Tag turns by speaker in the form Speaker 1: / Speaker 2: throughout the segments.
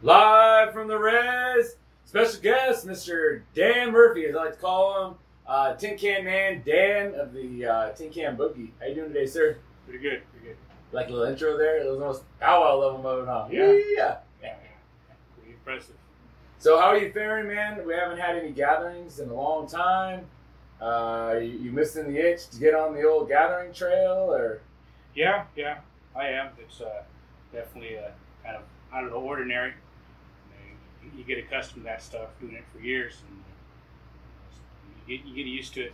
Speaker 1: Live from the res, special guest, Mr. Dan Murphy, as I like to call him. Uh, Tin Can Man, Dan of the uh, Tin Can Boogie. How you doing today, sir?
Speaker 2: Pretty good, pretty good.
Speaker 1: Like a little intro there? It was almost pow wow level mode, huh?
Speaker 2: Yeah.
Speaker 1: yeah.
Speaker 2: Yeah, yeah. Pretty impressive.
Speaker 1: So how are you faring, man? We haven't had any gatherings in a long time. Uh, you, you missing the itch to get on the old gathering trail, or
Speaker 2: Yeah, yeah, I am. It's uh, definitely uh, kind of out of the ordinary. You, get accustomed to that stuff, doing it for years, and uh, you get, you get used to it.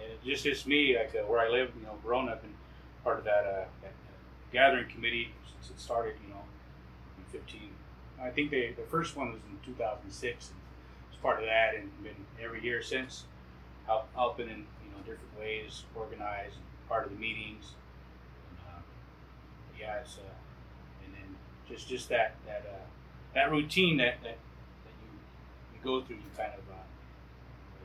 Speaker 2: And it just is me, like uh, where I live, you know, growing up and part of that, uh, that uh, gathering committee since it started, you know, in 15. I think they, the first one was in 2006, and was part of that, and been every year since, help, helping in you know different ways, organize, part of the meetings. And, uh, yeah, it's uh, and then just just that that uh, that routine that, that that you you go through, you kind of uh,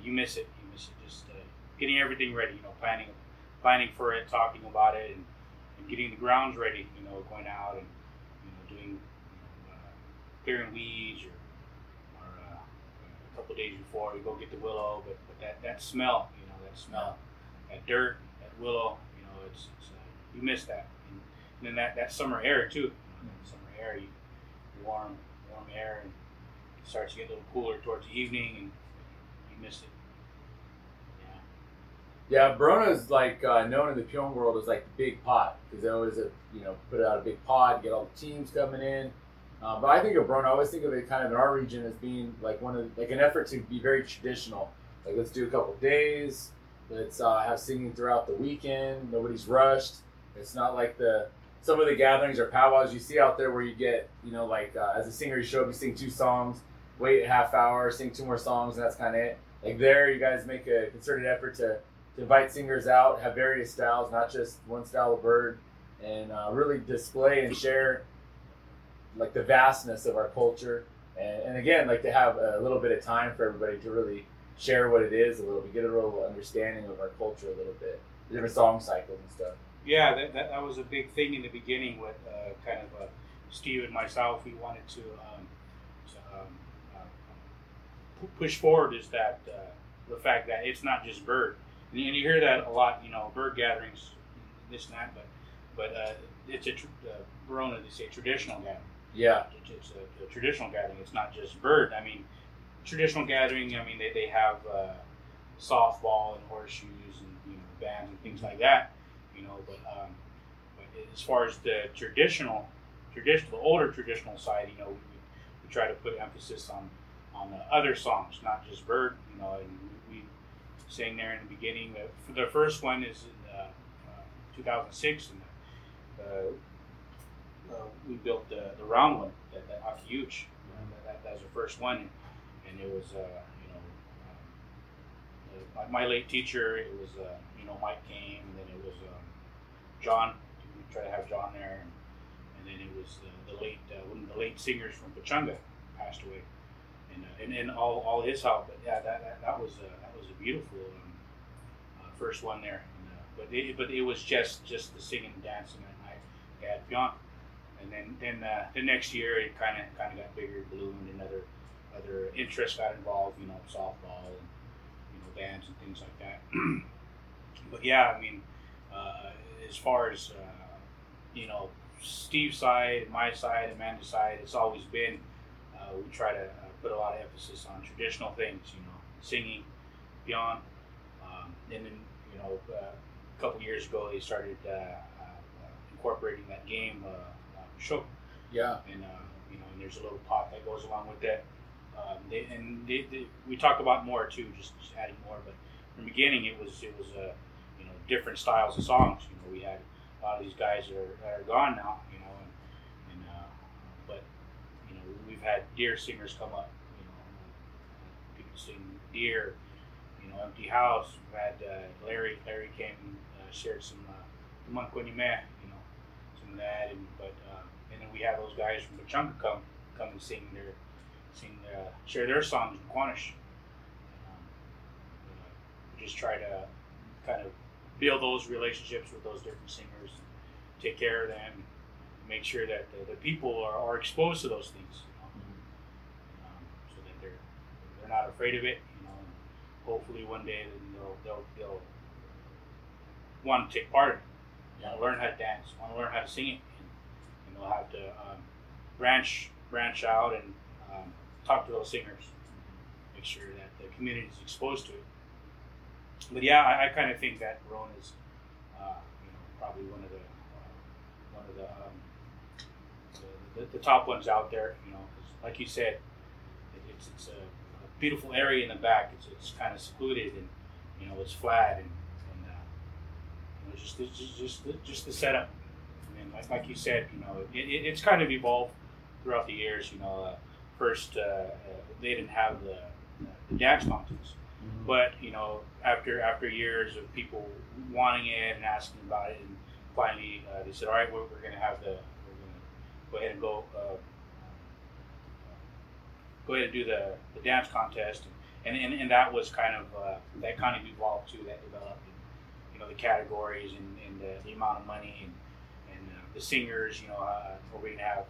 Speaker 2: you miss it. You miss it. Just uh, getting everything ready. You know, planning planning for it, talking about it, and, and getting the grounds ready. You know, going out and you know doing you know, uh, clearing weeds or or uh, a couple days before you go get the willow. But but that that smell, you know, that smell, that dirt, that willow, you know, it's, it's uh, you miss that. And, and then that, that summer air too. You know, that summer air, you, warm warm air, and it starts to get a little cooler towards the evening, and you miss it. Yeah.
Speaker 1: Yeah, Barona's like uh, known in the peon world as like the big pot because they always uh, you know put out a big pot, get all the teams coming in. Uh, but I think of Barona, I always think of it kind of in our region as being like one of like an effort to be very traditional. Like let's do a couple days, let's uh, have singing throughout the weekend. Nobody's rushed. It's not like the some of the gatherings or powwows you see out there where you get you know like uh, as a singer you show up, you sing two songs, wait a half hour, sing two more songs, and that's kind of it. Like there, you guys make a concerted effort to to invite singers out, have various styles, not just one style of bird, and uh, really display and share like the vastness of our culture. And, and again, like to have a little bit of time for everybody to really share what it is a little bit, get a little understanding of our culture a little bit, the different song cycles and stuff.
Speaker 2: Yeah, that, that, that was a big thing in the beginning with uh, kind of uh, Steve and myself. We wanted to, um, to um, uh, push forward is that uh, the fact that it's not just bird, and you, and you hear that a lot. You know, bird gatherings, this and that, but but uh, it's a tr- uh, Barona. They say traditional gathering.
Speaker 1: Yeah,
Speaker 2: It's, it's a, a traditional gathering. It's not just bird. I mean, traditional gathering. I mean, they, they have uh, softball and horseshoes and you know bands and things like that. You know, but um, but as far as the traditional, traditional, the older traditional side, you know, we, we try to put emphasis on on the other songs, not just bird. You know, and we, we sang there in the beginning. For the first one is in uh, uh, 2006, and uh, we built the, the round one, that, that Akiuch. You know, that, that, was the first one, and, it was, uh, you know, um, uh, my, my late teacher, it was, uh, you know, Mike came, and then it was um, John. We tried to have John there, and, and then it was uh, the late, uh, one of the late singers from Pechanga passed away, and, uh, and, and all, all his help. But yeah, that, that, that was uh, that was a beautiful um, first one there. And, but it, but it was just just the singing and dancing that night at peon and then then uh, the next year it kind of kind of got bigger, bloomed, and other other interests got involved. You know, softball and you know bands and things like that. but yeah, I mean, as far as uh, you know, Steve's side, my side, Amanda's side, it's always been uh, we try to uh, put a lot of emphasis on traditional things. You know, singing, beyond, um, and then you know, uh, a couple years ago they started. Uh, uh, incorporating that game uh, show,
Speaker 1: yeah,
Speaker 2: and uh, you know, and there's a little pot that goes along with that. Um, they, and they, they, we talk about more too, just, just adding more. But from the beginning, it was it was uh, know different styles of songs. You know, we had a lot of these guys that are, that are gone now. You know, and, and uh, but you know we've had deer singers come up. You know, people sing deer. You know, empty house. We've had uh, Larry. Larry came and uh, shared some uh, Mankwanyme, you know, some of that, and but uh, and then we have those guys from Pechanga come come and sing their sing uh, share their songs in Quanish. Um, uh, just try to kind of build those relationships with those different singers, take care of them, make sure that the, the people are, are exposed to those things. You know? not afraid of it. You know, hopefully one day they'll they'll, they'll want to take part in it. You know, learn how to dance, want to learn how to sing it, and, and they'll have to um, branch branch out and um, talk to those singers, make sure that the community is exposed to it. But yeah, I, I kind of think that Barona is, uh, you know, probably one of the uh, one of the, um, the, the the top ones out there. You know, 'cause like you said, it, it's it's a, a beautiful area in the back. It's it's kind of secluded and you know it's flat and and uh, you know, just just just just the, just the setup. And like like you said, you know, it, it, it's kind of evolved throughout the years. You know, uh, first uh, uh, they didn't have the the dance contests. But you know, after after years of people wanting it and asking about it, and finally uh, they said, "All right, we're, we're going to have the we're going to go ahead and go uh, go ahead and do the, the dance contest." And, and, and that was kind of uh, that kind of evolved too. That developed, and, you know, the categories and, and the, the amount of money and and uh, the singers. You know, uh, are we going to have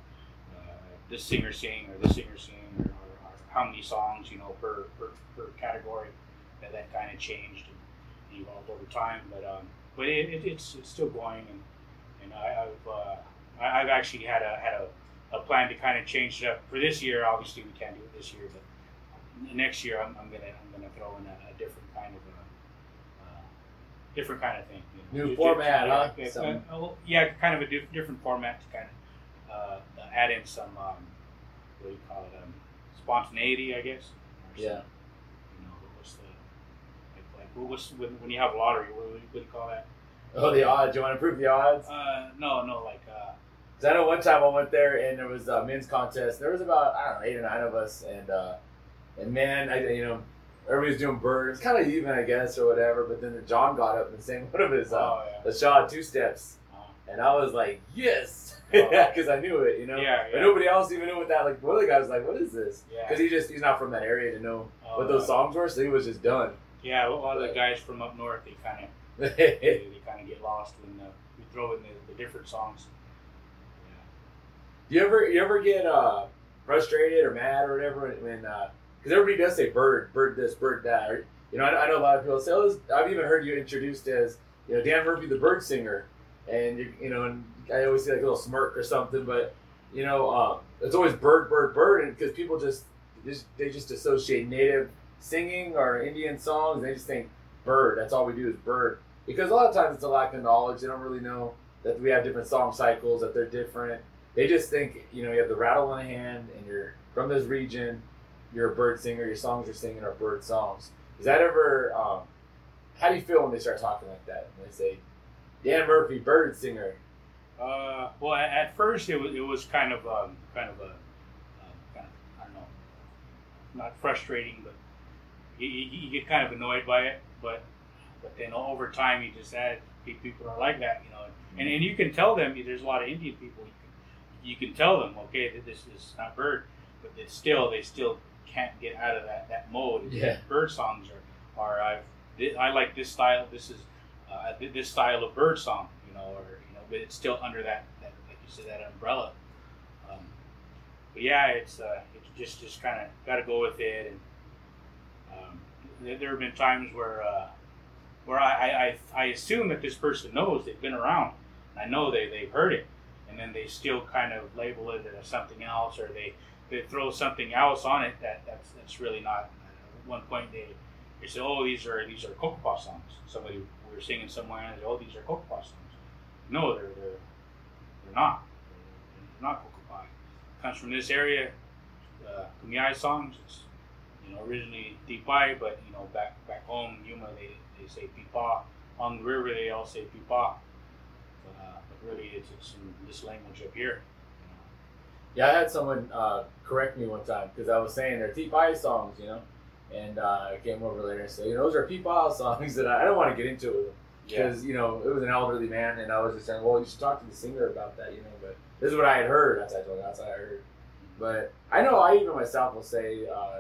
Speaker 2: uh, this singer sing or this singer sing or, or, or how many songs? You know, per per, per category that, that kind of changed and evolved over time. But um, but it, it, it's it's still going, and and I, I've uh, I, I've actually had a had a, a plan to kind of change it up for this year. Obviously, we can't do it this year, but next year I'm, I'm gonna I'm gonna throw in a, a different kind of a uh, different kind of thing. You know,
Speaker 1: New format,
Speaker 2: yeah,
Speaker 1: huh?
Speaker 2: yeah,
Speaker 1: Some-
Speaker 2: uh, yeah, kind of a di- different format to kind of uh, add in some um, what do you call it um, spontaneity, I guess. or some-
Speaker 1: Yeah.
Speaker 2: you know, what's the like, like what- what's when, when you have lottery? What, do you- what do you call that?
Speaker 1: Oh, the odds. You want to prove the odds?
Speaker 2: Uh, no, no, like uh,
Speaker 1: I know one time I went there and there was a men's contest. There was about I don't know eight or nine of us, and uh, and man, I you know everybody's doing birds, kind of even I guess or whatever. But then John got up and sang one of his uh,
Speaker 2: oh yeah,
Speaker 1: the Shaw two steps,
Speaker 2: uh,
Speaker 1: and I was like yes,
Speaker 2: Oh.
Speaker 1: because I knew it, you know.
Speaker 2: Yeah,
Speaker 1: But nobody else even knew what that. Like one of the guys was like, "What is this?"
Speaker 2: yeah.
Speaker 1: Because he just he's not from that area to know
Speaker 2: Oh,
Speaker 1: what those
Speaker 2: yeah.
Speaker 1: songs were, so he was just done.
Speaker 2: Yeah, a lot of the guys from up north, they kind of they, they kind of get lost when uh, we throw in the, the different songs. Yeah.
Speaker 1: you ever you ever get uh, frustrated or mad or whatever when because everybody does say bird, bird this, bird that. Or, you know, I, I know a lot of people say, oh, I've even heard you introduced as you know Dan Murphy, the bird singer, and you, you know, and I always see like a little smirk or something, but you know, um, it's always bird, bird, bird, and because people just just they just associate native singing or Indian songs, they just think bird. That's all we do is bird. Because a lot of times it's a lack of knowledge. They don't really know that we have different song cycles, that they're different. They just think, you know, you have the rattle in a hand and you're from this region, you're a bird singer, your songs you're singing are bird songs. Is that ever, um, how do you feel when they start talking like that? When they say, Dan Murphy, bird singer.
Speaker 2: Uh, well, at, first it was it was kind of um, kind of a um, kind of I don't know, not frustrating, but you, you, you get kind of annoyed by it. But but then over time you just add people are like that, you know, and and you can tell them there's a lot of Indian people. You can you can tell them okay that this is not bird, but it's still they still can't get out of that that mode.
Speaker 1: Yeah.
Speaker 2: Bird songs are are I've I like this style. This is uh, this style of bird song, you know, or you know, but it's still under that, that like you said, that umbrella. Um, but yeah, it's uh, it's just just kind of got to go with it, and um, there, have been times where uh, where I, I, I assume that this person knows they've been around, I know they they've heard it, and then they still kind of label it as something else, or they they throw something else on it that that's that's really not. At one point they they said, "Oh, these are these are Cocopah songs." Somebody we were singing somewhere, and they said, "Oh, these are Cocopah songs." No, they're they're they're not. They're not Cocopah. It comes from this area. Uh, songs. It's you know originally Tipai, but you know back back home Yuma they, they say Pipa. On the river they all say Pipa. But, uh, but really it's, it's in this language up here.
Speaker 1: Yeah, I had someone uh, correct me one time because I was saying they're T-Pie songs, you know, and uh, I came over later and said, you know, those are P-Pie songs that I, I don't want to get into it with them because you know it was an elderly man, and I was just saying, well, you should talk to the singer about that, you know. But this is what I had heard. That's what I told. That's what I heard. But I know I even myself will say uh,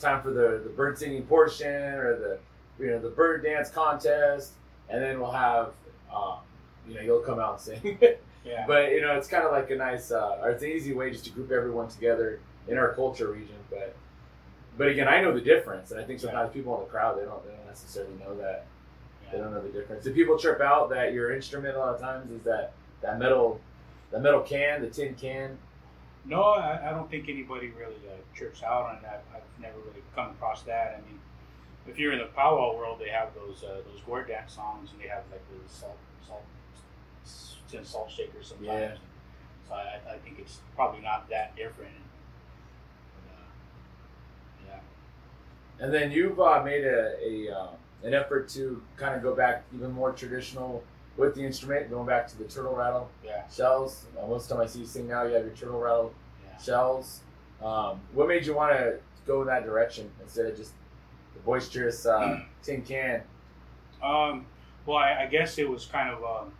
Speaker 1: time for the the bird singing portion or the you know the bird dance contest, and then we'll have uh, you know you'll come out and sing.
Speaker 2: Yeah.
Speaker 1: But you know, it's kind of like a nice, uh, or it's an easy way just to group everyone together in our culture region. But, But again, I know the difference, and I think sometimes people in the crowd they don't they don't necessarily know that. They don't know the difference. Do people trip out that your instrument a lot of times is that that metal, that metal can, the tin can?
Speaker 2: No, I, I don't think anybody really uh, trips out on that. I've never really come across that. I mean, if you're in the powwow world, they have those uh, those gourd dance songs, and they have like the salt salt tin salt shakers sometimes.
Speaker 1: Yeah.
Speaker 2: So I, I think it's probably not that different. But, uh, yeah.
Speaker 1: And then you've uh, made a, a um, an effort to kind of go back even more traditional with the instrument, going back to the turtle rattle
Speaker 2: Yeah.
Speaker 1: shells. Uh, most time I see you sing now, you have your turtle rattle
Speaker 2: Yeah.
Speaker 1: shells. Um, what made you want to go in that direction instead of just the boisterous uh, tin can?
Speaker 2: Um, well, I, I guess it was kind of, um,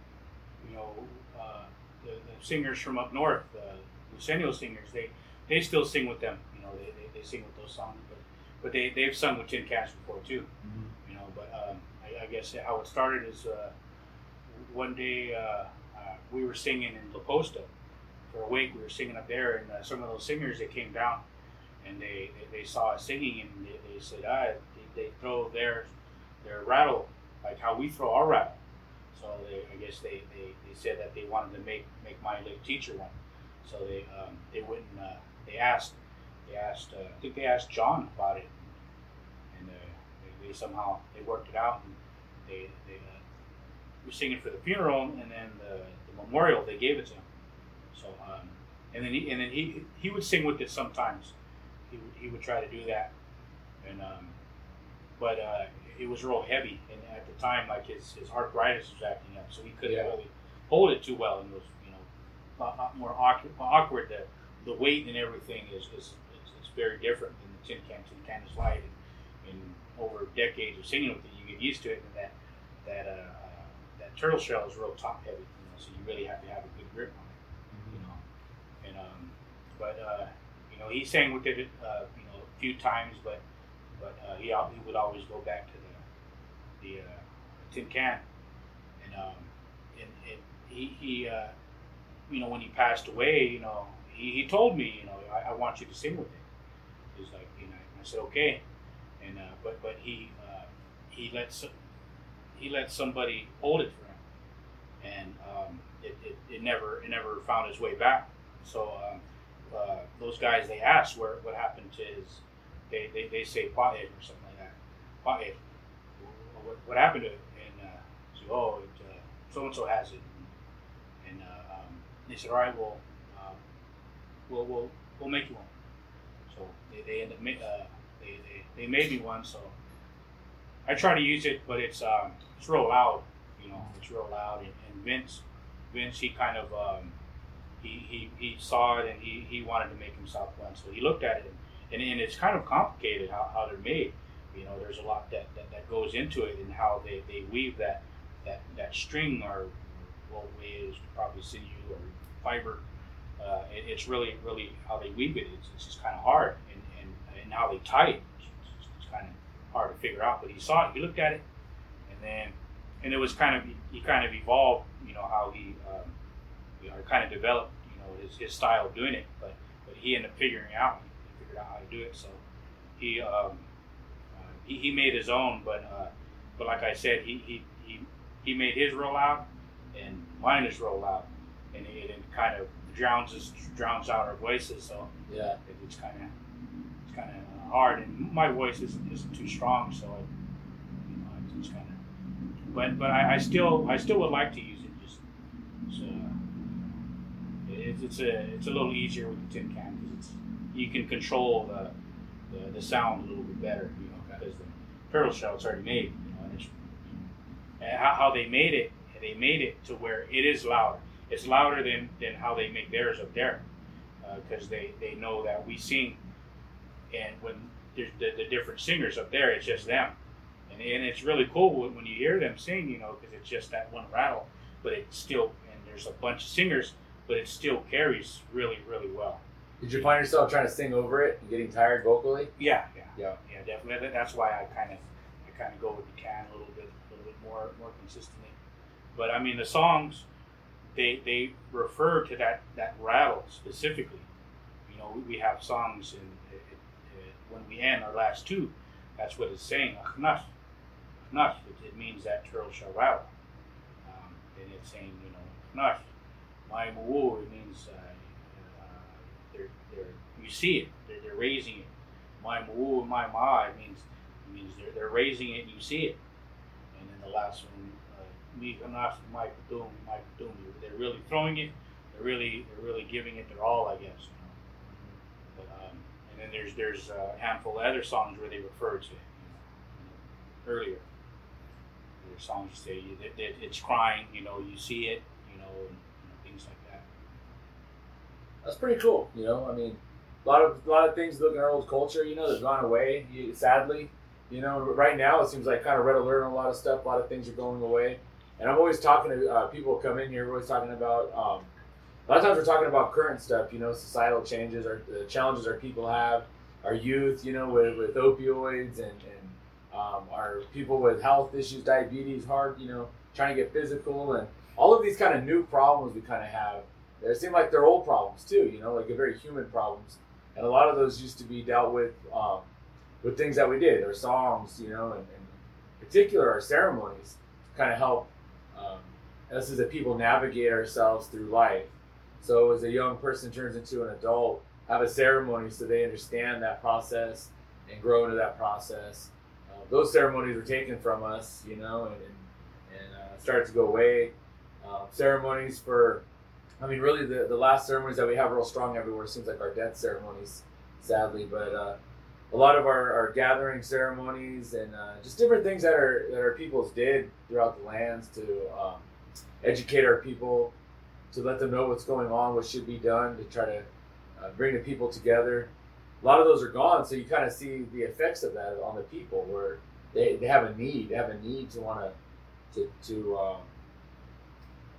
Speaker 2: you know, uh, the, the singers from up north, the Luiseño singers, they, they still sing with them. You know, they, they, they sing with those songs, but but they they've sung with Tin Cans before too. You know, but um, I, I guess how it started is uh, one day uh, uh, we were singing in La Posta for a week. We were singing up there, and uh, some of those singers they came down and they, they, they saw us singing, and they, they said, ah, they, they throw their their rattle like how we throw our rattle. So they, I guess they, they, they said that they wanted to make make my teacher one. So they um, they went and uh, they asked they asked uh, I think they asked John about it, and uh, they somehow they worked it out and they they were singing for the funeral and then the, the memorial they gave it to him. So um, and then he and then he he would sing with it sometimes. He would he would try to do that, and um, but uh, it was real heavy and at the time like his, his arthritis was acting up, so he couldn't
Speaker 1: Yeah.
Speaker 2: really hold it too well and it was you know a lot, lot more awkward. awkward. The, the weight and everything is, is, is, very different than the tin can. Tin can is light, and, and over decades of singing with it, you get used to it. And that that uh, that turtle shell is real top heavy, you know, so you really have to have a good grip on it, you know. And um, but uh, you know, he sang with it, uh, you know, a few times, but but uh, he he would always go back to the the uh, tin can, and um, and, and he he uh, you know when he passed away, you know, he, he told me, you know, I, I want you to sing with it. He's like, you know, I said okay, and uh, but but he uh, he let he let somebody hold it for him, and um, it, it, it never it never found its way back. So um, uh, those guys they asked where what happened to his they, they, they say pothead or something like that. Pothead. What, what happened to it? And uh, so, oh, so and so has it. And, and uh, um, they said, all right, well, um, we'll, we'll, we'll make you one. So they, they end up uh, they, they, they made me one. So I try to use it, but it's um, it's real loud. You know, it's real loud. And, and Vince, Vince, he kind of um, he, he, he saw it and he, he wanted to make himself one. So he looked at it and, and it's kind of complicated how, how they're made. You know, there's a lot that, that, that goes into it and how they, they weave that, that, that string or what is probably sinew or fiber. Uh, it, it's really, really how they weave it. It's, it's just kind of hard and, and, and how they tie it. It's, it's kind of hard to figure out. But he saw it, he looked at it, and then, and it was kind of, he kind of evolved, you know, how he, um, you know, kind of developed, you know, his, his style of doing it. But, but he ended up figuring out, he figured out how to do it. So he, um, uh, he, he made his own, but, uh, but like I said, he, he, he, he made his roll out, and mine is roll out, and it, it kind of drowns us, drowns out our voices. So
Speaker 1: Yeah.
Speaker 2: it, it's kind of it's kind of hard, and my voice isn't, isn't too strong, so it, you know, it's, it's kind of. But but I, I still I still would like to use it. Just uh, it's it's a it's a little easier with the tin can because it's you can control the, the the sound a little bit better, you know, because the turtle shell it's already made, you know, and and how, how they made it, they made it to where it is louder. It's louder than, than how they make theirs up there, because they, they know that we sing, and when there's the, the different singers up there, it's just them, and, and it's really cool when, when you hear them sing, you know, because it's just that one rattle, but it still and there's a bunch of singers, but it still carries really really well.
Speaker 1: Did you find yourself trying to sing over it and getting tired vocally?
Speaker 2: Yeah, yeah,
Speaker 1: Yeah.
Speaker 2: yeah, definitely. That's why I kind of, I kind of go with the can a little bit, a little bit more, more consistently. But I mean, the songs, they they refer to that that rattle specifically. You know, we, we have songs in, when we end our last two, that's what it's saying. Achnas, achnas. It, it means that turtle shall rattle. Um, and it's saying, you know, achnas. My mu'u, it means uh, uh, they're, they're, you see it, they're, they're raising it. My mu'u, my ma, it means, it means they're, they're raising it and you see it. And then the last one, uh, me, achnas, my patum, my patum. They're really throwing it, they're really, they're really giving it their all, I guess. You know? But, um, and then there's there's a handful of other songs where they refer to it you know, earlier. Songs you say that, it's crying, you know, you see it, you know, and, you know, things like that.
Speaker 1: That's pretty cool. You know, I mean, a lot of a lot of things look in our old culture. You know, they've gone away. You, sadly, you know, right now it seems like kind of red alert on a lot of stuff. A lot of things are going away. And I'm always talking to uh, people come in here. We're always talking about. Um, a lot of times we're talking about current stuff. You know, societal changes, or the challenges our people have, our youth. You know, with, with opioids and and um, our people with health issues, diabetes, heart. You know, trying to get physical and all of these kind of new problems we kind of have. They seem like they're old problems too. You know, like very human problems, and a lot of those used to be dealt with um, with things that we did, our songs. You know, and, and in particular our ceremonies kind of help um, us as a people navigate ourselves through life. So as a young person turns into an adult, have a ceremony so they understand that process and grow into that process. Those ceremonies were taken from us, you know, and and, and uh, started to go away. Um, ceremonies for, I mean, really the, the last ceremonies that we have real strong everywhere seems like our death ceremonies, sadly, but uh, a lot of our, our gathering ceremonies and uh, just different things that our that our peoples did throughout the lands to um, educate our people, to let them know what's going on, what should be done, to try to uh, bring the people together. A lot of those are gone, so you kind of see the effects of that on the people, where they, they have a need, they have a need to want to to um,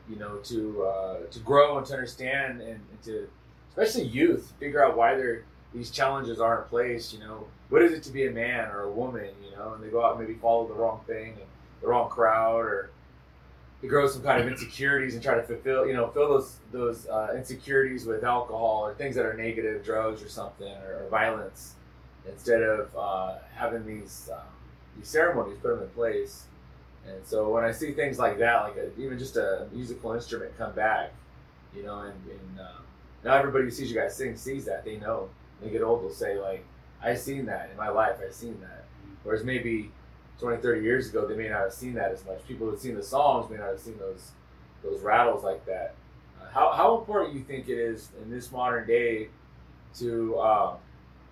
Speaker 1: you know to uh, to grow and to understand and, and to especially youth figure out why they're these challenges are in place. You know, what is it to be a man or a woman? You know, and they go out and maybe follow the wrong thing and the wrong crowd, or grow some kind of insecurities and try to fulfill, you know, fill those those uh, insecurities with alcohol or things that are negative, drugs or something, or, or violence, instead of uh, having these um, these ceremonies put them in place. And so when I see things like that, like a, even just a musical instrument come back, you know, and, and uh, now everybody who sees you guys sing sees that they know they get old, they'll say like, "I seen that in my life. I seen that." Whereas maybe 20, 30 years ago, they may not have seen that as much. People who've seen the songs may not have seen those those rattles like that. Uh, how how important you think it is in this modern day to um,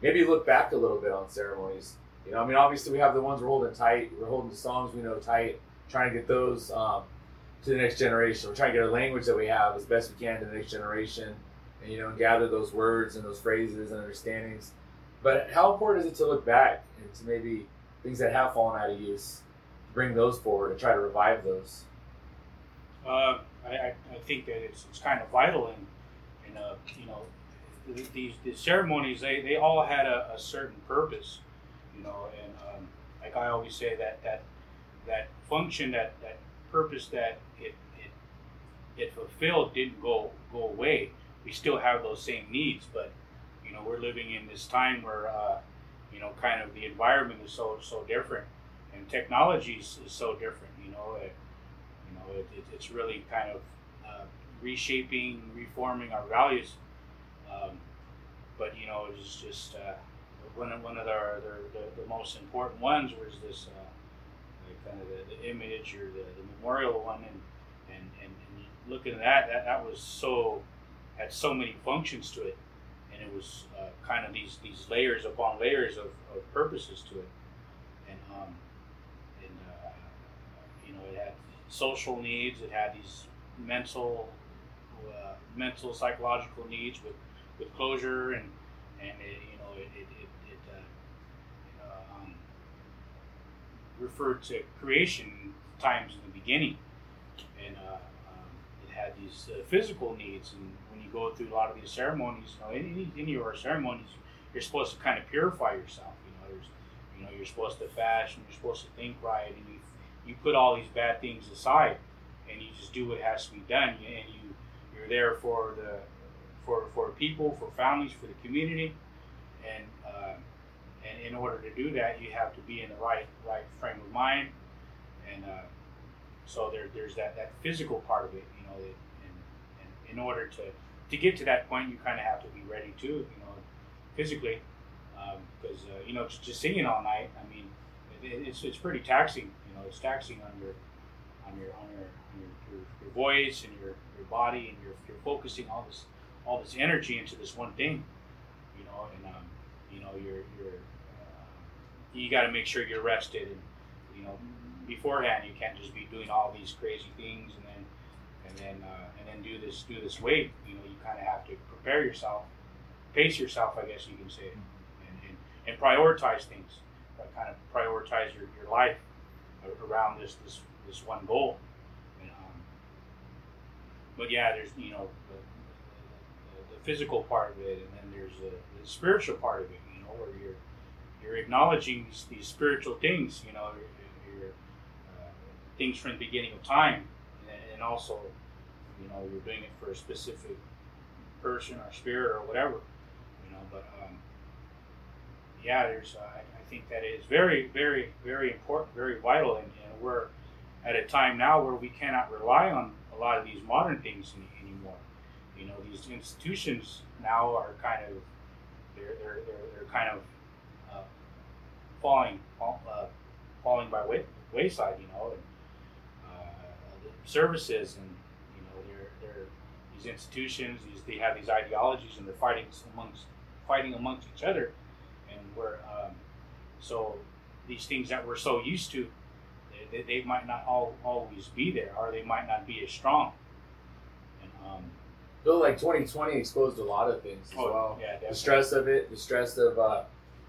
Speaker 1: maybe look back a little bit on ceremonies? You know, I mean, obviously we have the ones we're holding tight. We're holding the songs we know tight, trying to get those um, to the next generation. We're trying to get our language that we have as best we can to the next generation and you know gather those words and those phrases and understandings. But how important is it to look back and to maybe things that have fallen out of use, bring those forward and try to revive those?
Speaker 2: Uh, I, I think that it's, it's kind of vital in, in uh, you know, these, these ceremonies, they, they all had a, a certain purpose, you know, and um, like I always say that, that, that function, that, that purpose that it, it, it fulfilled didn't go, go away we still have those same needs, but you know we're living in this time where uh, you know kind of the environment is so so different, and technology is, is so different. You know, it, you know it, it, it's really kind of uh, reshaping, reforming our values. Um, but you know, it's just uh, one of one of the, the, the, most important ones was this uh, kind of the, the image or the, the memorial one, and and, and, and looking at that, that that was so had so many functions to it, and it was uh, kind of these these layers upon layers of, of purposes to it, and um, and uh, you know it had social needs, it had these mental uh, mental psychological needs with with closure and and it, you know it it, it, it uh, um, referred to creation times in the beginning. And uh, um, it had these uh, physical needs and you go through a lot of these ceremonies, you know, any, any of our ceremonies, you're supposed to kind of purify yourself. You know, there's, you know, you're supposed to fast and you're supposed to think right, and you you put all these bad things aside, and you just do what has to be done, and you you're there for the for for people, for families, for the community, and uh, and, in order to do that, you have to be in the right right frame of mind, and uh, so there, there's that, that physical part of it, you know. and, and in order to to get to that point, you kind of have to be ready too, you know, physically, because um, uh, you know just, just, singing all night. I mean, it, it's it's pretty taxing. You know, it's taxing on your on your on your on your, your, your voice and your, your body, and you're you're focusing all this all this energy into this one thing. You know, and um, you know you're you're uh, you got to make sure you're rested and you know beforehand you can't just be doing all these crazy things and then and then uh, and then do this do this weight you know kind of have to prepare yourself pace yourself i guess you can say and, and, and prioritize things kind of prioritize your, your life around this this this one goal. And, um, but yeah there's you know the, the, the, physical part of it and then there's the, the spiritual part of it you know where you're you're acknowledging these, these spiritual things you know your, your uh, things from the beginning of time and, and also you know you're doing it for a specific person or spirit or whatever you know but um, yeah there's uh, I, I, think that is very very very important very vital and, we're at a time now where we cannot rely on a lot of these modern things any, anymore. You know these institutions now are kind of they're they're, they're, they're kind of uh, falling uh, falling by way, wayside you know and, uh, services and you know they're they're these institutions these they have these ideologies and they're fighting amongst fighting amongst each other. And we're um, so these things that we're so used to they, they might not all, always be there or they might not be as strong. And um,
Speaker 1: feel like 2020 exposed a lot of things as oh, well.
Speaker 2: yeah,
Speaker 1: the stress of it the stress of uh,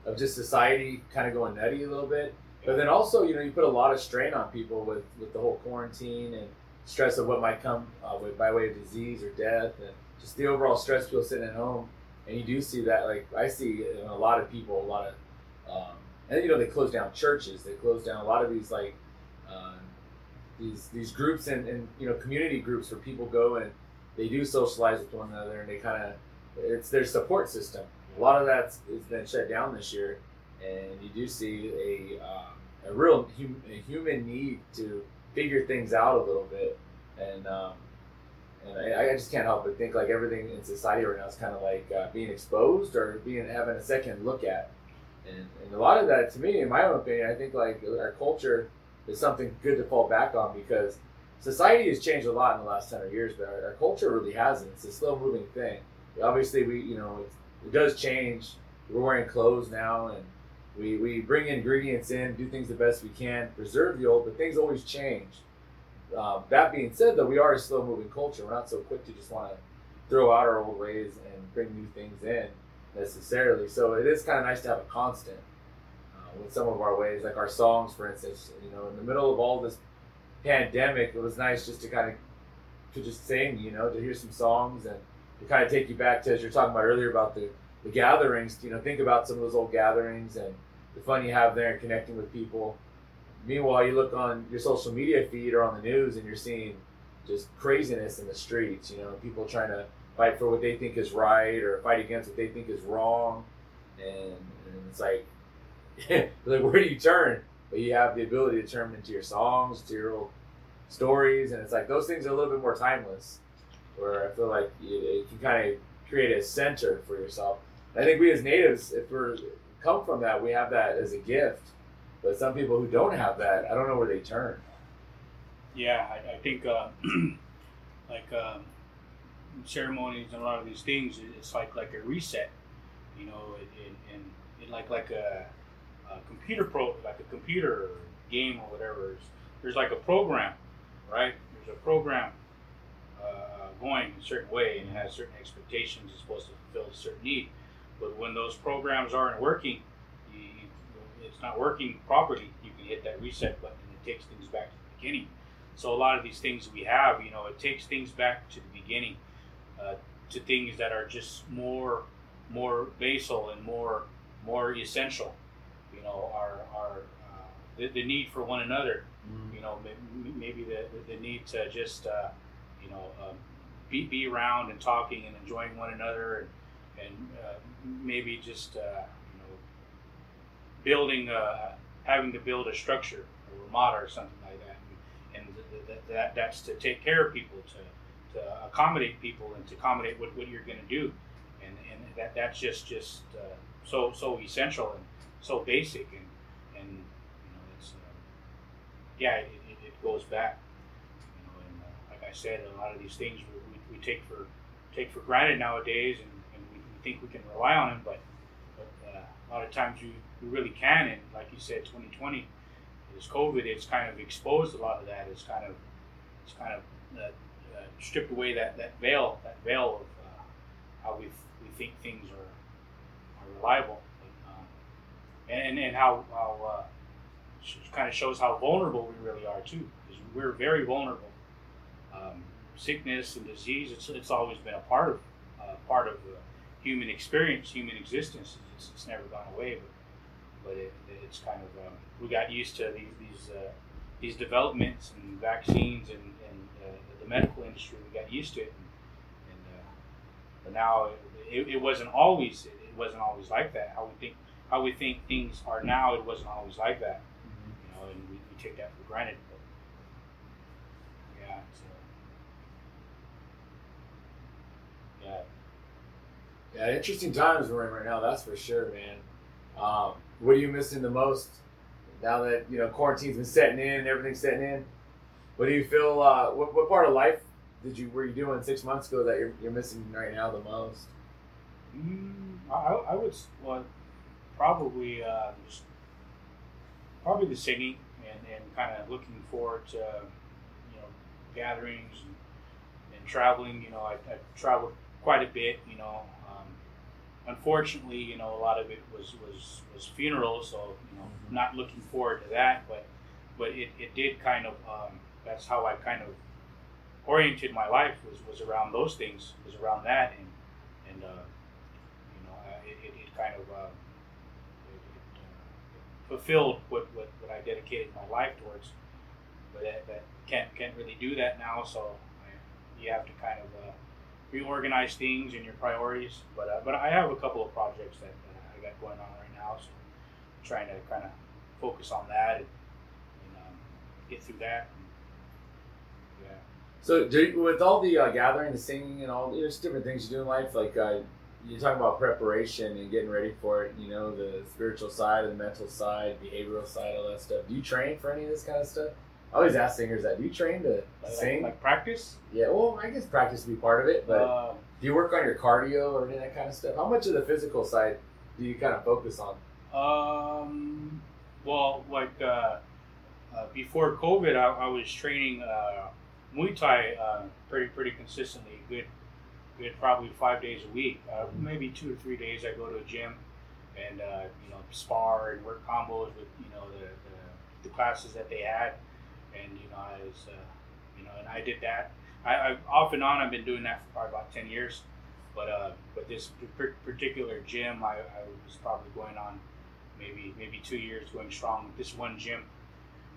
Speaker 1: of just society kind of going nutty a little bit. But then also you know you put a lot of strain on people with with the whole quarantine and stress of what might come uh, with, by way of disease or death and just the overall stress people sitting at home and you do see that like i see in a lot of people a lot of um, and you know they close down churches they close down a lot of these like uh, these these groups and, and you know community groups where people go and they do socialize with one another and they kind of it's their support system. A lot of that's has been shut down this year and you do see a um, a real hum, a human need to figure things out a little bit and um, and I, I, just can't help but think like everything in society right now is kind of like uh, being exposed or being having a second look at. And, and a lot of that, to me, in my own opinion, I think like our culture is something good to fall back on because society has changed a lot in the last hundred years, but our, our, culture really hasn't. It's a slow moving thing. Obviously, we you know it does change. We're wearing clothes now, and we we bring ingredients in, do things the best we can, preserve the old, but things always change. Um, that being said, though, we are a slow moving culture. We're not so quick to just want to throw out our old ways and bring new things in necessarily. So it is kind of nice to have a constant uh, with some of our ways, like our songs, for instance. You know, in the middle of all this pandemic, it was nice just to kind of to just sing. You know, to hear some songs and to kind of take you back to as you're talking about earlier about the the gatherings. You know, think about some of those old gatherings and the fun you have there and connecting with people. Meanwhile, you look on your social media feed or on the news and you're seeing just craziness in the streets. You know, people trying to fight for what they think is right or fight against what they think is wrong, and, and it's like, like where do you turn? But you have the ability to turn into your songs, to your old stories, and it's like those things are a little bit more timeless. Where I feel like you, you can kind of create a center for yourself. I think we as natives, if we're come from that, we have that as a gift but some people who don't have that, I don't know where they turn.
Speaker 2: Yeah, I, I think uh, like um, ceremonies and a lot of these things, it's like like a reset, you know, in like like a, a, computer pro, like a computer game or whatever. There's like a program, right? There's a program uh, going a certain way and it has certain expectations. It's supposed to fulfill a certain need, but when those programs aren't working, it's not working properly, you can hit that reset button and it takes things back to the beginning. So a lot of these things we have, you know, it takes things back to the beginning, uh, to things that are just more, more basal and more, more essential. You know, our our uh, the, the need for one another. Mm-hmm. You know, maybe the the need to just uh, you know um, be be around and talking and enjoying one another and and uh, maybe just uh, building, uh, having to build a structure, a ramada or something like that, and, and th- th- that that's to take care of people, to, to accommodate people, and to accommodate what, what you're going to do, and and that that's just just uh, so so essential and so basic, and and you know it's uh, yeah it, it, it goes back, you know, and uh, like I said, a lot of these things we, we, we take for take for granted nowadays, and, think we can rely on them, but but uh, a lot of times you, you really can, and like you said, 2020, this COVID, it's kind of exposed a lot of that. It's kind of it's kind of uh, uh, stripped away that, that veil, that veil of uh, how we we think things are are reliable, but, um, and and how how uh, kind of shows how vulnerable we really are too, because we're very vulnerable. Um, sickness and disease, it's, it's always been a part of uh, part of the human experience, human existence. It's, it's never gone away, but but it, it's kind of um, we got used to these these uh, these developments and vaccines and, and uh, the medical industry. We got used to it, and, and uh, but now it, it wasn't always it wasn't always like that. How we think how we think things are now, it wasn't always like that. You know, and we, we take that for granted. But yeah, yeah.
Speaker 1: Yeah, interesting times we're in right now. That's for sure, man. Um, what are you missing the most now that you know quarantine's been setting in and everything's setting in? What do you feel? Uh, what, what part of life did you were you doing six months ago that you're, you're missing right now the most?
Speaker 2: Mm, I, I would well, probably uh, just probably the singing and, and kind of looking forward to you know gatherings and, and traveling. You know, I, I traveled quite a bit. You know, unfortunately, you know, a lot of it was was was funerals, so you know,
Speaker 1: Mhm.
Speaker 2: not looking forward to that. But but it, it did kind of um, that's how I kind of oriented my life was, was around those things was around that and and uh, you know it, it, it kind of uh, it, it, uh, fulfilled what, what, what I dedicated my life towards but that, that can't can't really do that now so I, you have to kind of uh, reorganize things and your priorities but uh, but I have a couple of projects that, that I got going on right now so I'm trying to kind of focus on that and, and um, get through that yeah
Speaker 1: So, you, with all the uh, gathering, the singing, and all there's different things you do in life. Like uh, you're talking about preparation and getting ready for it. You know, the spiritual side, the mental side, behavioral side, all that stuff. Do you train for any of this kind of stuff? I always ask singers that. Do you train to
Speaker 2: like,
Speaker 1: sing?
Speaker 2: like practice
Speaker 1: yeah. Well, I guess practice would be part of it, but
Speaker 2: Um,
Speaker 1: do you work on your cardio or any of that kind of stuff? How much of the physical side do you kind of focus on?
Speaker 2: Um, well, like uh, uh, before COVID, I, I was training uh, Muay Thai uh, pretty pretty consistently. Good, good, probably five days a week. Uh, maybe two or three days. I go to a gym and uh, you know spar and work combos with you know the, the, the classes that they had, and you know I was uh, you know and I did that. I, I off and on I've been doing that for probably about ten years. But uh, but this particular gym, I, I was probably going on maybe maybe two years going strong with this one gym,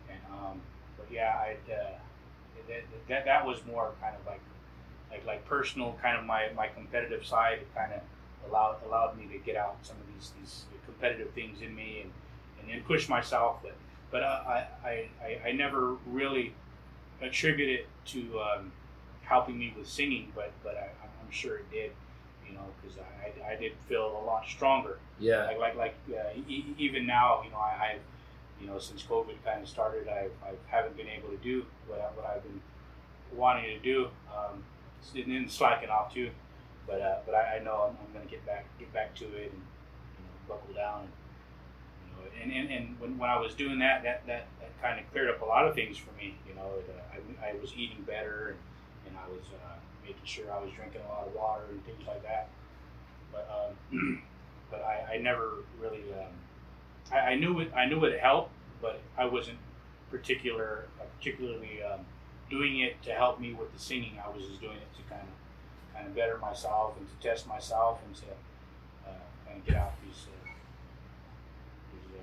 Speaker 2: and um, but yeah, I uh, that, that that was more kind of like like like personal, kind of my, my competitive side. Kind of allowed allowed me to get out some of these these competitive things in me and and, and push myself. But but I, I I I never really attribute it to um, helping me with singing, but but I, I'm sure it did. You know, because I, I, I did feel a lot stronger
Speaker 1: Yeah.
Speaker 2: like like like uh, e- even now, you know, I, I you know since COVID kind of started, I, I haven't been able to do what I, what I've been wanting to do, um, and then slacking off too. But uh, but I, I know I'm, I'm going to get back get back to it and you know buckle down. And, and, and, and when, when I was doing that, that, that, that kind of cleared up a lot of things for me. You know, uh, I, I was eating better and, and I was uh, making sure I was drinking a lot of water and things like that. But um, but I, I never really um, I, I knew it I knew it helped, but I wasn't particular uh, particularly um, doing it to help me with the singing. I was just doing it to kind of kind of better myself and to test myself and to uh, kind of get out these uh, these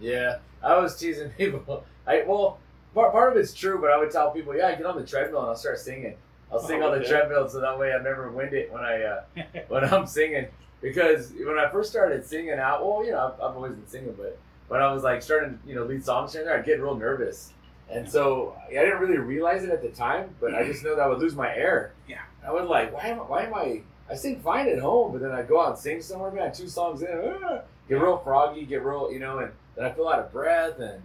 Speaker 1: Yeah, I was teasing people. I well, part, part of it's true, but I would tell people, yeah, I get on the treadmill and I'll start singing. I'll sing
Speaker 2: Oh,
Speaker 1: on the
Speaker 2: okay.
Speaker 1: treadmill so that way I'm never winded when I uh, when I'm singing. because when I first started singing out, well, you know, I've, I've always been singing, but when I was like starting, you know, lead songs here and there, I'd get real nervous. And so I didn't really realize it at the time, but I just know that I would lose my air.
Speaker 2: Yeah.
Speaker 1: I was like, why am I, why am I, I sing fine at home, but then I go out and sing somewhere, man, two songs in, ah, get real froggy, get real, you know, and then I feel out of breath and,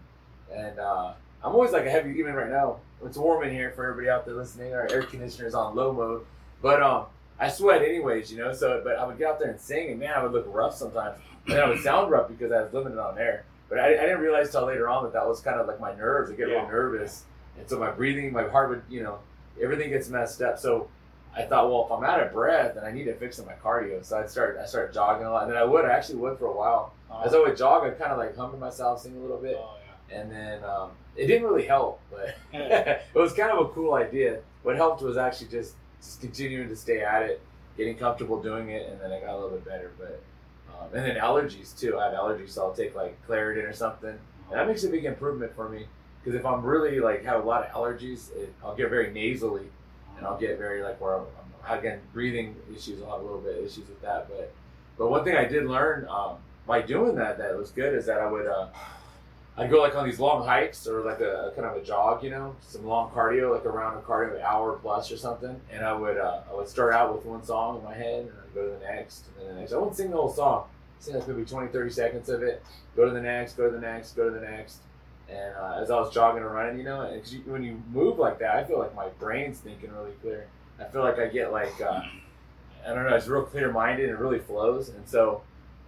Speaker 1: and, uh, I'm always like a heavy, even right now, it's warm in here for everybody out there listening, our air conditioner's on low mode, but, um, I sweat anyways, you know, so, but I would get out there and sing and man, I would look rough sometimes. And I would sound rough because I was limited on air. But I, I didn't realize till later on that that was kind of like my nerves. I get
Speaker 2: Yeah.
Speaker 1: real nervous, and so my breathing, my heart would, you know, everything gets messed up. So I thought, well, if I'm out of breath, then I need to fix up my cardio. So I started, I started jogging a lot, and then I would, I actually would for a while.
Speaker 2: Uh,
Speaker 1: As I would jog, I'd kind of like hum myself, sing a little bit,
Speaker 2: oh, yeah.
Speaker 1: and then um, it didn't really help, but it was kind of a cool idea. What helped was actually just just continuing to stay at it, getting comfortable doing it, and then I got a little bit better. But um, and then allergies too. I have allergies, so I'll take like Claritin or something, and that makes a big improvement for me. Because if I'm really like have a lot of allergies, it, I'll get very nasally, and I'll get very like where I'm, I'm again breathing issues. I'll have a little bit of issues with that. But but one thing I did learn um, by doing that that was good is that I would. Uh, I'd go like on these long hikes or like a, kind of a jog, you know, some long cardio, like around a cardio an hour plus or something. And I would uh, I would start out with one song in my head and I'd go to the next and then the next. I wouldn't sing the whole song. I'd sing like maybe 20, 30 seconds of it. Go to the next, go to the next, go to the next. And uh, as I was jogging or running, you know, and 'cause you, when you move like that, I feel like my brain's thinking really clear. I feel like I get like uh, I don't know, it's real clear minded and it really flows. And so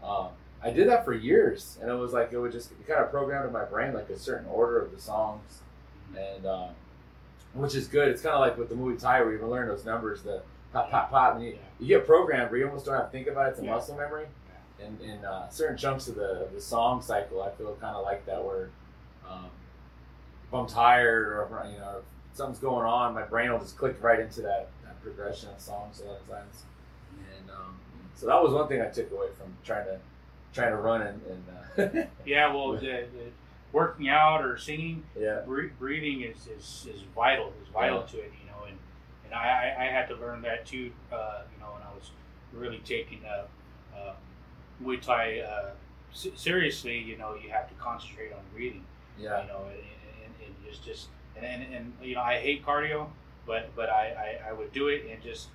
Speaker 1: um, I did that for years, and it was like it would just it kind of programmed in my brain like a certain order of the songs, and um, which is good. It's kind of like with the movie Ty, where you learn those numbers, the pop, pop, pop, and you, you get programmed where you almost don't have to think about it. It's a
Speaker 2: Yeah.
Speaker 1: muscle memory, and in uh, certain chunks of the of the song cycle, I feel kind of like that where um, if I'm tired or you know if something's going on, my brain will just click right into that, that progression of songs a lot of times. And um, so that was one thing I took away from trying to trying to run and, and uh,
Speaker 2: Yeah, well, the, the working out or singing,
Speaker 1: yeah,
Speaker 2: breathing is, is, is vital. Is vital
Speaker 1: Yeah.
Speaker 2: to it, you know. And and I, I I had to learn that too. Uh, you know, when I was really taking uh, uh, Muay Thai uh, se- seriously, you know, you have to concentrate on breathing.
Speaker 1: Yeah,
Speaker 2: You know, and, and, and it's just and, and, and you know I hate cardio, but but I, I, I would do it and just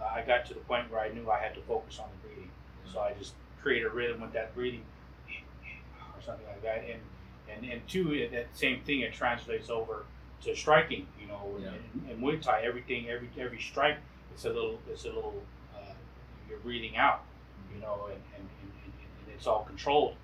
Speaker 2: uh, I got to the point where I knew I had to focus on the breathing. So I just create a rhythm with that breathing or something like that. And and and two, it- that same thing it translates over to striking. You know,
Speaker 1: Yeah.
Speaker 2: in, in Muay Thai, everything every every strike, it's a little it's a little uh, you're breathing out. You know, and and, and, and, and it's all controlled.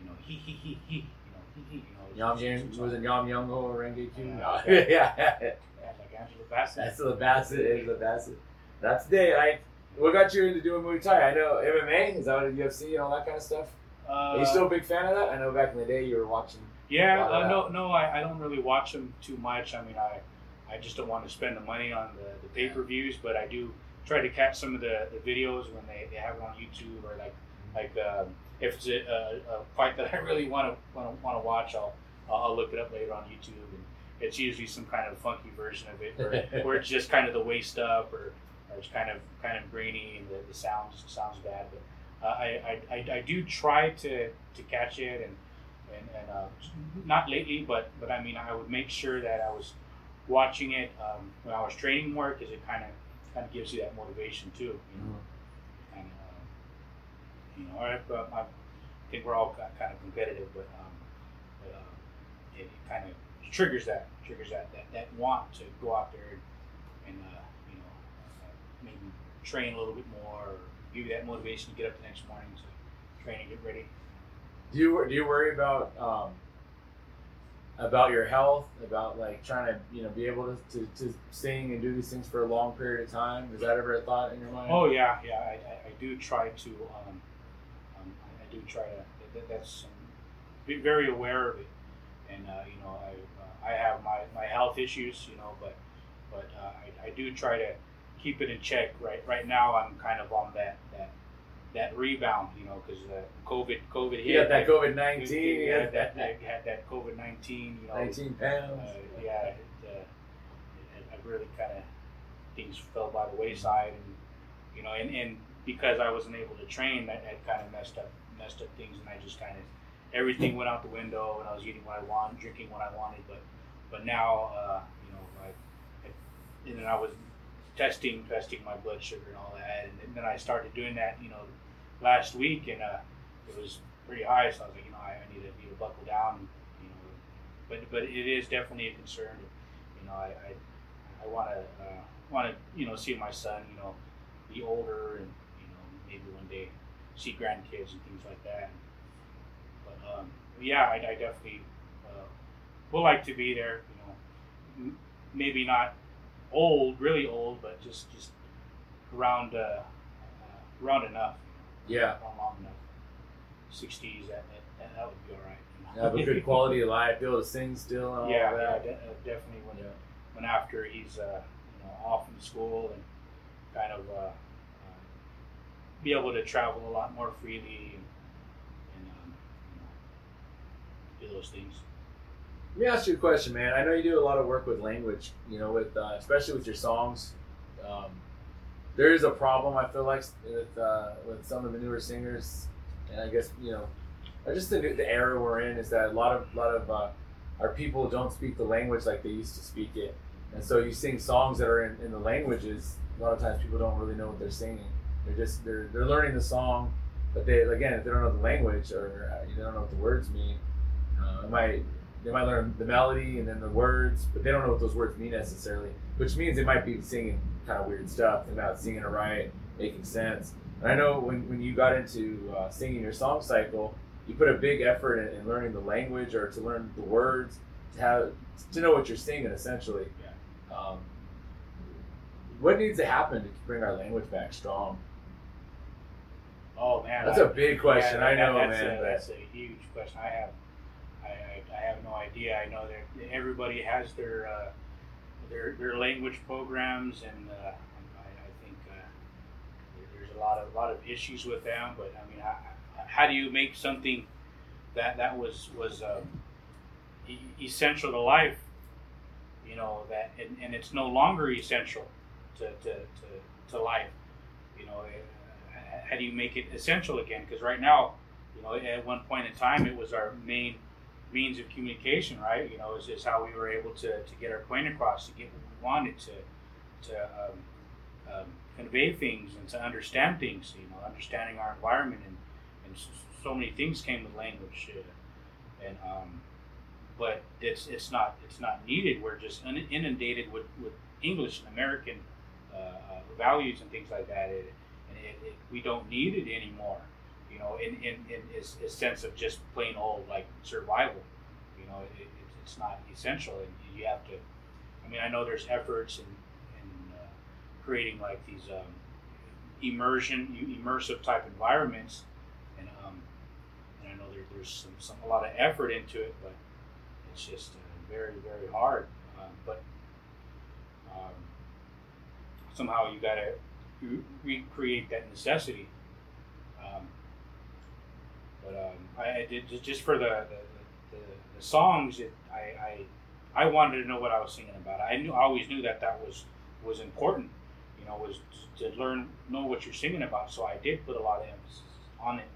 Speaker 2: You know, he he he he. You know, he he. You know,
Speaker 1: Yam
Speaker 2: it's-
Speaker 1: was it Yam Youngo or Rengekyo?
Speaker 2: Yeah.
Speaker 1: Yeah,
Speaker 2: like Angela Bassett.
Speaker 1: That's the Bassett. The Bassett. That's the day. I. What got you into doing Muay Thai? I know MMA. Is that what UFC and all that kind of stuff?
Speaker 2: uh,
Speaker 1: Are you still a big fan of that? I know back in the day you were watching.
Speaker 2: Yeah,
Speaker 1: a lot of
Speaker 2: uh, no, no, I, I don't really watch them too much. I mean, I, I just don't want to spend the money on the, the pay per views, but I do try to catch some of the, the videos when they, they have it on YouTube or like like um, if it's a, a, a fight that I really want to want to want to watch, I'll I'll look it up later on YouTube, and it's usually some kind of funky version of it, where, where it's just kind of the waist up or, or it's kind of kind of grainy and the, the sounds sounds bad, but uh, I, I, I, I do try to, to catch it and and, and uh, not lately, but but I mean I would make sure that I was watching it um, when I was training more because it kind of kind of gives you that motivation too. You know, uh, you know, I, I think we're all kind of competitive, but um, but um, it, it kind of triggers that triggers that, that that want to go out there and, and uh, you know uh, maybe train a little bit more or give you that motivation to get up the next morning to train and get ready.
Speaker 1: Do you do you worry about um, about your health? About like trying to you know be able to, to, to sing and do these things for a long period of time? Is that ever a thought in your mind?
Speaker 2: Oh yeah, yeah. I, I, I do try to. Um, do try to. That, that's um, be very aware of it, and uh, you know, I uh, I have my, my health issues, you know, but but uh, I, I do try to keep it in check. Right right now, I'm kind of on that that that rebound, you know, because uh, COVID COVID hit.
Speaker 1: got that COVID nineteen.
Speaker 2: That,
Speaker 1: that
Speaker 2: that had that COVID nineteen, you know.
Speaker 1: nineteen pounds.
Speaker 2: Uh, yeah, it, uh, it, it really kind of things fell by the wayside, and you know, and, and because I wasn't able to train, that, that kind of messed up messed up things, and I just kind of everything went out the window, and I was eating what I wanted, drinking what I wanted, but but now uh, you know I, I and then I was testing testing my blood sugar and all that, and then I started doing that you know last week, and uh, it was pretty high, so I was like you know I, I need to need to buckle down, you know, but but it is definitely a concern, you know I I, I want to uh, want to you know see my son you know be older and you know maybe one day see grandkids and things like that. But um, yeah, I, I definitely uh, would like to be there. You know, m- maybe not old, really old, but just just around uh, uh, around enough.
Speaker 1: Yeah.
Speaker 2: Around long enough. Sixties, that, that that would be all right. you know.
Speaker 1: Have a good quality of life, be able to sing still and all
Speaker 2: yeah, yeah, de- uh, definitely. When
Speaker 1: Yeah.
Speaker 2: when after he's uh, you know off from school and kind of uh, be able to travel a lot more freely and, and um, do those things.
Speaker 1: Let me ask you a question, man. I know you do a lot of work with language, you know, with uh, especially with your songs. Um, there is a problem I feel like with uh, with some of the newer singers, and I guess you know, I just think the era we're in is that a lot of lot of uh, our people don't speak the language like they used to speak it, and so you sing songs that are in, in the languages. A lot of times people don't really know what they're singing. They're just they're they're learning the song, but they again if they don't know the language or uh, they don't know what the words mean, uh, it might they might learn the melody and then the words, but they don't know what those words mean necessarily. Which means they might be singing kind of weird stuff. They're not singing it right, making sense. And I know when, when you got into uh, singing your song cycle, you put a big effort in, in learning the language or to learn the words to have to know what you're singing essentially.
Speaker 2: Yeah.
Speaker 1: Um, what needs to happen to bring our language back strong?
Speaker 2: Oh man,
Speaker 1: That's
Speaker 2: a
Speaker 1: a big question. I know,
Speaker 2: that's
Speaker 1: man,
Speaker 2: A, that's a huge question. I have, I, I, I have no idea. I know that everybody has their uh, their their language programs, and uh, I, I think uh, there's a lot of lot of issues with them. But I mean, how, how do you make something that that was was um, e- essential to life? You know that, and, and it's no longer essential to, to, to, to life. You know, how do you make it essential again? Because right now, you know, at one point in time, it was our main means of communication, right? You know, is, how we were able to, to get our point across, to get what we wanted, to to um, um, convey things and to understand things. You know, understanding our environment and and so many things came with language, uh, and um, but it's it's not it's not needed. We're just inundated with, with English and American uh, uh, values and things like that. It, it, it, we don't need it anymore. You know, in in, in this, this sense of just plain old like survival. You know, it, it, it's not essential, and you have to. I mean, I know there's efforts in in uh, creating like these um, immersion, immersive type environments, and um, and I know there, there's some, some a lot of effort into it, but it's just uh, very very hard. Um, but um, somehow you got to recreate that necessity. Um, but um, I, did just for the the, the, the songs. It, I, I I wanted to know what I was singing about. I knew I always knew that that was was important. You know, was to learn know what you're singing about. So I did put a lot of emphasis on it.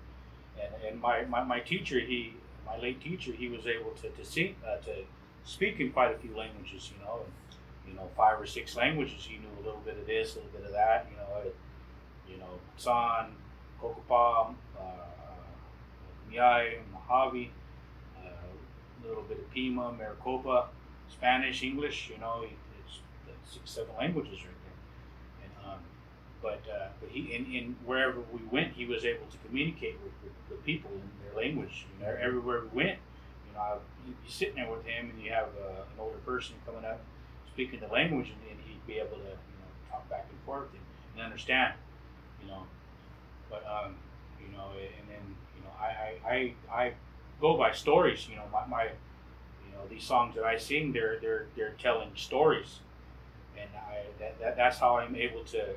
Speaker 2: And, and my, my, my teacher, he my late teacher, he was able to to sing uh, to speak in quite a few languages. You know, and you know five or six languages. He knew a little bit of this, a little bit of that. You know, you know, San, Kokopam, uh, Mojave, uh, a little bit of Pima, Maricopa, Spanish, English. You know, it's, it's six, seven languages right there. And um, but uh, but he in, in wherever we went, he was able to communicate with, with the people in their language. You know, everywhere we went, you know, I- you'd be sitting there with him, and you have uh, an older person coming up speaking the language, and, and he'd be able to you know talk back and forth and, and understand. You know, but um, you know, and then you know, I I, I, I go by stories. You know, my, my you know these songs that I sing, they're they're they're telling stories, and I that, that that's how I'm able to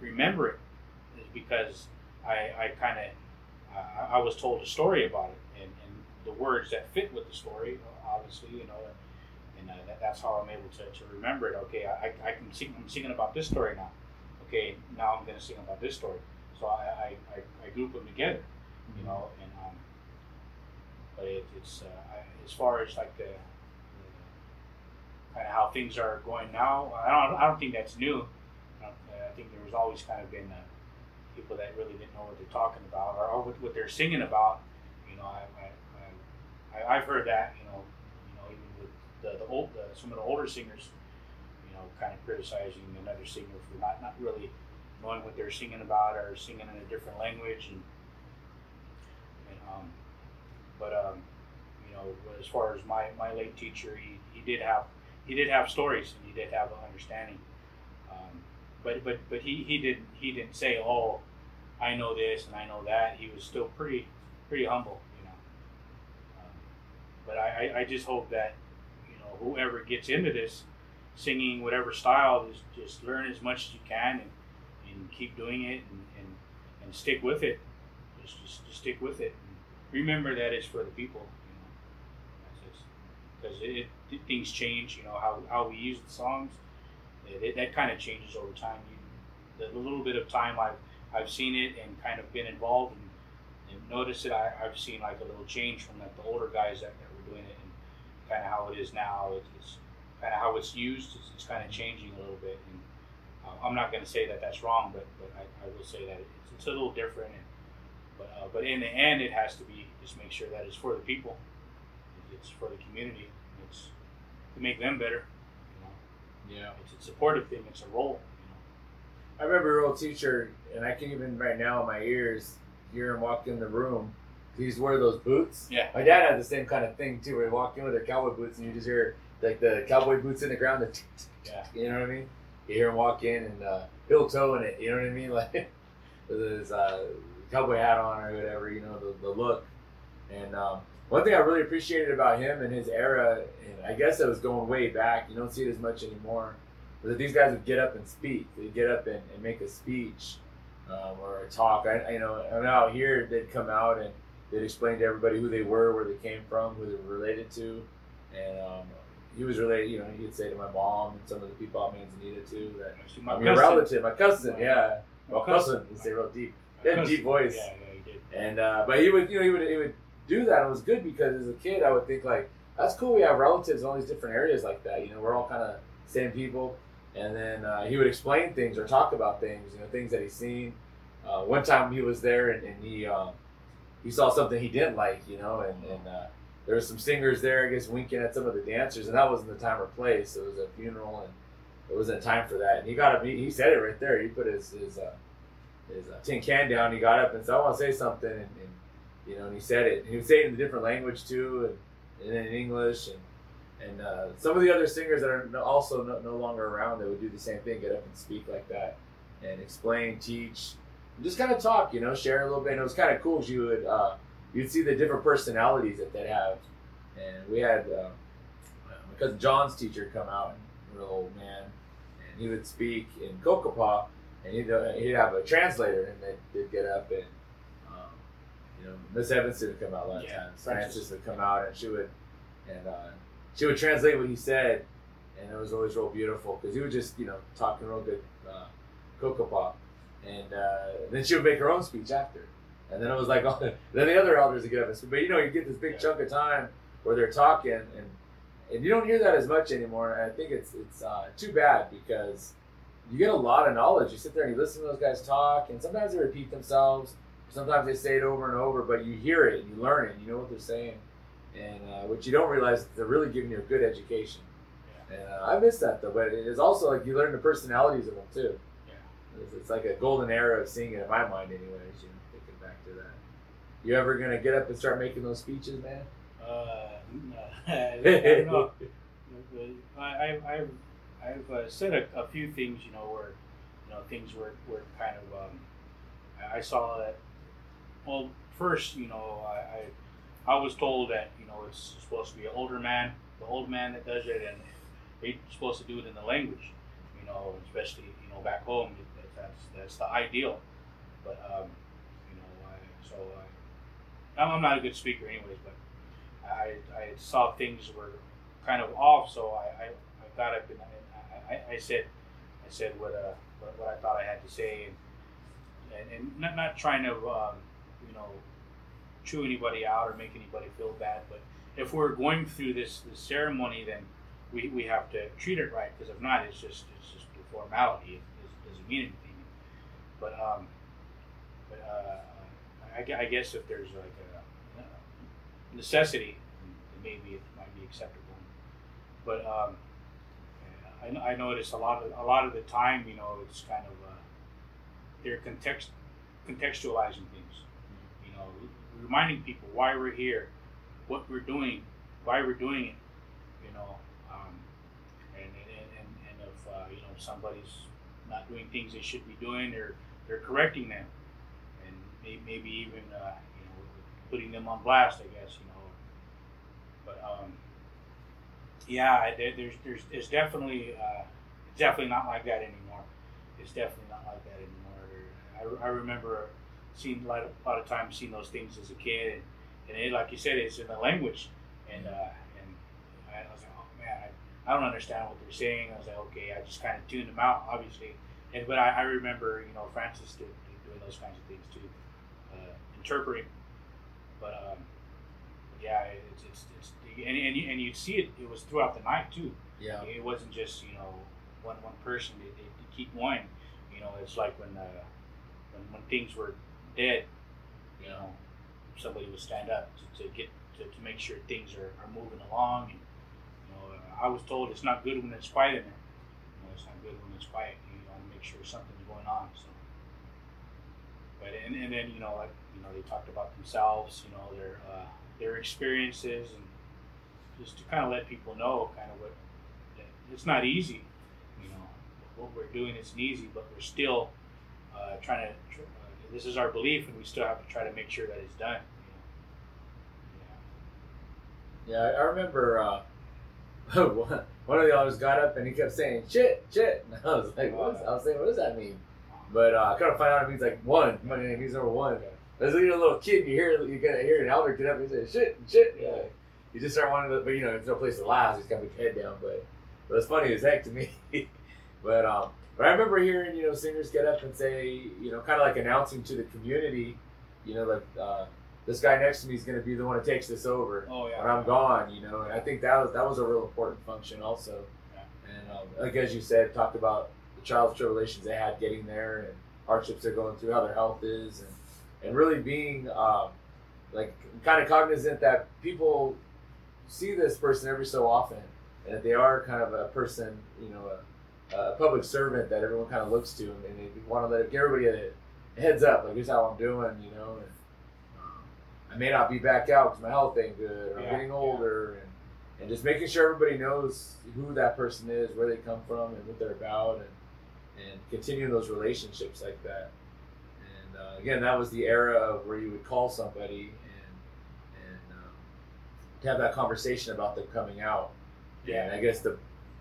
Speaker 2: remember it is because I I kind of I, I was told a story about it and, and the words that fit with the story obviously you know uh, that, that's how I'm able to, to remember it okay I, I can sing I'm singing about this story now okay now I'm going to sing about this story so I, I, I, I group them together, you know, and um, but it, it's uh, I, as far as like the, the kind of how things are going now. I don't I don't think that's new. I, don't- I think there was always kind of been uh, people that really didn't know what they're talking about or, or what, what they're singing about. You know, I, I, I, I I've heard that. You know, you know, even with the, the old the, some of the older singers, you know, kind of criticizing another singer for not not really knowing what they're singing about or singing in a different language and and um, but um, you know, as far as my, my late teacher, he, he did have he did have stories and he did have an understanding. Um, but but but he, he didn't he didn't say, oh, I know this and I know that. He was still pretty pretty humble, you know. Um, but I, I, just hope that whoever gets into this singing whatever style just just learn as much as you can and, and keep doing it and, and, and stick with it. Just, just just stick with it. And remember that it's for the people. You know, because it, it, things change. You know how, how we use the songs. It, it, that kind of changes over time. You, the little bit of time I've I've seen it and kind of been involved and, and noticed it. I, I've seen like a little change from like the older guys that, that were doing it kind of how it is now. It, it's kind of how it's used. It's, it's kind of changing a little bit. And uh, I'm not going to say that that's wrong, but but I, I will say that it's, it's a little different. And, but uh, but in the end, it has to be just make sure that it's for the people. It's for the community. It's to make them better. You know,
Speaker 1: Yeah.
Speaker 2: it's a supportive thing. It's a role.
Speaker 1: I remember your old teacher, and I can even right now in my ears hear him walk in the room. He's wear those boots.
Speaker 2: Yeah.
Speaker 1: My dad had the same kind of thing too, where he walk in with their cowboy boots, and you just hear like the cowboy boots in the ground. The
Speaker 2: Yeah.
Speaker 1: you know what I mean? You hear him walk in and uh, heel toe in it. You know what I mean? Like with his uh, cowboy hat on or whatever. You know the, the look. And um, one thing I really appreciated about him and his era, and I guess it was going way back. You don't see it as much anymore. Was that these guys would get up and speak. They'd get up and, and make a speech um, or a talk. I, you know, and out here they'd come out and they'd explain to everybody who they were, where they came from, who they were related to, and um, he was related. You know, he'd say to my mom and some of the people out in Manzanita too that
Speaker 2: my
Speaker 1: I'm your relative, my cousin, yeah,
Speaker 2: my
Speaker 1: well, cousin. He'd say real deep,
Speaker 2: my
Speaker 1: had
Speaker 2: cousin-
Speaker 1: deep voice.
Speaker 2: Yeah, yeah, he did.
Speaker 1: And uh, but he would, you know, he would, he would do that. It was good because as a kid, I would think like, that's cool. We have relatives in all these different areas like that. You know, we're all kind of same people. And then uh, he would explain things or talk about things. You know, things that he's seen. Uh, one time he was there and, and he um, he saw something he didn't like. You know, and and uh, there was some singers there, I guess, winking at some of the dancers, and that wasn't the time or place. It was a funeral, and it wasn't time for that. And he got up. He, he said it right there. He put his his uh, his uh, tin can down. He got up and said, "I want to say something," and, and you know, and he said it. And he would say it in a different language too, and, and in English, and and uh, some of the other singers that are also no, no longer around, they would do the same thing, get up and speak like that, and explain, teach, just kind of talk, you know, share a little bit. And it was kind of cool. 'cause You would uh, you'd see the different personalities that they have, and we had uh, my cousin John's teacher come out, and real old man, and he would speak in Cocopah and he'd, uh, he'd have a translator, and they'd, they'd get up and, um, you know, Miss Evanston would come out a lot of
Speaker 2: Yeah,
Speaker 1: times.
Speaker 2: Francis.
Speaker 1: Francis would come out, and she would, and uh, she would translate what he said, and it was always real beautiful because he would just, you know, talking real good uh, Cocopah, and uh, then she would make her own speech after, and then it was like, oh, then the other elders would get up and speak, but you know, you get this big
Speaker 2: Yeah.
Speaker 1: chunk of time where they're talking, and and you don't hear that as much anymore. And I think it's it's uh, too bad because you get a lot of knowledge. You sit there and you listen to those guys talk, and sometimes they repeat themselves. Sometimes they say it over and over, but you hear it and you learn it. And You know what they're saying, and uh, what you don't realize is they're really giving you a good education. And uh, I miss that though, but it is also like you learn the personalities of them too. It's, it's like a golden era of seeing it in my mind, anyways. You know, thinking back to that. You ever gonna get up and start making those speeches, man?
Speaker 2: Uh, know. I, I, I've, I've uh, said a, a few things, you know, where, you know, things were, were kind of, um, I- saw that, well, first, you know, I, I, I was told that, you know, it's supposed to be an older man, the old man that does it, and they're supposed to do it in the language, you know, especially, you know, back home, that, that's, that's the ideal. But, um, you know, I, so I, I'm not a good speaker anyways, but I, I saw things were kind of off, so I, I, I got up and I, I, I said I said what, uh, what what I thought I had to say, and and, and not not trying to um, you know chew anybody out or make anybody feel bad, but if we're going through this this ceremony, then we, we have to treat it right because if not, it's just it's just a formality. It, it doesn't mean anything. But um, but uh, I, I guess if there's like a, necessity, maybe it might be acceptable. But um, I, I notice a lot of a lot of the time, you know, it's kind of uh, they're context contextualizing things. You know, reminding people why we're here, what we're doing, why we're doing it. You know, um, and, and, and, if uh, you know somebody's not doing things they should be doing, they're they're correcting them, and may, maybe even uh, you know putting them on blast. I guess you know, but um, yeah, there, there's there's it's definitely uh, it's definitely not like that anymore. It's definitely not like that anymore. I, I remember seeing a lot, of, a lot of times seeing those things as a kid, and, and it, like you said, it's in the language, and uh, and I was like, oh man, I, I don't understand what they're saying. I was like, okay, I just kind of tuned them out, obviously, and but I, I remember, you know, Francis did, doing those kinds of things too, uh, interpreting, but um, yeah, it's it's, it's and and you, and you'd see it. It was throughout the night too.
Speaker 1: Yeah.
Speaker 2: It wasn't just you know one one person. They, they, they keep going. You know, it's like when uh, when when things were dead. You know, somebody would stand up to, to get to, to make sure things are, are moving along. And you know, I was told it's not good when it's quiet in there. You know, it's not good when it's quiet. You sure something's going on. So, but and, and then you know like you know they talked about themselves. You know their uh, their experiences and just to kind of let people know kind of what it's not easy. You know what we're doing isn't easy, but we're still uh, trying to. Uh, this is our belief, and we still have to try to make sure that it's done. You know?
Speaker 1: Yeah, I I remember uh, one of the others got up and he kept saying shit, shit. And I was like, what is, I was saying, what does that mean? But uh, I kind of find out it means like one. My name means number one. As you're a little kid, you hear you get hear an elder get up and say shit, shit. Yeah. You just start wanting to, but you know, there's no place to laugh. Gotta put your head down. But but it's funny as heck to me. but um, but I remember hearing you know singers get up and say you know kind of like announcing to the community, you know, like uh, this guy next to me is gonna be the one that takes this over
Speaker 2: Oh yeah.
Speaker 1: when I'm gone, you know. And I think that was that was a real important function also.
Speaker 2: Yeah.
Speaker 1: And um, like as you said, talked about the trials, tribulations they had getting there, and hardships they're going through, how their health is, and and really being um, like kind of cognizant that people see this person every so often, and that they are kind of a person, you know, a, a public servant that everyone kind of looks to, and they want to let give everybody a heads up, like here's how I'm doing, you know. And, I may not be back out because my health ain't good, or I'm
Speaker 2: Yeah,
Speaker 1: getting
Speaker 2: yeah.
Speaker 1: older, and, and just making sure everybody knows who that person is, where they come from, and what they're about, and and continuing those relationships like that. And uh, again, that was the era of where you would call somebody and and um, to have that conversation about them coming out.
Speaker 2: Yeah.
Speaker 1: And I guess the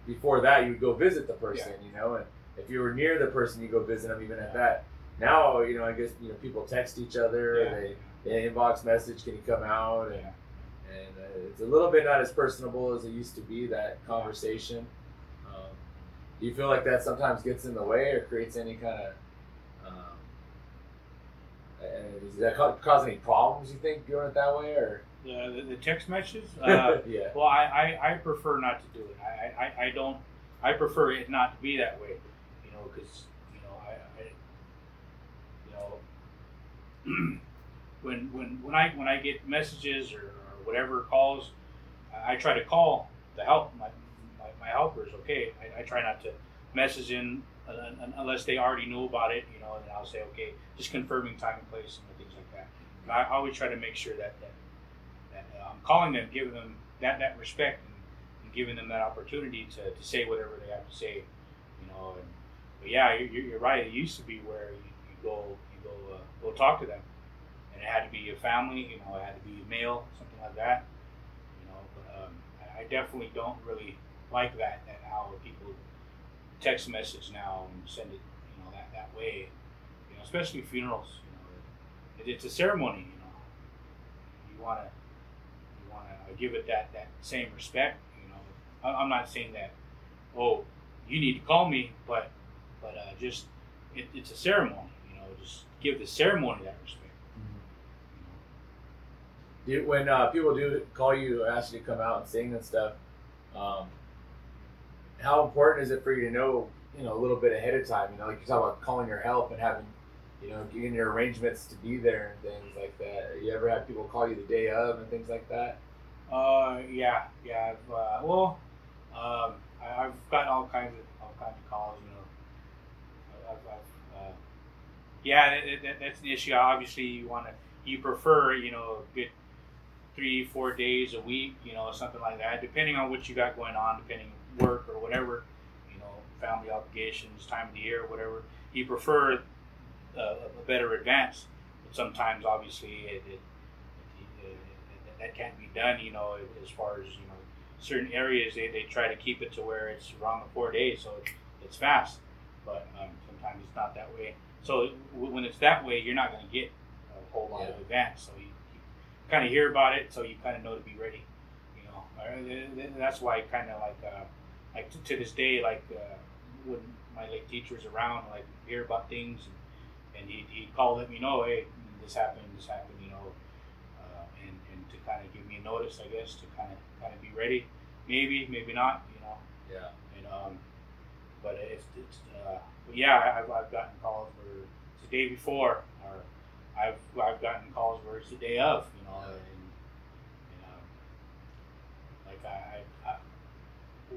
Speaker 1: before that you would go visit the person, you know, and if you were near the person, you go visit them even at that. Now, you know, I guess you know people text each other.
Speaker 2: Yeah.
Speaker 1: They they inbox message, can you come out? And
Speaker 2: Yeah.
Speaker 1: and uh, it's a little bit not as personable as it used to be. That conversation. Um, do you feel like that sometimes gets in the way or creates any kind of um, does that ca- cause any problems? You think doing it that way, or
Speaker 2: The, the, the text messages. Uh,
Speaker 1: yeah,
Speaker 2: Well, I, I, I prefer not to do it. I, I, I don't. I prefer it not to be that way. You know, because you know I, I you know when when when I when I get messages or, or whatever calls, I, I try to call the help my my, my helpers. Okay, I, I try not to message in uh, unless they already know about it. You know, and I'll say okay, just confirming time and place and things like that. And I always try to make sure that that that uh, I'm calling them, giving them that, that respect, and, and giving them that opportunity to, to say whatever they have to say, you know. And but yeah, you're, you're right. It used to be where you, you go you go uh, go talk to them, it had to be a family, you know, it had to be male, something like that, you know. But um, I, definitely don't really like that that how people text message now and send it, you know, that that way, you know, especially funerals, you know. It, it's a ceremony, you know. You want to you want to give it that that same respect. You know, I- I'm not saying that. Oh, you need to call me, but but uh, just it, it's a ceremony. You know, just give the ceremony that respect.
Speaker 1: Do, when uh, people do call you, or ask you to come out and sing and stuff, um, how important is it for you to know, you know, a little bit ahead of time? You know, like you talk about calling your help and having, you know, getting your arrangements to be there and things like that. You ever had people call you the day of and things like that?
Speaker 2: Uh, yeah, yeah. I've, uh, well, um, I, I've gotten all kinds of all kinds of calls. You know, I've, I've, uh, yeah, that, that, that's the issue. Obviously, you want to, you prefer, you know, good three, four days a week, you know, something like that, depending on what you got going on, depending work or whatever, you know, family obligations, time of the year, whatever. You prefer a, a better advance, but sometimes, obviously, it, it, it, that can't be done, you know, as far as, you know, certain areas, they, they try to keep it to where it's around the four days, so it's fast, but um, sometimes it's not that way. So when it's that way, you're not going to get a whole lot
Speaker 1: Yeah.
Speaker 2: of advance, so you, kind of hear about it, so you kind of know to be ready. You know, th- th- that's why kind of like uh, like to, to this day, like uh, when my late teacher was around, like hear about things, and, and he he call let me know, hey, this happened, this happened, you know, uh, and and to kind of give me a notice, I guess, to kind of kind of be ready. Maybe, maybe not, you know.
Speaker 1: Yeah.
Speaker 2: And um, but it's it's uh, but yeah, I've I've gotten calls for the day before, or I've I've gotten calls where it's the day of, you know, and, and um, like I, I, I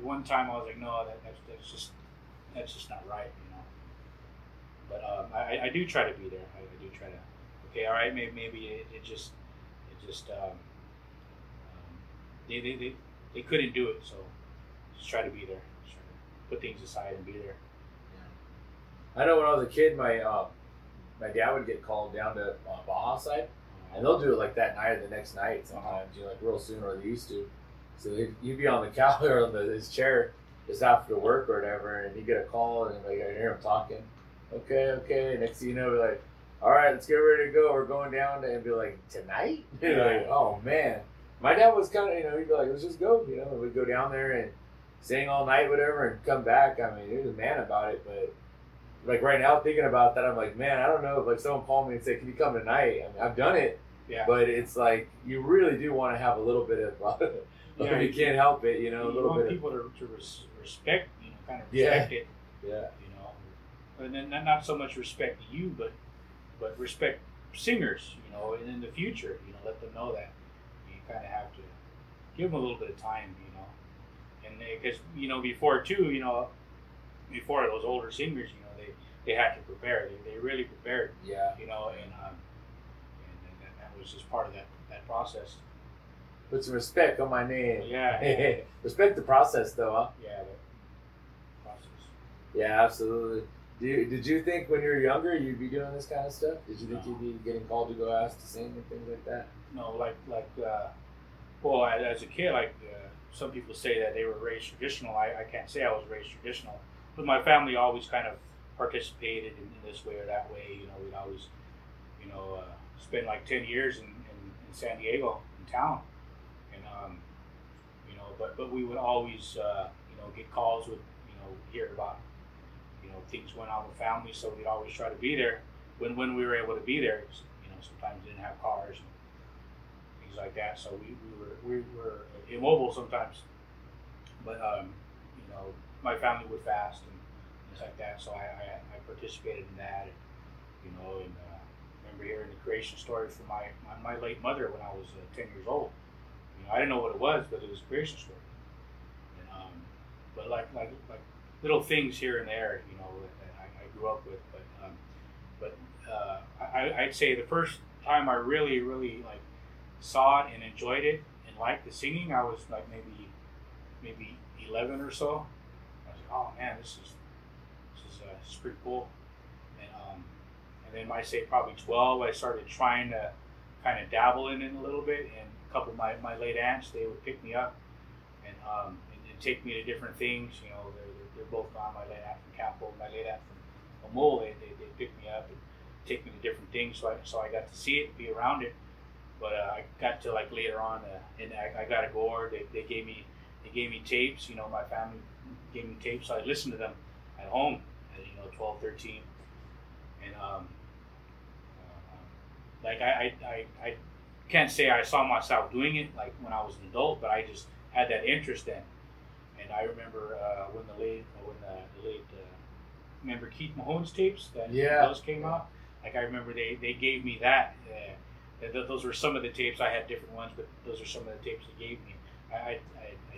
Speaker 2: one time I was like, no, that, that's that's just that's just not right, you know. But um, I, I do try to be there. I, I do try to. Okay, all right, maybe maybe it, it just it just um, um, they, they, they they couldn't do it, so just try to be there. Just try to put things aside and be there. Yeah.
Speaker 1: I know when I was a kid, my uh, my dad would get called down to uh, Baja side, and they'll do it like that night or the next night sometimes, you know, like real soon or they used to. So you'd be on the couch or on the, his chair just after work or whatever, and you get a call and like I hear him talking. Okay, okay. Next thing you know, we're like, all right, let's get ready to go. We're going down to, and be like, tonight? You're like, oh man. My dad was kind of, you know, he'd be like, let's just go, you know, and we'd go down there and sing all night, whatever, and come back. I mean, he was a man about it, but like right now, thinking about that, I'm like, man, I don't know if like someone called me and said, can you come tonight? I mean, I've done it,
Speaker 2: Yeah.
Speaker 1: but it's like you really do want to have a little bit of,
Speaker 2: Yeah,
Speaker 1: you
Speaker 2: you-
Speaker 1: can't help it, you know, a little
Speaker 2: want
Speaker 1: bit.
Speaker 2: people to, to res- respect, you know, kind of
Speaker 1: Yeah.
Speaker 2: respect it,
Speaker 1: yeah,
Speaker 2: you know, and then not- not so much respect you, but but respect singers, you know, and in the future, you know, let them know that you kind of have to give them a little bit of time, you know, and eh, because you know before too, you know, before those older singers, you they had to prepare, they, they really prepared,
Speaker 1: yeah.
Speaker 2: you know, and um, and, and that, that was just part of that that process.
Speaker 1: Put some respect on my name.
Speaker 2: Yeah,
Speaker 1: respect the process, though, huh?
Speaker 2: yeah, process.
Speaker 1: Yeah, absolutely. Do you, did you think when you were younger you'd be doing this kind of stuff? Did you think
Speaker 2: No.
Speaker 1: you'd be getting called to go ask to sing and things like that?
Speaker 2: No, like like uh, well, as as a kid, like uh, some people say that they were raised traditional. I, I can't say I was raised traditional, but my family always kind of participated in, in this way or that way. You know, we'd always, you know, uh, spend like ten years in, in, in San Diego in town, and um, you know, but but we would always uh, you know get calls with you know hear about you know things went on with family, so we'd always try to be there when when we were able to be there. You know, sometimes we didn't have cars. And, things like that. So we, we were we were immobile sometimes, but um, you know my family would fast and things like that. So I, I, I participated in that, and, you know, and uh, remember hearing the creation story from my, my, my late mother when I was uh, ten years old. You know, I didn't know what it was, but it was a creation story. And, um, but like like like little things here and there, you know, that, I, I grew up with. But um, but uh, I, I'd say the first time I really really like saw it and enjoyed it and liked the singing, I was like maybe maybe eleven or so. I was like, oh man, this is is pretty cool. And um, and then I say probably twelve, I started trying to kind of dabble in it a little bit. And a couple of my, my late aunts, they would pick me up and um, and, and take me to different things. You know, they're, they're, both gone. My late aunt from Campo, my late aunt from Jamul, they, they, they pick me up and take me to different things. So I, so I got to see it, be around it. But uh, I got to like later on, uh, and I, I got a gourd. They, they gave me they gave me tapes. You know, my family gave me tapes. So I listened to them at home know 12, 13. and um, like I, I, I, I can't say I saw myself doing it like when I was an adult, but I just had that interest then. And I remember uh, when the late when the, the late uh, remember Keith Mahone's tapes that
Speaker 1: Yeah.
Speaker 2: those came out. Like I remember they, they gave me that. Uh, th- th- those were some of the tapes. I had different ones, but those are some of the tapes they gave me. I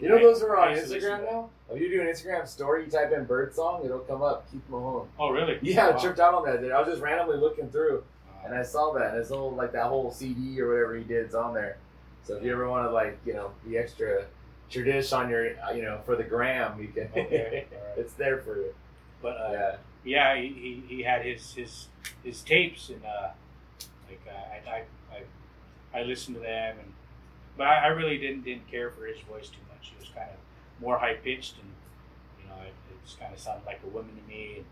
Speaker 1: You know those are on
Speaker 2: used to listen
Speaker 1: Instagram now? If you do an Instagram story, you type in bird song, it'll come up. Keith Mahone.
Speaker 2: Oh really?
Speaker 1: Yeah, I tripped out on that. Dude. I was just randomly looking through, and I saw that. And it's all like that whole CD or whatever he did is on there. So if you ever want to like, you know, the extra tradition on your, uh, you know, for the gram, you can.
Speaker 2: Okay, right.
Speaker 1: it's there for you.
Speaker 2: but uh,
Speaker 1: Yeah.
Speaker 2: yeah, he, he, he had his his his tapes and uh, like uh, I, I I I listened to them and but I, I really didn't didn't care for his voice too much. He was kind of more high pitched and you know it, it just kind of sounded like a woman to me and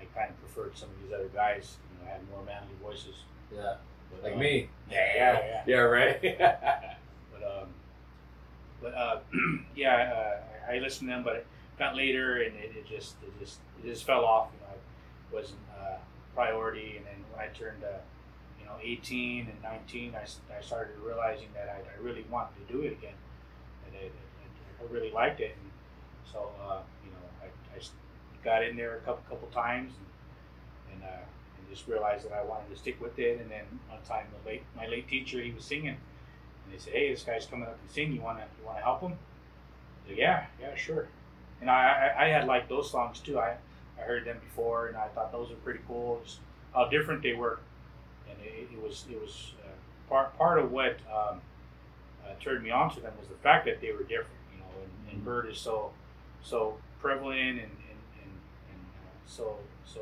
Speaker 2: I kind of preferred some of these other guys. You know, had more manly voices.
Speaker 1: Yeah.
Speaker 2: But,
Speaker 1: Like
Speaker 2: uh,
Speaker 1: me.
Speaker 2: Yeah, yeah, yeah.
Speaker 1: Yeah, right?
Speaker 2: But um, but uh, yeah, uh, I listened to them, but it got later, and it, it just it just it just fell off. You know, it wasn't uh, priority. And then when I turned uh, you know 18 and 19, I, I started realizing that I, I really wanted to do it again, and I, I, really liked it. And so uh, you know, I, I got in there a couple couple times, and, and uh, and just realized that I wanted to stick with it. And then one time, the late my late teacher, he was singing. And they said, "Hey, this guy's coming up and sing. You wanna you wanna help him?" I said, "Yeah, yeah, sure." And I, I I had liked those songs too. I I heard them before, and I thought those were pretty cool. Just how different they were, and it, it was it was uh, part part of what um, uh, turned me on to them was the fact that they were different. And, and Bird is so so prevalent and and, and, and uh, so so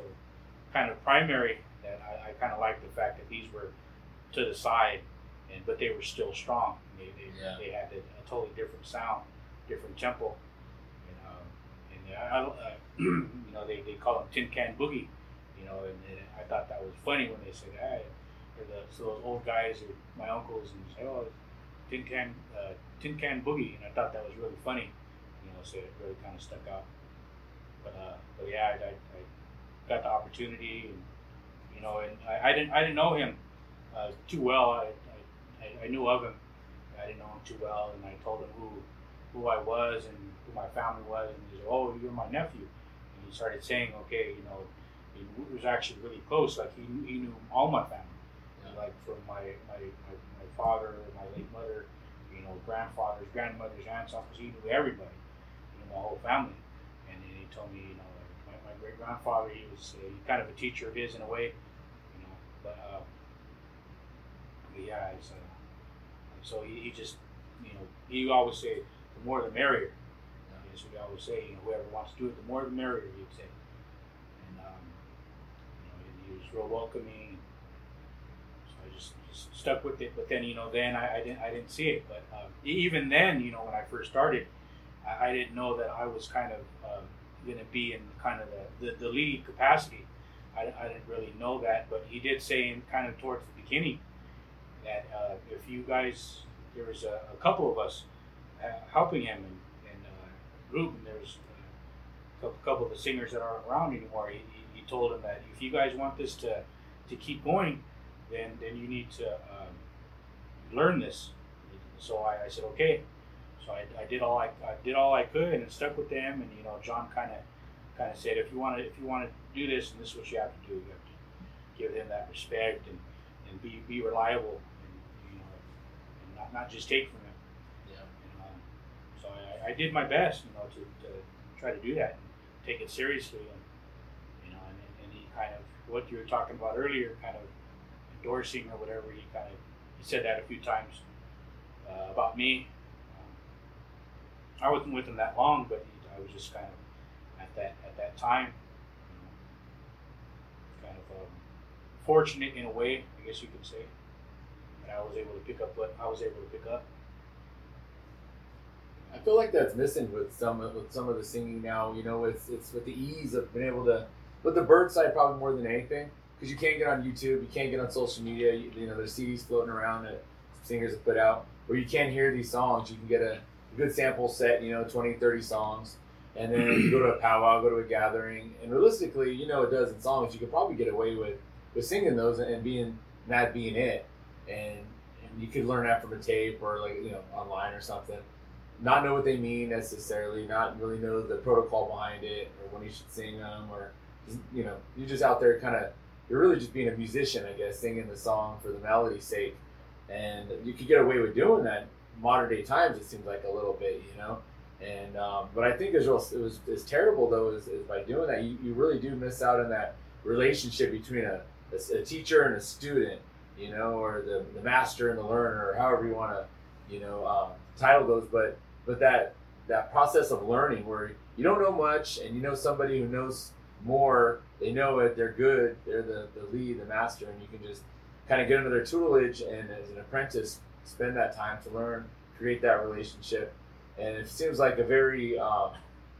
Speaker 2: kind of primary that I, I kind of like the fact that these were to the side and but they were still strong. They they,
Speaker 1: Yeah.
Speaker 2: they had a, a totally different sound, different tempo, and um, and I, I, uh, you know they, they call them tin can boogie, you know, and, and I thought that was funny when they said. Or the, so those old guys or my uncles and say, oh, tin can uh, tin can boogie, and I thought that was really funny, you know, so it really kind of stuck out. But uh, but yeah, I, I, I got the opportunity, and you know, and I, I didn't I didn't know him uh, too well. I, I, I knew of him. I didn't know him too well, and I told him who who I was and who my family was, and he said, "Oh, you're my nephew." And he started saying, "Okay, you know." He was actually really close. Like he, he knew all my family,
Speaker 1: Yeah.
Speaker 2: like from my, my, my, my father, my late mother, you know, grandfathers, grandmothers, aunts, uncles. He knew everybody, you know, my whole family. And then he told me, you know, my, my great grandfather, he was uh, kind of a teacher of his in a way, you know. But, uh, but yeah, it's, uh, so he, he just, you know, he always say, the more the merrier. That's what he always say. You know, whoever wants to do it, the more the merrier. He'd say. And um, you know, he was real welcoming. So I just, just stuck with it. But then, you know, then I, I didn't, I didn't see it. But um, even then, you know, when I first started, I, I didn't know that I was kind of um, going to be in kind of the, the, the lead capacity. I, I didn't really know that, but he did say in kind of towards the beginning that uh, if you guys, there was a, a couple of us uh, helping him and, and uh, group, and there's a couple, couple of the singers that aren't around anymore. He, he, he told him that if you guys want this to, to keep going, then then you need to um, learn this. So I, I said okay. So I, I did all I, I did all I could and stuck with them. And you know, John kind of kind of said if you want to if you want to do this, and this is what you have to do. You have to give them that respect and, and be be reliable and you know and not, not just take from them.
Speaker 1: Yeah.
Speaker 2: And, um, so I, I did my best, you know, to, to try to do that and take it seriously, and you know, and, and he kind of what you were talking about earlier, kind of endorsing or whatever. He kind of he said that a few times uh, about me. Um, I wasn't with him that long, but he, I was just kind of at that at that time, kind of um, fortunate in a way, I guess you could say. And I was able to pick up what I was able to pick up.
Speaker 1: I feel like that's missing with some with some of the singing now. You know, it's it's with the ease of being able to, with the bird side probably more than anything, because you can't get on YouTube, you can't get on social media. You, you know, there's CDs floating around that singers have put out where you can't hear these songs. You can get a, a good sample set, you know, 20, 30 songs, and then you go to a powwow, go to a gathering, and realistically, you know, a dozen songs, you could probably get away with with singing those and being that being it, and and you could learn that from a tape or like you know online or something. Not know what they mean necessarily, not really know the protocol behind it or when you should sing them or you know you're just out there kind of you're really just being a musician, I guess, singing the song for the melody's sake, and you could get away with doing that modern day times. It seems like a little bit, you know. And um, but I think as well, it was is terrible though is, is by doing that you, you really do miss out on that relationship between a, a, a teacher and a student, you know, or the, the master and the learner, or however you want to, you know, um, title those. But but that that process of learning where you don't know much and you know somebody who knows more, they know it, they're good, they're the, the lead, the master, and you can just kind of get under their tutelage and as an apprentice spend that time to learn, create that relationship. And it seems like a very, um,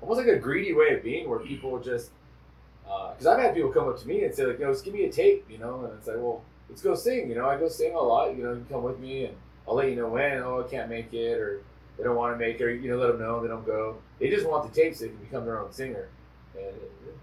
Speaker 1: almost like a greedy way of being where people just, because uh, I've had people come up to me and say, like, yo, just give me a tape, you know? And it's like, well, let's go sing, you know? I go sing a lot, you know, you come with me and I'll let you know when, oh, I can't make it, or they don't want to make it, or, you know, let them know they don't go. They just want the tape so they can become their own singer. And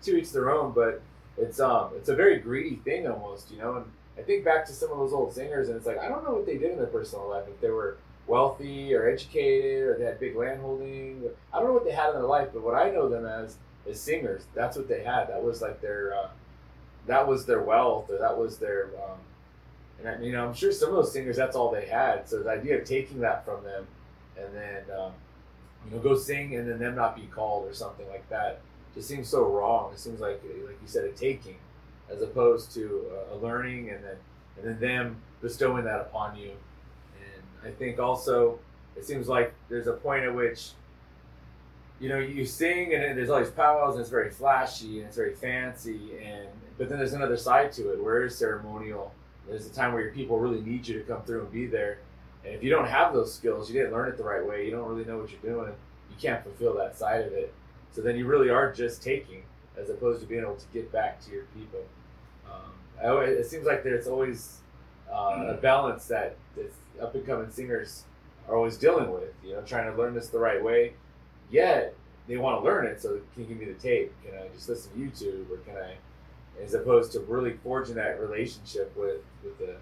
Speaker 1: to each their own, but it's um it's a very greedy thing almost, you know. And I think back to some of those old singers, and it's like I don't know what they did in their personal life. If they were wealthy or educated, or they had big landholding, I don't know what they had in their life. But what I know them as is singers. That's what they had. That was like their uh, that was their wealth, or that was their um, and I, you know I'm sure some of those singers that's all they had. So the idea of taking that from them and then um, you know go sing and then them not be called or something like that just seems so wrong. It seems like like you said a taking as opposed to a, learning and then and then them bestowing that upon you. And I think also it seems like there's a point at which you know you sing and there's all these powwows and it's very flashy and it's very fancy and but then there's another side to it where it's ceremonial. There's a time where your people really need you to come through and be there. And if you don't have those skills, you didn't learn it the right way, you don't really know what you're doing, you can't fulfill that side of it. So then you really are just taking as opposed to being able to get back to your people. Um, always, it seems like there's always uh, a balance that up and coming singers are always dealing with. You know, trying to learn this the right way. Yet they want to learn it, so can you give me the tape? Can I just listen to YouTube, or can I, as opposed to really forging that relationship with with a,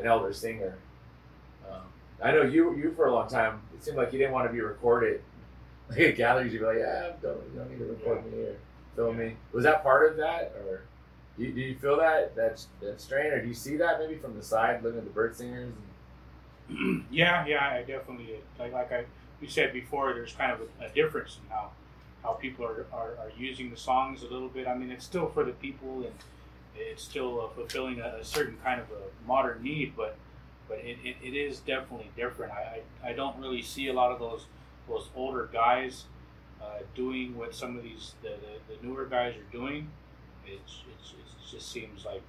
Speaker 1: an elder singer? Um, I know you you for a long time. It seemed like you didn't want to be recorded. Like at gatherings, you'd be like, "Yeah, don't you don't need to record yeah. me or film me." Was that part of that, or? Do you, do you feel that that's that strain, or do you see that maybe from the side, looking at the bird singers?
Speaker 2: yeah, yeah, I definitely did. Like like I you said before, there's kind of a, a difference in how how people are, are, are, using the songs a little bit. I mean, it's still for the people, and it's still uh, fulfilling a, a, certain kind of a modern need, but but it, it, it is definitely different. I, I, I don't really see a lot of those those older guys uh, doing what some of these the, the, the newer guys are doing it's, it's, it just seems like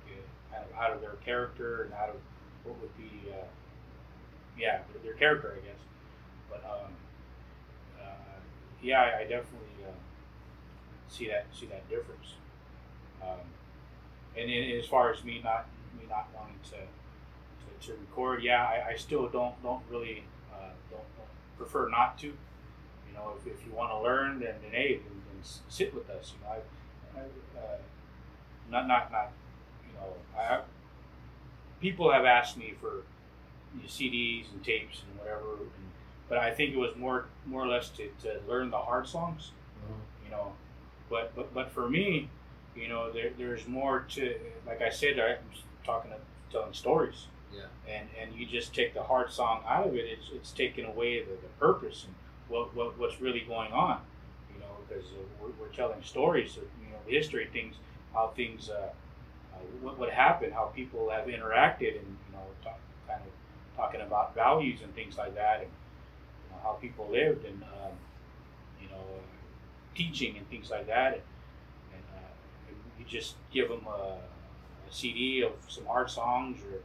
Speaker 2: uh, kind of out of their character and out of what would be, uh, yeah, their, their, character, I guess. But um, uh, yeah, I, I definitely uh, see that see that difference. Um, and as far as me not me not wanting to to, to record, yeah, I, I, still don't don't really uh, don't, don't, prefer not to. Know, if, if you want to learn, then, then hey, then, then sit with us. You know, I, I uh, not not not you know I, people have asked me for you know, CDs and tapes and whatever, and, but I think it was more more or less to, to learn the hard songs, mm-hmm. you know. But but but for me, you know, there, there's more to like I said, I'm talking about telling stories.
Speaker 1: Yeah.
Speaker 2: And and you just take the hard song out of it, it's it's taking away the, the purpose and what, what what's really going on, you know, because uh, we're, we're telling stories of you know history things how things, uh, uh, what, what happened, how people have interacted, and you know, talk, kind of talking about values and things like that, and you know, how people lived, and um, you know, teaching and things like that, and, and uh, you just give them a, a, CD of some art songs, or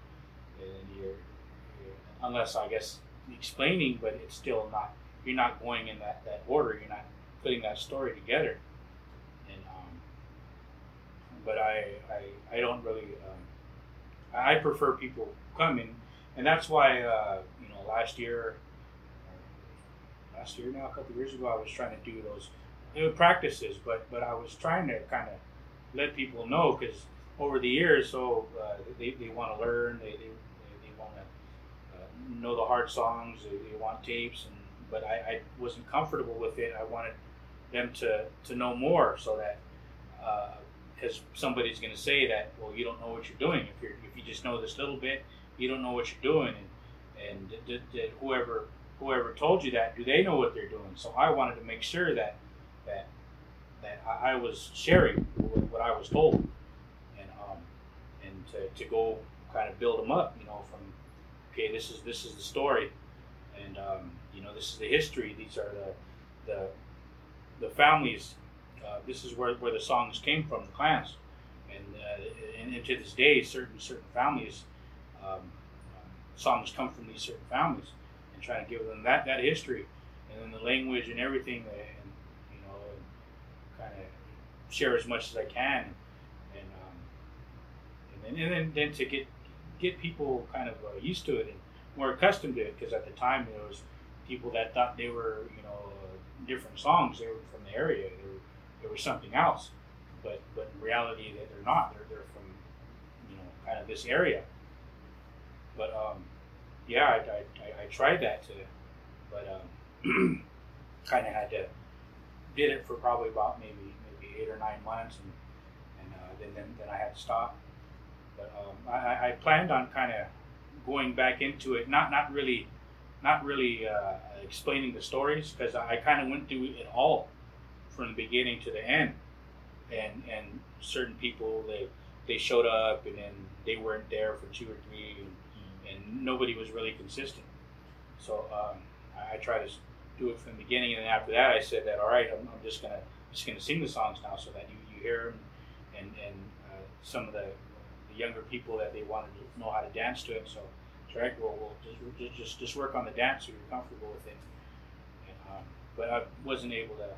Speaker 2: and you're, you're, unless I guess explaining, but it's still not. You're not going in that, that order. You're not putting that story together And but I, I, I don't really. Um, I prefer people coming, and that's why uh, you know last year, last year now a couple years ago I was trying to do those practices, but but I was trying to kind of let people know because over the years, so uh, they, they want to learn, they, they, they want to uh, know the hard songs, they, they want tapes, and but I, I wasn't comfortable with it. I wanted them to, to know more so that uh, somebody's going to say that well you don't know what you're doing. If you if you just know this little bit you don't know what you're doing. And and did, did whoever whoever told you that do they know what they're doing? So I wanted to make sure that that that I, I was sharing what, I was told. And um and to, to go kind of build them up you know from okay this is this is the story. And um, you know this is the history these are the the the families uh, this is where, where the songs came from, the clans, and, uh, and, and to this day, certain certain families, um, songs come from these certain families, and trying to give them that, that history, and then the language and everything, and you know, kind of share as much as I can, and um, and then and then, then to get get people kind of uh, used to it and more accustomed to it, because at the time there was people that thought they were you know different songs, they were from the area, they were there was something else. But but in reality, that they're not. They're they're from you know kind of this area. But um, yeah, I, I, I, I tried that to, but um, kind of had to did it for probably about maybe maybe eight or nine months, and and uh, then, then then I had to stop. But um, I, I planned on kind of going back into it, not not really, not really uh, explaining the stories because I kind of went through it all from the beginning to the end. And and certain people they they showed up and then they weren't there for two or three, and, and nobody was really consistent. So um, I, I try to do it from the beginning, and then after that, I said that all right, I'm, I'm just gonna just gonna sing the songs now, so that you, you hear them, and and uh, some of the, the younger people that they wanted to know how to dance to it. So, right, well, we'll just just just work on the dance so you're comfortable with it. And, um, but I wasn't able to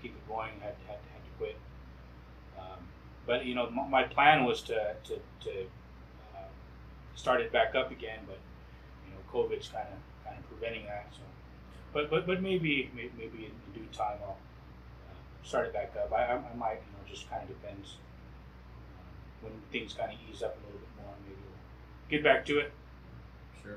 Speaker 2: keep it going. Had had, had to quit. Um, but you know, my, my, plan was to to, to uh, start it back up again. But you know, COVID's kind of kind of preventing that. So, but but but maybe maybe, maybe in, due time I'll uh, start it back up. I, I, I, might you know just kind of depends uh, when things kind of ease up a little bit more. Maybe we'll get back to it.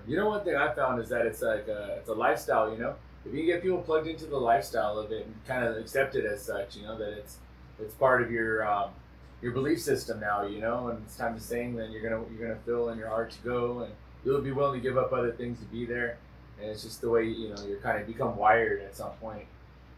Speaker 1: You know, one thing I found is that it's like a, it's a lifestyle. You know if you get people plugged into the lifestyle of it and kind of accept it as such, you know that it's it's part of your um, your belief system now, you know, and it's time to sing. Then you're gonna you're gonna feel in your heart to go, and you'll be willing to give up other things to be there. And it's just the way you know you're kind of become wired at some point.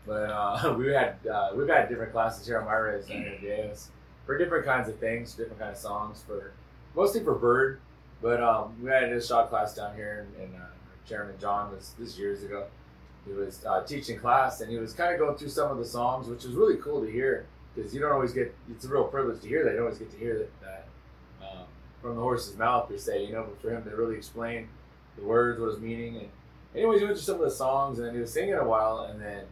Speaker 1: But uh, we had uh, we've had different classes here on my res for different kinds of things, different kind of songs for mostly for bird. But um, we had a shot class down here, and, and uh, Chairman John was this years ago he was uh, teaching class and he was kind of going through some of the songs, which was really cool to hear because you don't always get. It's a real privilege to hear that. You don't always get to hear that, that um, from the horse's mouth per se, you know. But for him to really explain the words, what his meaning, and anyways, he went through some of the songs and he was singing a while, and then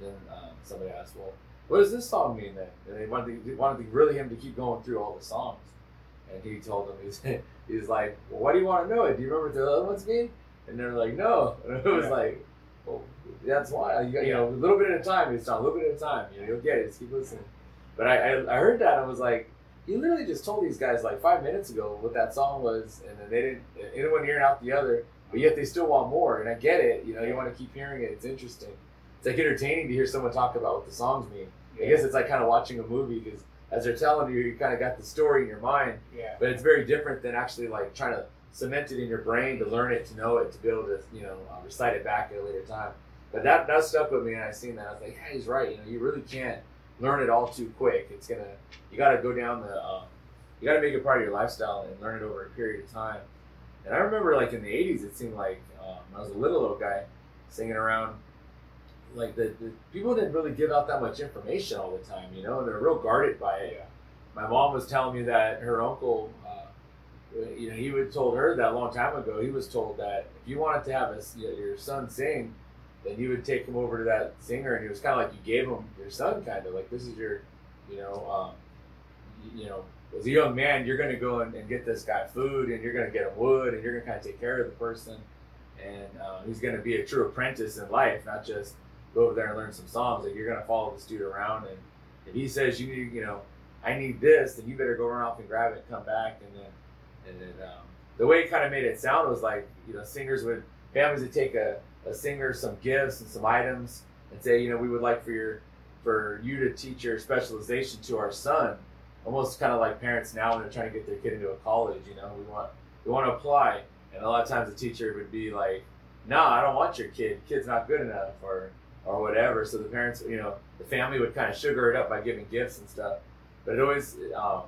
Speaker 1: then um, somebody asked, "Well, what does this song mean?" Then and they wanted to, wanted to really him to keep going through all the songs, and he told them he's he's like, "Well, what do you want to know? It? Do you remember what the other ones mean?" And they're like, "No," and it was yeah. like well, that's why you, you know a little bit at a time. It's not a little bit at a time. You know, you'll get it. Just keep listening. But I, I, I heard that I was like, he literally just told these guys like five minutes ago what that song was, and then they didn't anyone hearing out the other, but yet they still want more. And I get it. You know, you want to keep hearing it. It's interesting. It's like entertaining to hear someone talk about what the songs mean. I guess it's like kind of watching a movie because as they're telling you, you kind of got the story in your mind.
Speaker 2: Yeah.
Speaker 1: But it's very different than actually like trying to cement it in your brain to learn it, to know it, to be able to you know uh, recite it back at a later time. But that that stuck with me, and I seen that I was like, yeah, he's right. You know, you really can't learn it all too quick. It's gonna you got to go down the um, you got to make it part of your lifestyle and learn it over a period of time. And I remember like in the '80s, it seemed like um, I was a little little guy singing around. Like the, the people didn't really give out that much information all the time, you know. They're real guarded by it. Yeah. My mom was telling me that her uncle you know, he would told her that a long time ago. He was told that if you wanted to have a, your son sing, then you would take him over to that singer, and he was kind of like you gave him your son, kind of like this is your, you know, um, you, you know, as a young man, you're going to go and, and, get this guy food, and you're going to get him wood, and you're going to kind of take care of the person, and uh, he's going to be a true apprentice in life, not just go over there and learn some songs. Like you're going to follow this dude around, and if he says you need, you know, I need this, then you better go run off and grab it, and come back, and then and then um, the way it kind of made it sound was like you know singers would families would take a, a singer some gifts and some items and say you know we would like for your for you to teach your specialization to our son almost kind of like parents now when they're trying to get their kid into a college you know we want we want to apply and a lot of times the teacher would be like no i don't want your kid kid's not good enough or or whatever. So the parents you know the family would kind of sugar it up by giving gifts and stuff. But it always um,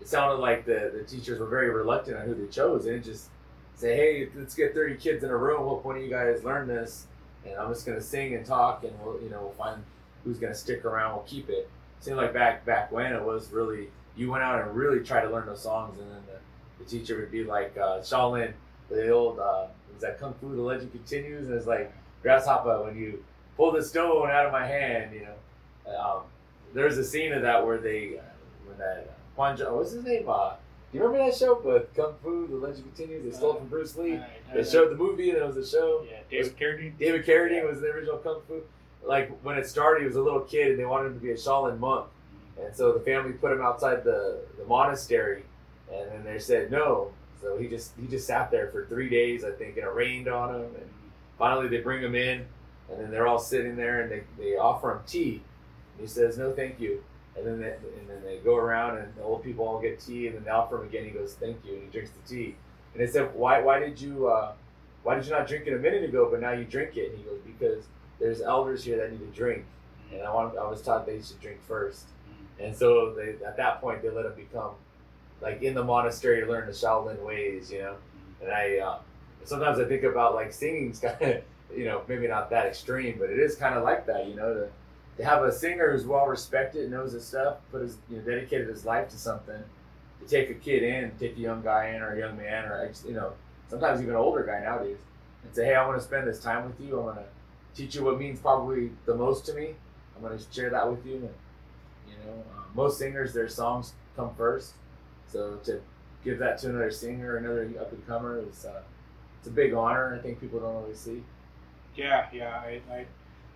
Speaker 1: it sounded like the, the teachers were very reluctant on who they chose. And just say hey let's get 30 kids in a room. Hope one of you guys learn this and i'm just going to sing and talk and we'll you know we'll find who's going to stick around. We'll keep it. Seemed like back back when it was really you went out and really tried to learn those songs and then the, the teacher would be like uh, shaolin the old uh, that kung fu the legend continues and it's like grasshopper when you pull the stone out of my hand you know um, there's a scene of that where they uh, when that Juan Jo- what's his name? Uh, do you remember that show with Kung Fu? The Legend Continues. They stole it from Bruce Lee. They showed the movie, and it was a show.
Speaker 2: Yeah, David Carradine.
Speaker 1: David Carradine was the original Kung Fu. Like when it started, he was a little kid, and they wanted him to be a Shaolin monk. And so the family put him outside the, the monastery, and then they said no. So he just he just sat there for three days, I think, and it rained on him. And finally, they bring him in, and then they're all sitting there, and they, they offer him tea. And he says no, thank you. And then they, and then they go around, and the old people all get tea, and then they offer him again. He goes thank you, and he drinks the tea. And they said why why did you uh, why did you not drink it a minute ago, but now you drink it? And he goes because there's elders here that need to drink, and I want I was taught they should drink first. And so they, at that point, they let him become like in the monastery learn the Shaolin ways, you know. And I uh, sometimes I think about like singing's kind of, you know, maybe not that extreme, but it is kind of like that, you know, to, to have a singer who's well respected, knows his stuff, put his, you know, dedicated his life to something, to take a kid in, take a young guy in or a young man or you know, sometimes even an older guy nowadays, and say, hey, I want to spend this time with you. I want to teach you what means probably the most to me. I'm going to share that with you. And, you know, uh, most singers, their songs come first. So to give that to another singer, another up and comer, is uh, it's a big honor. I think people don't always see.
Speaker 2: Yeah, yeah. I, I,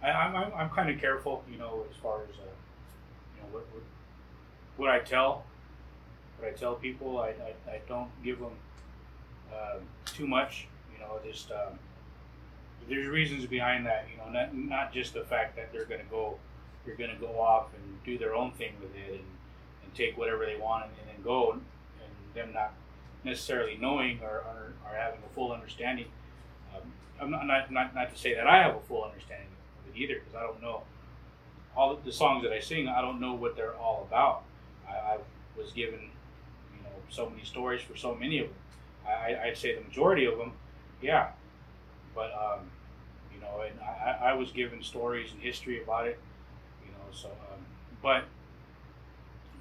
Speaker 2: I I'm, I'm, kind of careful, you know, as far as, uh, you know, what, what, what I tell, what I tell people. I, I, I don't give them um, too much, you know, just, um, there's reasons behind that, you know, not, not just the fact that they're going to go, they're going to go off and do their own thing with it and, and take whatever they want and, and then go and, and them not necessarily knowing or, or, or having a full understanding. I'm not, not, not, not to say that I have a full understanding of it either, because I don't know all the songs that I sing. I don't know what they're all about. I, I was given, you know, so many stories for so many of them. I, I'd say the majority of them, yeah. But um, you know, and I, I was given stories and history about it, you know. So, um, but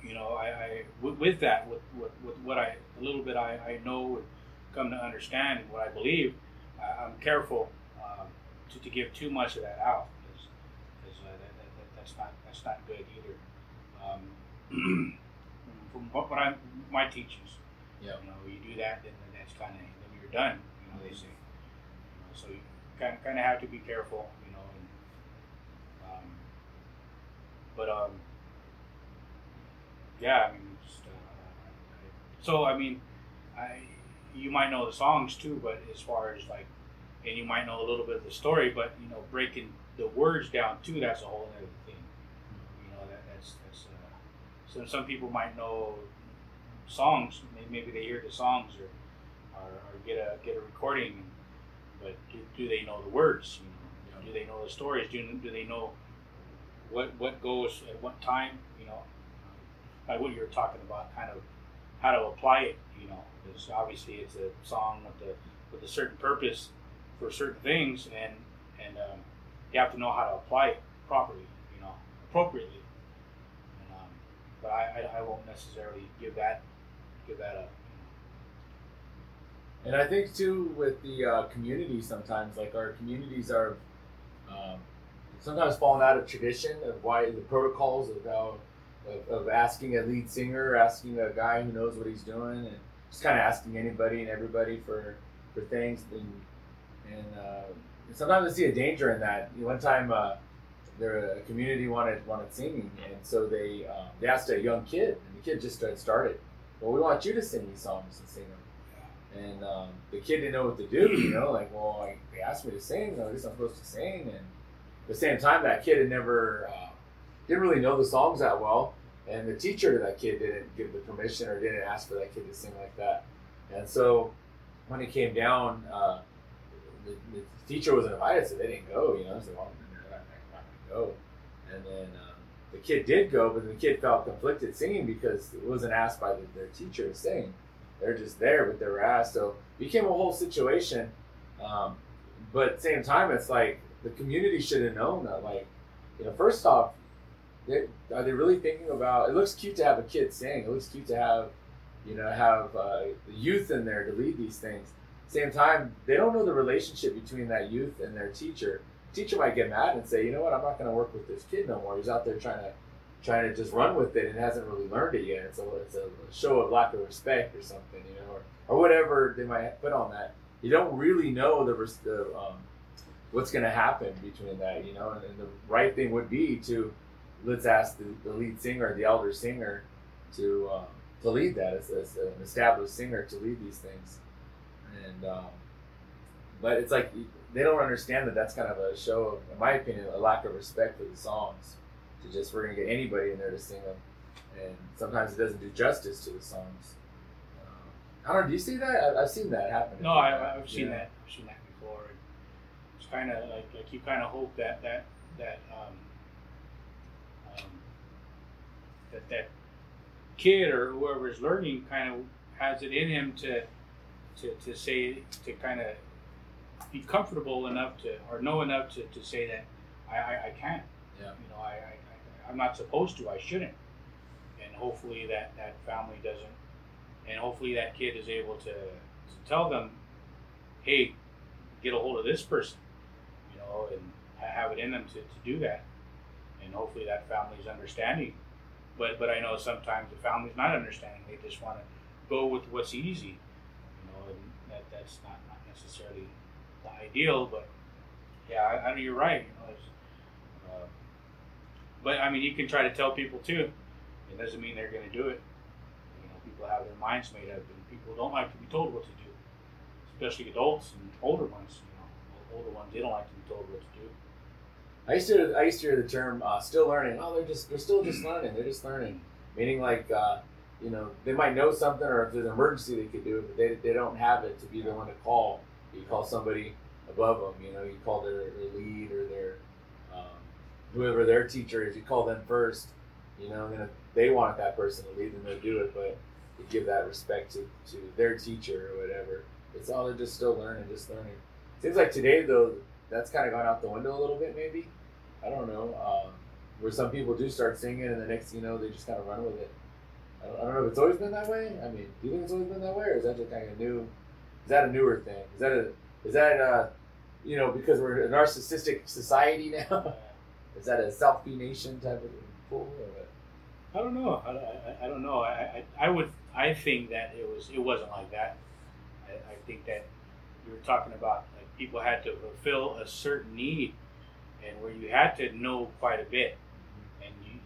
Speaker 2: you know, I, I with, with that, with, with, with what I a little bit I, I know and come to understand and what I believe, I, I'm careful um, to, to give too much of that out because uh, that, that, that, that's not that's not good either. Um, from what, what I'm my teachings,
Speaker 1: Yeah.
Speaker 2: you know, you do that, then that's kind of then you're done. You know, they say. You know, so you kind of, kind of have to be careful, you know. And, um, but um, yeah, I mean, just, uh, I- so I mean, I you might know the songs too, but as far as like, and you might know a little bit of the story, but you know, breaking the words down too, that's a whole other thing. You know, that that's that's. Uh, so some people might know songs. Maybe they hear the songs or, or, or get a get a recording, but do, do they know the words? You know, do they know the stories? Do, do they know what what goes at what time? You know, like what you were talking about, kind of how to apply it. You know, because obviously it's a song with a with a certain purpose for certain things, and and um, you have to know how to apply it properly. You know, appropriately. And, um, but I, I, I won't necessarily give that give that up.
Speaker 1: And I think too with the uh, community sometimes, like our communities are um, sometimes falling out of tradition of why the protocols of how of, of asking a lead singer, asking a guy who knows what he's doing, and just kind of asking anybody and everybody for for things. And and, uh, sometimes I see a danger in that. One time, uh, their a community wanted wanted singing, and so they um, they asked a young kid, and the kid just started. Well, we want you to sing these songs and sing them. And um, the kid didn't know what to do, you know, like, well, like, they asked me to sing, I guess I'm supposed to sing. And at the same time, that kid had never, uh, didn't really know the songs that well. And the teacher to that kid didn't give the permission or didn't ask for that kid to sing like that. And so when it came down, uh, the, the teacher wasn't invited, so they didn't go, you know. So, well, they're not, not going to go. And then um, the kid did go, but the kid felt conflicted singing because it wasn't asked by the, their teacher to sing they're just there, but they were asked. So it became a whole situation. Um, but at the same time, it's like the community should have known that, like, you know, first off, are they really thinking about? It looks cute to have a kid sing. It looks cute to have, you know, have uh, the youth in there to lead these things. Same time, they don't know the relationship between that youth and their teacher. teacher might get mad and say, you know what, I'm not going to work with this kid no more. He's out there trying to trying to just run with it and hasn't really learned it yet. It's a, it's a show of lack of respect or something, you know, or, or whatever they might put on that. You don't really know the, the um, what's going to happen between that, you know, and, and, the right thing would be to let's ask the, the lead singer, the elder singer, to um, to lead that as, as, an established singer to lead these things, and um, but it's like they don't understand that that's kind of a show of, in my opinion, a lack of respect for the songs to just we're gonna get anybody in there to sing them, and sometimes it doesn't do justice to the songs. Um, I don't know. Do you see that? I, have seen that happen.
Speaker 2: No, I, have seen yeah. that. I've seen that before. It's kind of like like you kind of hope that that that um, um, that that kid or whoever is learning kind of has it in him to to, to say to kind of be comfortable enough to or know enough to, to say that I, I, I can't. Yeah. You know, I, I, I I'm not supposed to. I shouldn't. And hopefully that that family doesn't, and hopefully that kid is able to, to tell them, hey, get a hold of this person, you know, and have it in them to, to do that. And hopefully that family's understanding. But but I know sometimes the family's not understanding. They just want to go with what's easy, you know, and that that's not, not necessarily the ideal. But yeah, I, I, you're right. You know, uh, but I mean, you can try to tell people too. It doesn't mean they're going to do it. You know, people have their minds made up, and people don't like to be told what to do, especially adults and older ones. You know, older ones they don't like to be told what to do.
Speaker 1: I used to I used to hear the term uh, "still learning." Oh, they're just they're still just learning. They're just learning, meaning like uh, you know they might know something, or if there's an emergency, they could do it, but they, they don't have it to be the one to call. You call somebody above them. You know, you call their, their lead or their whoever their teacher is, you call them first. You know, and if they want that person to lead, then they'll do it. But you give that respect to, to their teacher or whatever. It's all they're just still learning, just learning. Seems like today though, that's kind of gone out the window a little bit, maybe. I don't know. Um, where some people do start singing, and the next you know, they just kind of run with it. I don't, I don't, know if it's always been that way. I mean, do you think it's always been that way, or is that just kind of new? Is that a newer thing? Is that a is that uh, you know, because we're a narcissistic society now? Is that a selfie nation type of pool?
Speaker 2: I don't know. I, I, I don't know. I, I, I would I think that it was it wasn't like that. I, I think that you were talking about like people had to fulfill a certain need, and where you had to know quite a bit, and you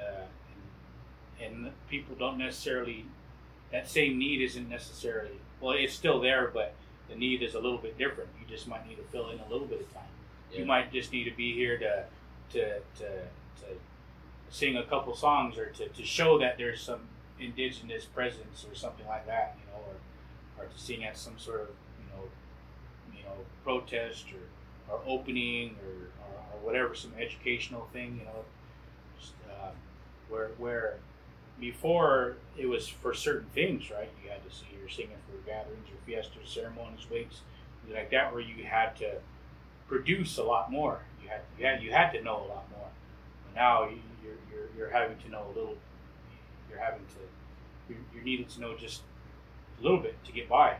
Speaker 2: uh, and, and people don't necessarily that same need isn't necessarily well it's still there, but the need is a little bit different. You just might need to fill in a little bit of time. Yeah. You might just need to be here to to, to, to sing a couple songs or to, to show that there's some indigenous presence or something like that, you know, or, or to sing at some sort of, you know, you know, protest or, or opening or, or, whatever, some educational thing, you know, just, uh, where, where before it was for certain things, right? You had to see you're singing for gatherings or fiestas, ceremonies, wakes, like that, where you had to produce a lot more you had you had you had to know a lot more. But now you, are you're you're having to know a little. You're having to you're, you're needing to know just a little bit to get by.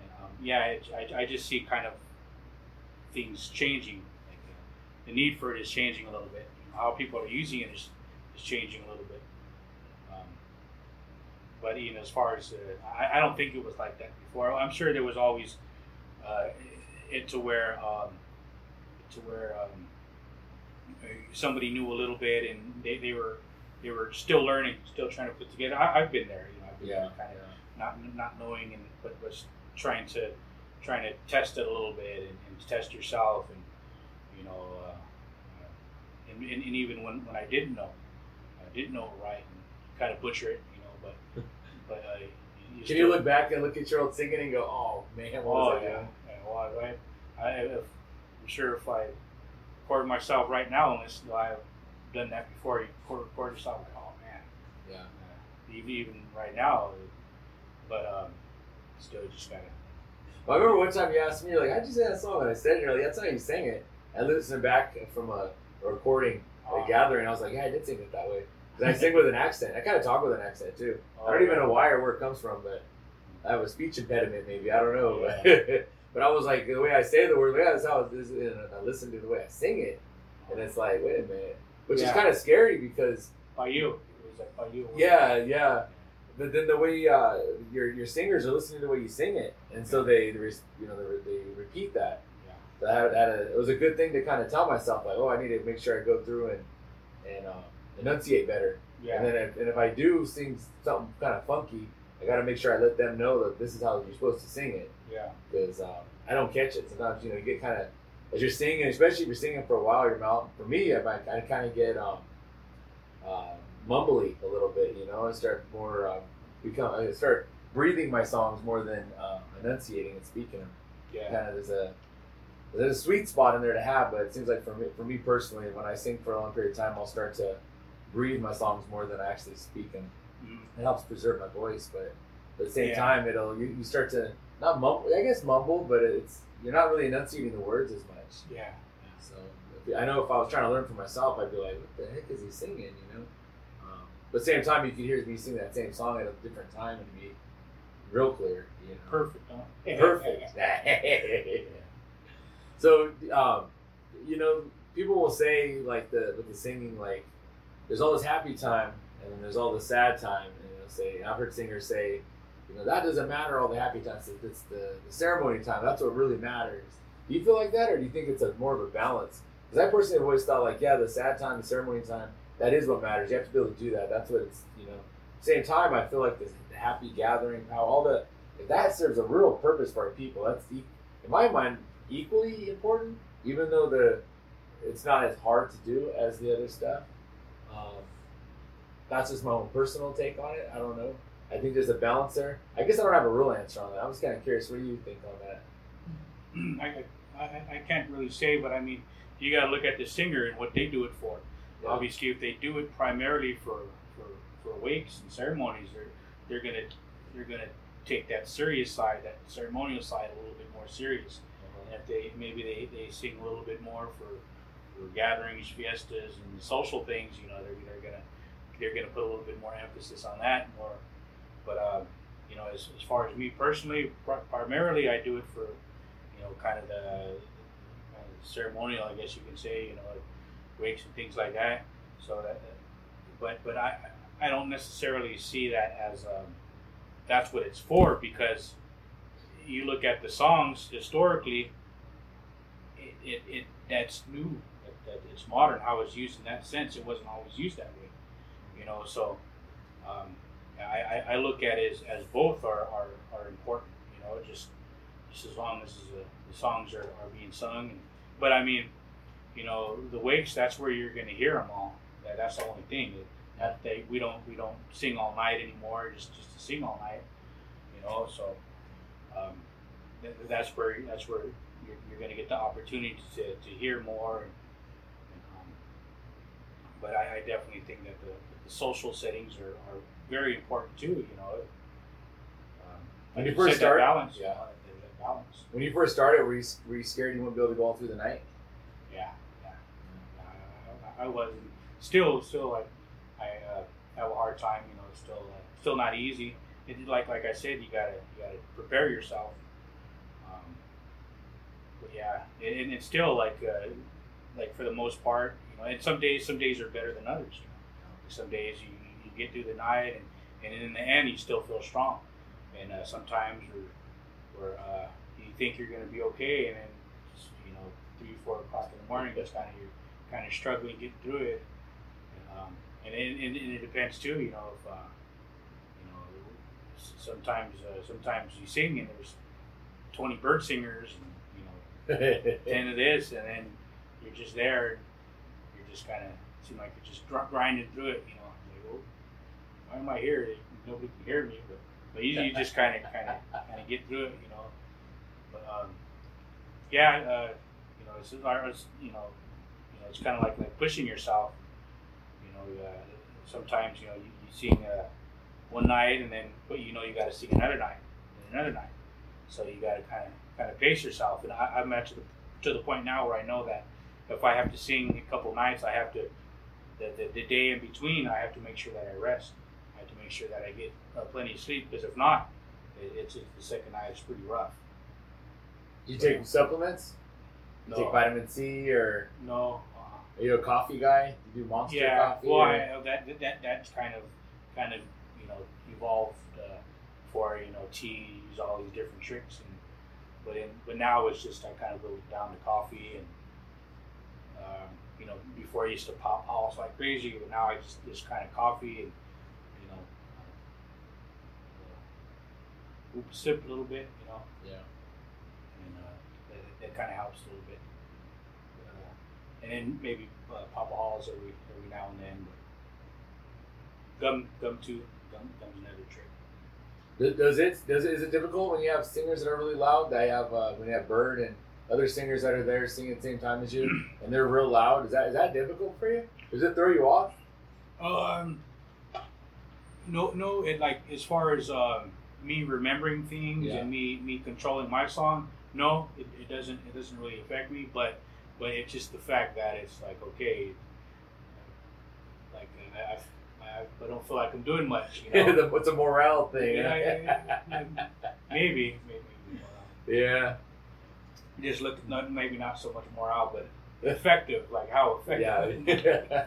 Speaker 2: And, um, yeah, it, I I just see kind of things changing. Like uh, the need for it is changing a little bit. You know, how people are using it is is changing a little bit. Um, but even as far as uh, I, I don't think it was like that before. I'm sure there was always uh, it to where um, to where um, somebody knew a little bit and they, they were they were still learning, still trying to put together. I, I've been there, you know, I've been
Speaker 1: Yeah.
Speaker 2: kind of not not knowing and but was trying to trying to test it a little bit and, and test yourself and you know uh, and, and, and even when, when I didn't know I didn't know it right and kind of butcher it you know but but uh, you
Speaker 1: Can you look back and look at your old singing and go, "Oh man, what
Speaker 2: oh
Speaker 1: I
Speaker 2: yeah,
Speaker 1: doing?"
Speaker 2: yeah well I, I, I if, I'm sure if I record myself right now and listen I've done that before you record, record yourself like oh man
Speaker 1: Yeah.
Speaker 2: uh, even even right now but um still just gotta
Speaker 1: Well, I remember one time you asked me, you're like, how'd you say that song? And I said, you're like, that's how you sang it. I listened back from a, a recording, a
Speaker 2: Oh.
Speaker 1: gathering. I was like, yeah, I did sing it that way. I sing with an accent. I kind of talk with an accent too. I don't oh, even know why or where it comes from, but I have a speech impediment, maybe. I don't know. But, but I was like, the way I say the word, yeah, that's how it is. And I listen to the way I sing it. And it's like, wait a minute. Which is kind of scary because,
Speaker 2: by you it was like by you
Speaker 1: yeah, yeah. But then the way uh, your your singers are listening to the way you sing it, and so they, they you know they, they repeat that.
Speaker 2: Yeah.
Speaker 1: So I had, had a, it was a good thing to kind of tell myself like, oh, I need to make sure I go through and and uh, enunciate better.
Speaker 2: yeah
Speaker 1: And then if, and if I do sing something kind of funky, I got to make sure I let them know that this is how you're supposed to sing it
Speaker 2: yeah
Speaker 1: because um, I don't catch it. Sometimes you know you get kind of as you're singing, especially if you're singing for a while, your mouth. For me, I might I kind of get um, uh, mumbly a little bit, you know. I start more um, become I start breathing my songs more than um, enunciating and speaking them.
Speaker 2: yeah
Speaker 1: Kind of there's a there's a sweet spot in there to have, but it seems like for me for me personally, when I sing for a long period of time, I'll start to breathe my songs more than I actually speak them
Speaker 2: Mhm.
Speaker 1: it helps preserve my voice, but at the same
Speaker 2: Yeah.
Speaker 1: time, it'll you, you start to not mumble. I guess mumble, but it's you're not really enunciating the words as much.
Speaker 2: yeah
Speaker 1: So I know if I was trying to learn for myself, I'd be like, "What the heck is he singing?" You know. But the same time, you could hear me sing that same song at a different time and be real clear. You know.
Speaker 2: perfect huh?
Speaker 1: Perfect. so, um, you know, people will say like the with the singing, like there's all this happy time and then there's all the sad time, and they'll say I've heard singers say, you know, that doesn't matter all the happy times. It's it's the, the ceremony time. That's what really matters. Do you feel like that, or do you think it's a more of a balance? Because I personally have always thought like, yeah, the sad time, the ceremony time, that is what matters. You have to be able to do that. That's what it's you know. Same time, I feel like the happy gathering, how all the if that serves a real purpose for our people, that's e- in my mind equally important, even though the it's not as hard to do as the other stuff. Um, that's just my own personal take on it. I don't know. I think there's a balance there. I guess I don't have a real answer on that. I'm just kind of curious. What do you think on that?
Speaker 2: I, I, I can't really say, but I mean, you got to look at the singer and what they do it for.
Speaker 1: Yeah.
Speaker 2: Obviously, if they do it primarily for, for, for wakes and ceremonies, they're they're gonna they're gonna take that serious side, that ceremonial side, a little bit more serious. And if they maybe they, they sing a little bit more for, for gatherings, fiestas, and social things, you know, they're, they're gonna they're gonna put a little bit more emphasis on that more. But um, you know, as, as far as me personally, pri- primarily I do it for you know kind of the kind of ceremonial, I guess you can say, you know, like wakes and things like that. So that, but but I I don't necessarily see that as um, that's what it's for because you look at the songs historically, it, it, it that's new, that, that it's modern how it's used in that sense. It wasn't always used that way, you know. So um, I, I, I look at it as, as both are, are, are important, you know, just just as long as the, the songs are, are being sung. And, but I mean, you know, the wakes that's where you're going to hear them all. That, that's the only thing. That they we don't we don't sing all night anymore. Just just to sing all night, you know. So um, th- that's where that's where you're, you're going to get the opportunity to, to hear more. And, and, um, but I, I definitely think that the, the social settings are, are very important too. You know. Um,
Speaker 1: When you first
Speaker 2: said, that
Speaker 1: start-
Speaker 2: balance.
Speaker 1: yeah.
Speaker 2: You know, that- that balance.
Speaker 1: When you first started, were you, were you scared you wouldn't be able to go all through the night?
Speaker 2: Yeah. I, was still, still like I uh, have a hard time. You know, still, uh, still not easy. It, like, like I said, you gotta, you gotta prepare yourself. Um, but yeah, and, and it's still like, uh, like for the most part, you know. And some days, some days are better than others. You know, some days you, you get through the night, and, and in the end, you still feel strong. And uh, sometimes, where, where uh, you think you're gonna be okay, and then you know, three, four o'clock in the morning, that's kind of your, kind of struggling getting through it. Um, and, it, and, and it depends too, you know, if uh, you know, sometimes uh, sometimes you sing and there's twenty bird singers and you know ten of this, and then you're just there. And you're just kind of seem like you're just grinding through it. You know, like, oh, why am I here? Nobody can hear me, but but you, you just kind of kind of kind of get through it. You know, but um, yeah, uh, you know, it's, it's you know, it's kind of like like pushing yourself. You know, uh, sometimes you know you, you sing uh, one night and then but you know you got to sing another night and another night. So you got to kind of kind of pace yourself. And I, I'm at to the to the point now where I know that if I have to sing a couple nights, I have to the, the, the day in between. I have to make sure that I rest. I have to make sure that I get uh, plenty of sleep because if not, it, it's, it's the second night is pretty rough.
Speaker 1: Do you take supplements? You
Speaker 2: No.
Speaker 1: take vitamin C or
Speaker 2: No.
Speaker 1: Are you a coffee guy? You do monster
Speaker 2: yeah.
Speaker 1: coffee?
Speaker 2: Well, I, that, that that's kind of kind of you know evolved uh, for you know teas, all these different tricks, and but in, but now it's just I kind of go down to coffee and um, you know before I used to pop Halls like crazy, but now I just just kind of coffee and you know uh, uh, sip a little bit, you know,
Speaker 1: yeah.
Speaker 2: and uh, that, that kind of helps a little bit. Uh, and then maybe uh, pop a Halls every every now and then. But gum gum too. Gum gum's another trick.
Speaker 1: Does, it does it is it difficult when you have singers that are really loud? That have uh, when you have Bird and other singers that are there singing at the same time as you, and they're real loud. Is that is that difficult for you? Does it throw you off?
Speaker 2: Um, no, no. It like as far as um, me remembering things
Speaker 1: Yeah.
Speaker 2: and me me controlling my song. No, it, it doesn't. It doesn't really affect me. But but it's just the fact that it's like okay, like I, I, I don't feel like I'm doing much. You know.
Speaker 1: It's a morale thing.
Speaker 2: Yeah, yeah, yeah. maybe, maybe. maybe
Speaker 1: yeah.
Speaker 2: just look not maybe not so much morale, but effective. Like how effective.
Speaker 1: Yeah.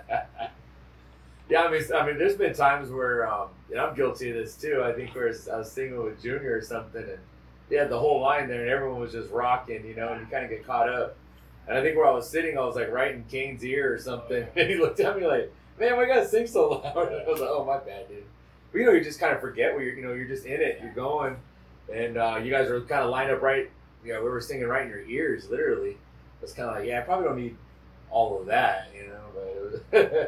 Speaker 1: yeah, I mean, I mean, there's been times where, um, and I'm guilty of this too. I think where I was singing with Junior or something, and he had the whole line there, and everyone was just rocking, you know, and you kind of get caught up. And I think where I was sitting, I was like right in Kane's ear or something, and he looked at me like, "Man, why gotta sing so loud?" And I was like, "Oh, my bad, dude." But you know, you just kind of forget where you're, you know, you're just in it, you're going, and uh, you guys are kind of lined up right. You know, we were singing right in your ears, literally. It's kind of like, yeah, I probably don't need all of that, you know. But it was,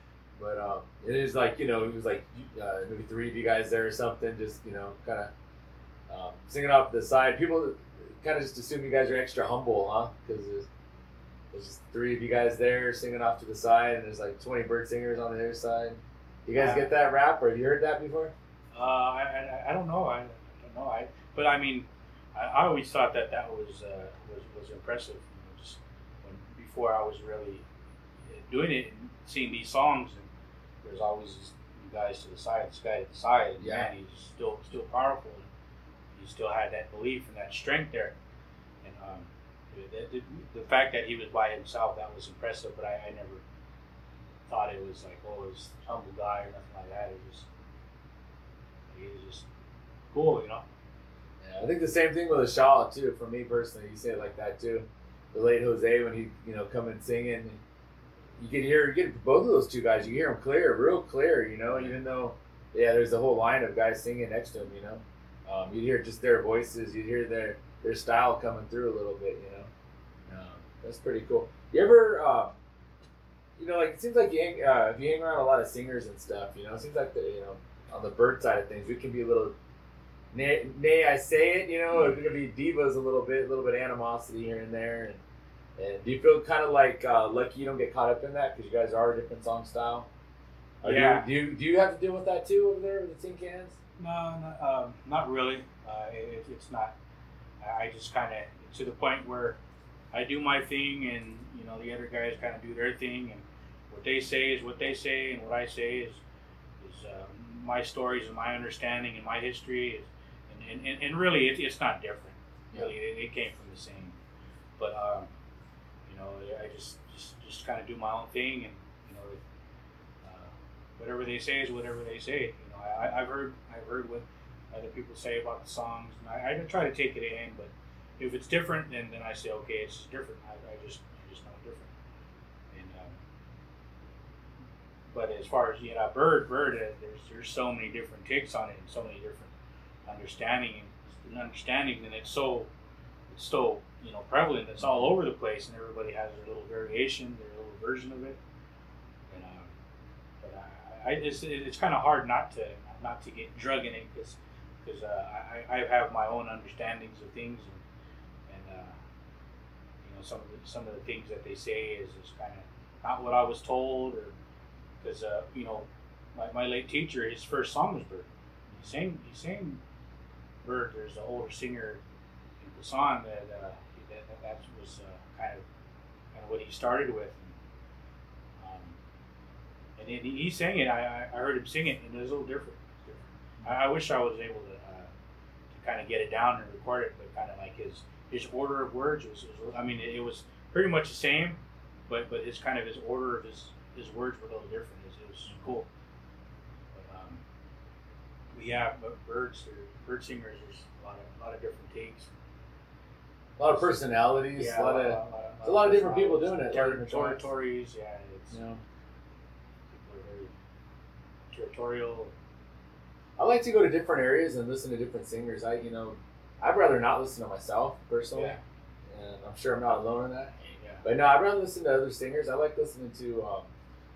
Speaker 1: but um, it is like you know, it was like uh, maybe three of you guys there or something, just you know, kind of um, singing off the side. People kind of just assume you guys are extra humble, huh? Because there's, there's just three of you guys there singing off to the side, and there's like 20 bird singers on the other side. You guys get that rap, or have you heard that before?
Speaker 2: Uh, I, I, I don't know. I, I don't know. I but I mean, I, I always thought that that was uh, was was impressive. You know, just when before I was really uh, doing it and seeing these songs, and there's always these guys to the side, this guy to the side. And
Speaker 1: Yeah.
Speaker 2: man, he's still still powerful. And he still had that belief and that strength there. And um, the, the, the fact that he was by himself that was impressive. But I, I never thought it was like oh, he's a humble guy or nothing like that. It was he was just cool, you know.
Speaker 1: Yeah, I think the same thing with a Shaw too. For me personally, you say it like that too. The late Jose when he you know come and singing, you can hear you get both of those two guys. You hear them clear, real clear. You know, even though yeah, there's a whole line of guys singing next to him. You know, um, you'd hear just their voices. You'd hear their their style coming through a little bit. You know, um, that's pretty cool. You ever, uh, you know, like it seems like you hang, uh, if you hang around a lot of singers and stuff, you know, it seems like the you know on the bird side of things, we can be a little nay, nay I say it, you know, it's gonna be divas a little bit, a little bit of animosity here and there. And, and do you feel kind of like uh, lucky you don't get caught up in that because you guys are a different song style? Or do you-
Speaker 2: Yeah.
Speaker 1: Do you, do you have to deal with that too over there with the tin cans?
Speaker 2: No, not, um, not really. Uh, it, it's not. I just kind of to the point where I do my thing, and you know the other guys kind of do their thing, and what they say is what they say, and what I say is is uh, my stories and my understanding and my history, is, and, and, and, and really it, it's not different. Really, it, it came from the same. But um, you know, I just just just kind of do my own thing, and you know, uh, whatever they say is whatever they say. I, I've heard I've heard what other people say about the songs, and I, I try to take it in. But if it's different, then then I say okay, it's different. I, I just I just know different. And but as far as you know, bird, bird, uh, there's there's so many different takes on it and so many different understanding and understanding, and it's so it's so you know prevalent. It's all over the place, and everybody has their little variation, their little version of it. I, it's kind of hard not to not to get drug in it because because uh, I, I have my own understandings of things and, and uh, you know some of the some of the things that they say is, is kind of not what I was told or because uh, you know my, my late teacher his first song was Bird he sang he sang Bird there's an older singer in Busan that uh, that, that, that was uh, kind of kind of what he started with and he, he sang it I, I heard him sing it and it was a little different I, I wish I was able to, uh, to kind of get it down and record it, but kind of like his his order of words was, was I mean, it, it, was pretty much the same, but but his kind of his order of his his words were a little different. It was, it was cool. But, um, but yeah, but birds bird singers, there's a lot of a lot of different takes.
Speaker 1: A lot of personalities,
Speaker 2: Yeah,
Speaker 1: a lot of,
Speaker 2: a lot,
Speaker 1: a lot of different people doing it, a lot of different tribes.
Speaker 2: territories, yeah. It's,
Speaker 1: you know.
Speaker 2: People are very territorial.
Speaker 1: I like to go to different areas and listen to different singers. I, you know, I'd rather not listen to myself personally,
Speaker 2: Yeah.
Speaker 1: and I'm sure I'm not alone in that.
Speaker 2: Yeah.
Speaker 1: But no, I'd rather listen to other singers. I like listening to, um,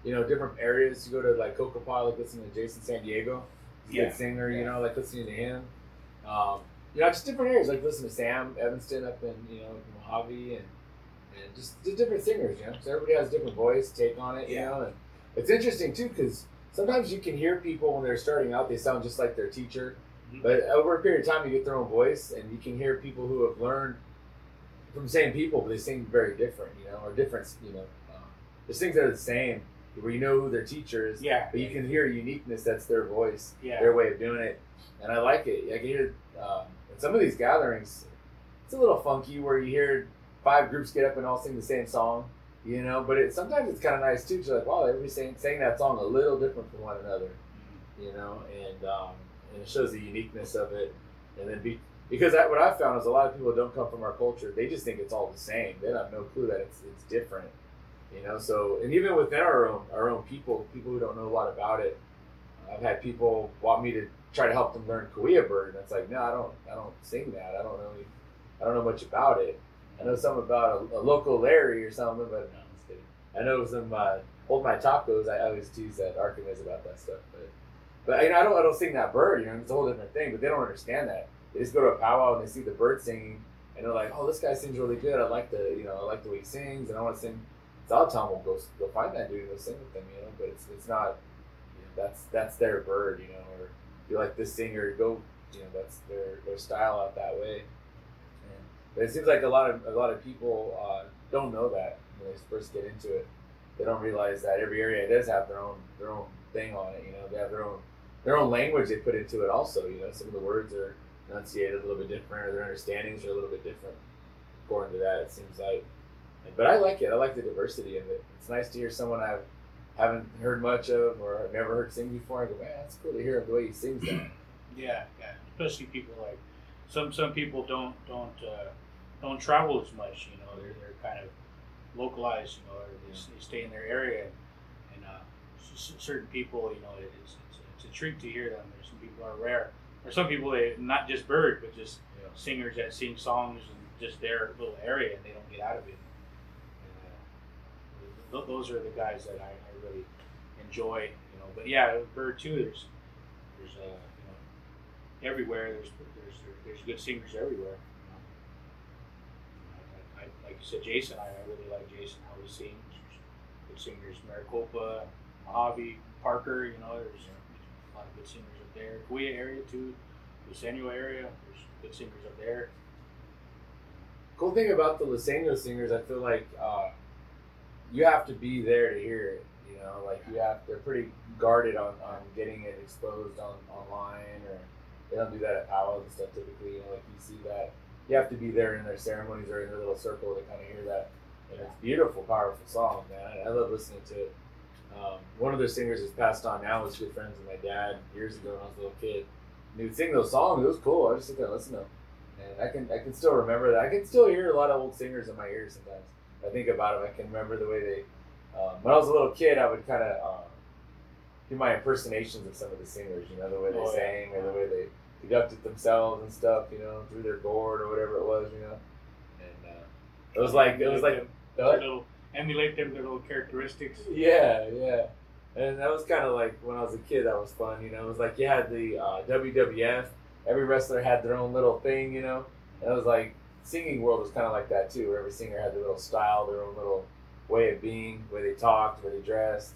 Speaker 1: you know, different areas. You go to like Coca I like listening to Jason San Diego.
Speaker 2: Yeah.
Speaker 1: good singer, you know, like listening to him. Um, you know, just different areas. Like listen to Sam Evanston up in, you know, Mojave and, and just, just different singers, you know. So everybody has a different voice, take on it, you know. And it's interesting too because sometimes you can hear people when they're starting out, they sound just like their teacher.
Speaker 2: Mhm.
Speaker 1: But over a period of time, you get their own voice, and you can hear people who have learned from the same people, but they sing very different, you know, or different, you know. Um, there's things that are the same, where you know who their teacher is,
Speaker 2: Yeah.
Speaker 1: but you can hear a uniqueness that's their voice,
Speaker 2: Yeah.
Speaker 1: their way of doing it, and I like it. I can hear um, in some of these gatherings, it's a little funky where you hear five groups get up and all sing the same song, you know. But it, sometimes it's kind of nice too. you're like, wow, everybody's saying, saying that song a little different from one another, you know, and um, and it shows the uniqueness of it. And then be, because I, what I've found is a lot of people don't come from our culture; they just think it's all the same. They have no clue that it's it's different, you know. So and even within our own our own people, people who don't know a lot about it, I've had people want me to try to help them learn Korea bird, and it's like, no, I don't, I don't sing that. I don't know, any, I don't know much about it. I know some about a, a local Larry or something, but no, I'm just kidding. I know some uh, hold my tacos. I always tease that Archimedes about that stuff, but but you know, I don't, I don't sing that bird. You know, it's a whole different thing. But they don't understand that. They just go to a powwow and they see the bird singing, and they're like, oh, this guy sings really good. I like the, you know, I like the way he sings, and I want to sing. So I'll tell them, go go find that dude and go sing with them, you know. But it's it's not, you know, that's that's their bird, you know. Or if you like this singer, go, you know, that's their their style out that way. But it seems like a lot of a lot of people uh, don't know that when they first get into it. They don't realize that every area does have their own their own thing on it. You know, they have their own their own language they put into it. Also, you know, some of the words are enunciated a little bit different, or their understandings are a little bit different. According to that, it seems like. But I like it. I like the diversity of it. It's nice to hear someone I haven't heard much of or I've never heard sing before. I go, man, it's cool to hear the way he sings that.
Speaker 2: Yeah, yeah. Especially people like some some people don't don't uh, don't travel as much. You know, they're they're kind of localized. You know, or they, they stay in their area, and uh, certain people, you know, it's, a- it's a treat to hear them. There's some people are rare, or some people they not just bird, but just
Speaker 1: Yeah.
Speaker 2: singers that sing songs in just their little area and they don't get out of it. And, uh, those are the guys that I, I really enjoy, you know. But yeah, bird too. There's there's uh, you know everywhere. There's there's there's good singers everywhere. You know? I, I, like you said, Jason. I, I really like Jason how he sings. Good singers, Maricopa, Mojave, Parker. You know, there's a lot of good singers up there. Kuya area too, Luiseño area. There's good singers up there.
Speaker 1: Cool thing about the Luiseño singers, I feel like uh, you have to be there to hear it. You know, like you have, they're pretty guarded on, on getting it exposed on online, or they don't do that at powwows and stuff typically. You know, like you see that you have to be there in their ceremonies or in their little circle to kind of hear that. And it's beautiful, powerful song, man. I, love listening to it. Um, one of their singers has passed on now. Was good friends with my dad years ago when I was a little kid. And he would sing those songs. It was cool. I just sit there and listen to them. And I can I can still remember that. I can still hear a lot of old singers in my ears sometimes. I think about them. I can remember the way they. Um, when I was a little kid, I would kind of uh, do my impersonations of some of the singers. You know, the way they
Speaker 2: Oh, yeah.
Speaker 1: sang or the way they conducted themselves and stuff. You know, through their gourd or whatever it was. You know, and uh, it was like it was like
Speaker 2: their little emulate them their little characteristics.
Speaker 1: Yeah, yeah. And that was kind of like when I was a kid, that was fun, you know. It was like you had the uh, WWF, every wrestler had their own little thing, you know. And it was like singing world was kind of like that too, where every singer had their little style, their own little way of being, way they talked, way they dressed,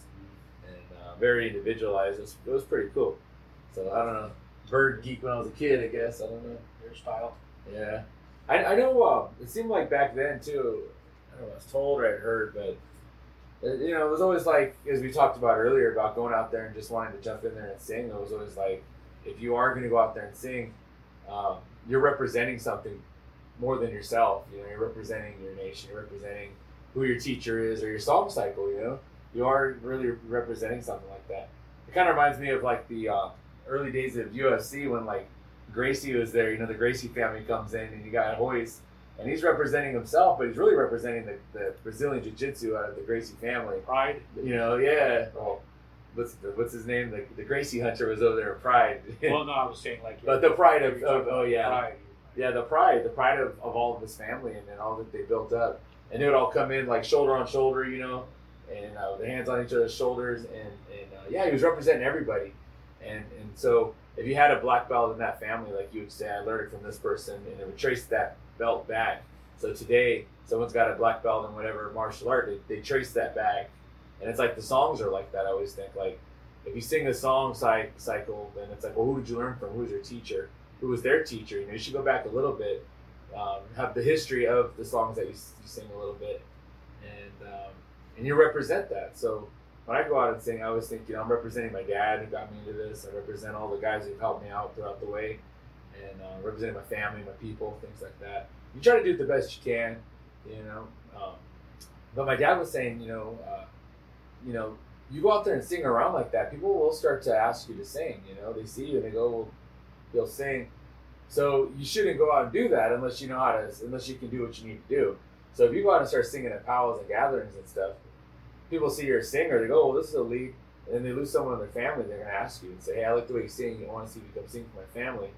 Speaker 1: and uh, very individualized. It was, it was pretty cool. So I don't know, bird geek when I was a kid, I guess. I don't know.
Speaker 2: Their style.
Speaker 1: Yeah, I, I know. Uh, it seemed like back then too. I don't know. I was told or I heard, but uh, you know, it was always like as we talked about earlier about going out there and just wanting to jump in there and sing. It was always like if you are going to go out there and sing, um, you're representing something more than yourself. You know, you're representing your nation. You're representing who your teacher is or your song cycle. You know, you are really representing something like that. It kind of reminds me of like the uh, early days of UFC when like Gracie was there. You know, the Gracie family comes in, and you got Royce, and he's representing himself, but he's really representing the, the Brazilian Jiu-Jitsu out of the Gracie family.
Speaker 2: Pride.
Speaker 1: You know, yeah. Well, what's the, what's his name? The, the Gracie Hunter was over there Pride.
Speaker 2: Well, no, I was saying like.
Speaker 1: but the pride of, of oh yeah,
Speaker 2: Pride.
Speaker 1: yeah, the pride, the pride of, of all of his family and then all that they built up. And they would all come in like shoulder on shoulder, you know, and uh, their hands on each other's shoulders. And, and uh, yeah, he was representing everybody. And so if you had a black belt in that family, like you would say, I learned it from this person, and it would trace that belt back. So today, someone's got a black belt in whatever martial art, they, they trace that back. And it's like the songs are like that. I always think like if you sing a song cy- cycle, then it's like, well, who did you learn from? Who's your teacher? Who was their teacher? You know, you should go back a little bit, um, have the history of the songs that you, you sing a little bit, and um, and you represent that. So when I go out and sing, I always think, you know, I'm representing my dad who got me into this. I represent all the guys who've helped me out throughout the way, and uh, representing my family, my people, things like that. You try to do the best you can, you know. Um, but my dad was saying, you know, uh, you know, you go out there and sing around like that, people will start to ask you to sing. You know, they see you and they go, well, you'll sing. So you shouldn't go out and do that unless you know how to, unless you can do what you need to do. So if you go out and start singing at powwows and gatherings and stuff, people see you're a singer, they go, well, this is a lead, and then they lose someone in their family, they're going to ask you and say, hey, I like the way you sing, I want to see you come sing for my family.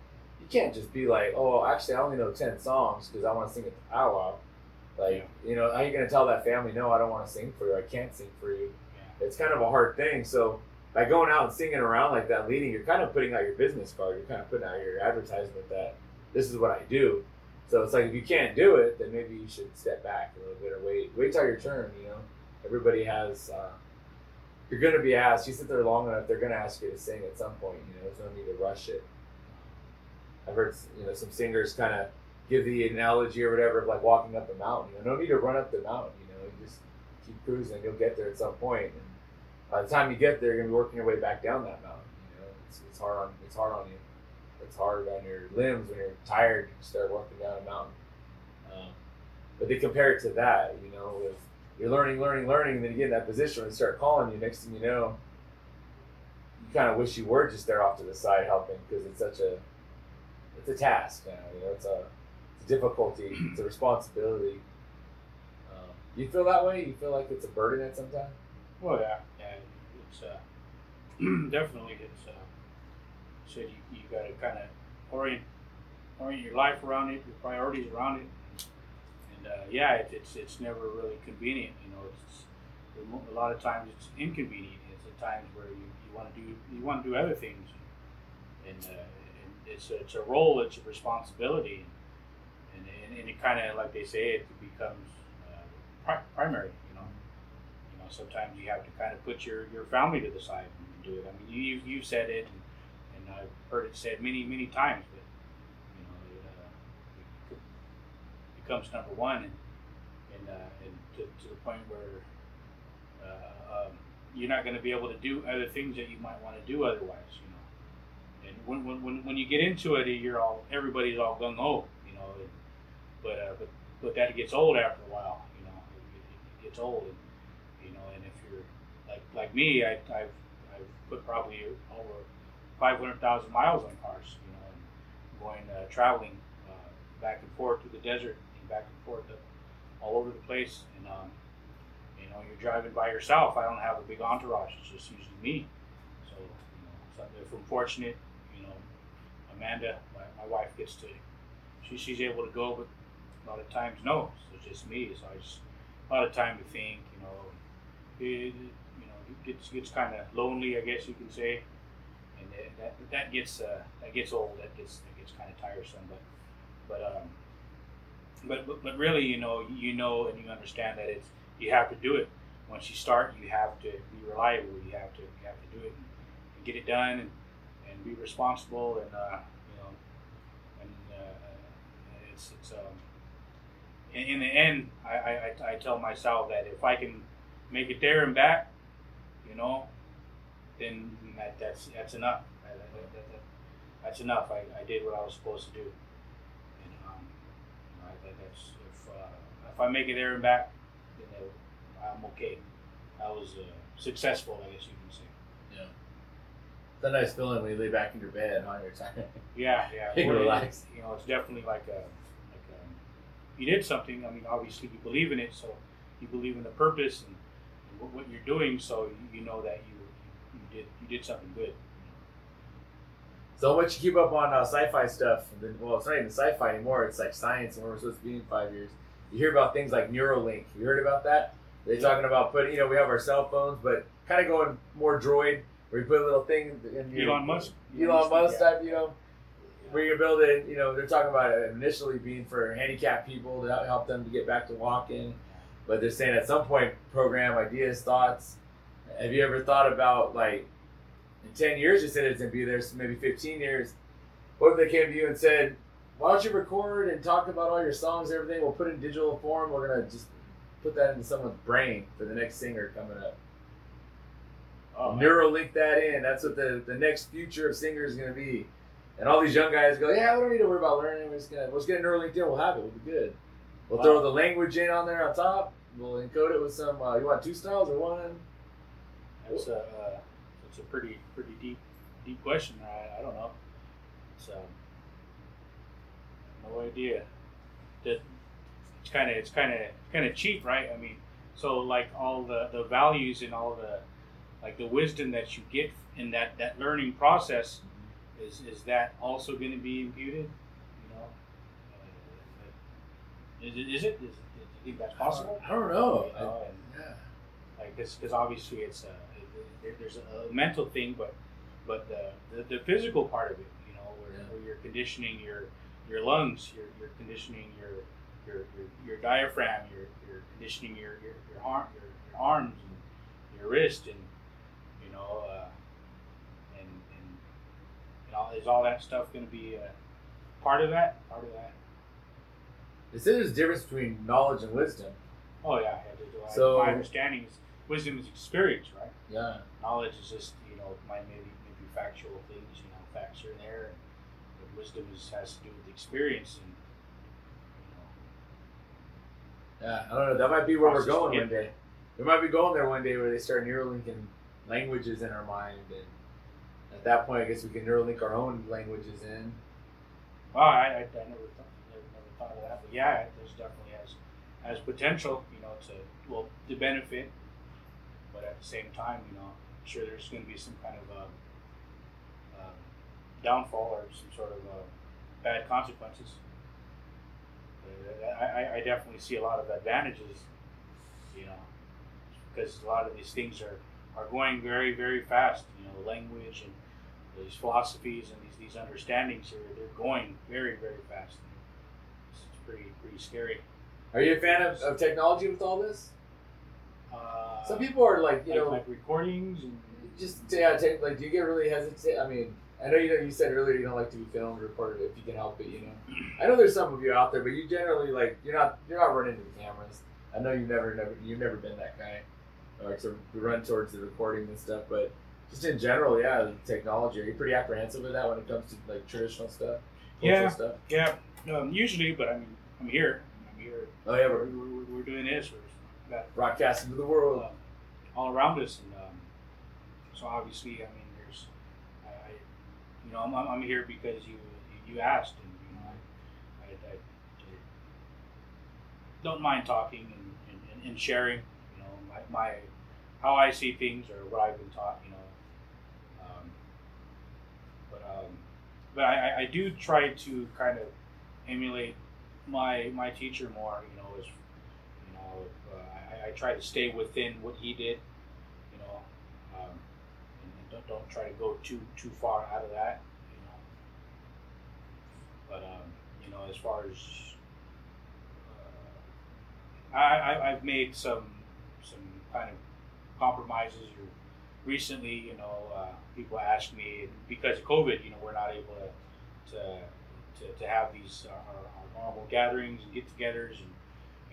Speaker 1: You can't just be like, oh, actually, I only know 10 songs because I want to sing at the powwow. Like, you know, how are you going to tell that family, no, I don't want to sing for you, I can't sing for you?
Speaker 2: Yeah.
Speaker 1: It's kind of a hard thing. So by going out and singing around like that, leading, you're kind of putting out your business card. You're kind of putting out your advertisement that this is what I do. So it's like if you can't do it, then maybe you should step back a little bit or wait. Wait till your turn. You know, everybody has. Uh, you're going to be asked. You sit there long enough, they're going to ask you to sing at some point. You know, there's no need to rush it. I've heard you know some singers kind of give the analogy or whatever of like walking up a mountain. You know, no need to run up the mountain. You know, you just keep cruising. You'll get there at some point. And by the time you get there, you're gonna be working your way back down that mountain. You know, it's, it's hard on it's hard on you. It's hard on your limbs when you're tired. You start walking down a mountain. Um, but they compare it to that. You know, with you're learning, learning, learning, and then you get in that position and they start calling you. Next thing you know, you kind of wish you were just there off to the side helping because it's such a it's a task. You know, you know it's a it's a difficulty. It's a responsibility. Um, you feel that way? You feel like it's a burden at some time?
Speaker 2: Well, yeah, yeah, it's uh, definitely it's uh, said you, you got to kind of orient orient your life around it, your priorities around it, and uh, yeah, it, it's it's never really convenient. You know, it's a lot of times it's inconvenient. It's at times where you, you want to do you want to do other things, and, uh, and it's a, it's a role, it's a responsibility, and and, and it kind of like they say it becomes uh, pri- primary. You know you know, sometimes you have to kind of put your, your family to the side and do it. I mean, you you said it, and, and I've heard it said many many times, but you know, it, uh, it becomes number one, and and, uh, and to, to the point where uh, um, you're not going to be able to do other things that you might want to do otherwise. You know, and when, when, when, you get into it, you're all everybody's all gung ho. You know, and, but uh, but but that gets old after a while. You know, it, it, it gets old. And, you know, and if you're like like me, I, I've I've put probably over five hundred thousand miles on cars, you know, and going uh, traveling uh, back and forth through the desert back and forth uh, all over the place, and um, you know, you're driving by yourself. I don't have a big entourage; it's just usually me. So if I'm fortunate, you know, Amanda, my, my wife gets to, she, she's able to go, but a lot of times no. So it's just me. So I just a lot of time to think. You know, it, you know, it gets gets kind of lonely, I guess you can say, and that that gets uh, that gets old. That gets that gets kind of tiresome. But but um, but, but but really, you know, you know, and you understand that it's you have to do it. Once you start, you have to be reliable. You have to you have to do it and, get it done and, and be responsible and uh, you know and uh, it's it's um in, in the end, I, I, I tell myself that if I can make it there and back, you know, then that, that's that's enough. That, that, that's enough. I, I did what I was supposed to do. And um, you know, that, that's if uh, if I make it there and back, then I'm okay. I was uh, successful, I guess you can say.
Speaker 1: Yeah. It's a nice feeling when you lay back in your bed on your time.
Speaker 2: Yeah, yeah.
Speaker 1: You can
Speaker 2: Well, it-
Speaker 1: relax.
Speaker 2: You know, it's definitely like a like um you did something. I mean, obviously you believe in it, so you believe in the purpose and, and what, what you're doing. So you, you know that you, you you did you did something good.
Speaker 1: So much you keep up on uh, sci-fi stuff. And then, well, it's not even sci-fi anymore. It's like science, and where we're supposed to be in five years. You hear about things like Neuralink. You heard about that? They're talking about putting. You know, we have our cell phones, but kind of going more droid, where you put a little thing in your
Speaker 2: Elon Musk.
Speaker 1: Elon Musk
Speaker 2: Yeah.
Speaker 1: type. You know, where you're building. You know, they're talking about it initially being for handicapped people to help them to get back to walking, but they're saying at some point, program ideas, thoughts. Have you ever thought about like in 10 years you said it's going to be there, so maybe 15 years. What if they came to you and said, why don't you record and talk about all your songs and everything? We'll put it in digital form. We're going to just put that into someone's brain for the next singer coming up.
Speaker 2: Oh.
Speaker 1: Neuralink that in. That's what the, the next future of singers is going to be. And all these young guys go, yeah, we don't need to worry about learning. We're just gonna, let's get Neuralink in. We'll have it. We'll be good. We'll
Speaker 2: Wow.
Speaker 1: throw the language in on there on top. We'll encode it with some, uh, you want two styles or one?
Speaker 2: That's a uh, that's a pretty pretty deep deep question. I, I don't know. Um, no idea. That it's kind of it's kind of kind of cheap, right? I mean, so like all the the values and all the like the wisdom that you get in that that learning process is is that also going to be imputed? You know, uh, is it is it? Is, it- do you think that's possible?
Speaker 1: I don't know.
Speaker 2: You know, and-
Speaker 1: yeah.
Speaker 2: like because obviously it's a there, there's a, mental thing but but the, the, the physical part of it you know where,
Speaker 1: Yeah.
Speaker 2: where you're conditioning your your lungs you're, you're conditioning your your, your, your diaphragm you're, you're conditioning your your, your, arm, your your arms and your wrist and you know uh, and and you know is all that stuff going to be uh, part of that part of that
Speaker 1: They there's a difference between knowledge and wisdom.
Speaker 2: oh yeah, yeah
Speaker 1: So-
Speaker 2: my understanding is wisdom is experience right
Speaker 1: Yeah.
Speaker 2: knowledge is just you know my maybe maybe factual things you know facts and there and wisdom is has to do with experience and you
Speaker 1: Yeah, I don't know. That might be where we're going one day. We might be going there one day where they start Neuralinking languages in our mind, and at that point, I guess we can Neuralink our own languages in.
Speaker 2: well I, I, I never thought never, never thought of that but yeah there's definitely has has potential you know to well to benefit but at the same time you know I'm sure there's going to be some kind of uh, uh, downfall or some sort of uh, bad consequences I, I, definitely see a lot of advantages, you know, because a lot of these things are, are going very, very fast. You know, language and these philosophies and these, these understandings are they're going very, very fast. It's, it's pretty pretty scary.
Speaker 1: Are you a fan of, of technology with all this?
Speaker 2: Uh,
Speaker 1: Some people are like, you
Speaker 2: like,
Speaker 1: know,
Speaker 2: like recordings and
Speaker 1: just yeah, take, like, do you get really hesitant? I mean, I know you you said earlier you don't like to be filmed or recorded if you can help it. You know, I know there's some of you out there, but you generally like you're not you're not running into the cameras. I know you've never never you've never been that guy, or to run towards the recording and stuff. But just in general, yeah, technology. Are you pretty apprehensive with that when it comes to like traditional stuff?
Speaker 2: Yeah.
Speaker 1: Stuff?
Speaker 2: yeah, um, usually, but I mean, I'm here. I'm here.
Speaker 1: Oh yeah,
Speaker 2: We're,
Speaker 1: we're
Speaker 2: we're, we're doing this. We're got
Speaker 1: broadcasting to the world.
Speaker 2: um, all around us, and um, so obviously, I mean, there's, I, I- you know, I'm, I'm here because you you asked, and you know, I, I, I, I don't mind talking and, and, and sharing, you know, my, my how I see things or what I've been taught, you know. Um, but um, but I, I do try to kind of emulate my my teacher more. You know, as you know, uh, I, I try to stay within what he did. You know, um, and don't, don't try to go too too far out of that. You know, but um, you know, as far as uh, I, I I've made some some kind of compromises or recently, you know, uh, people ask me because of COVID, you know, we're not able to to, to, to have these uh, our, our normal gatherings and get-togethers and,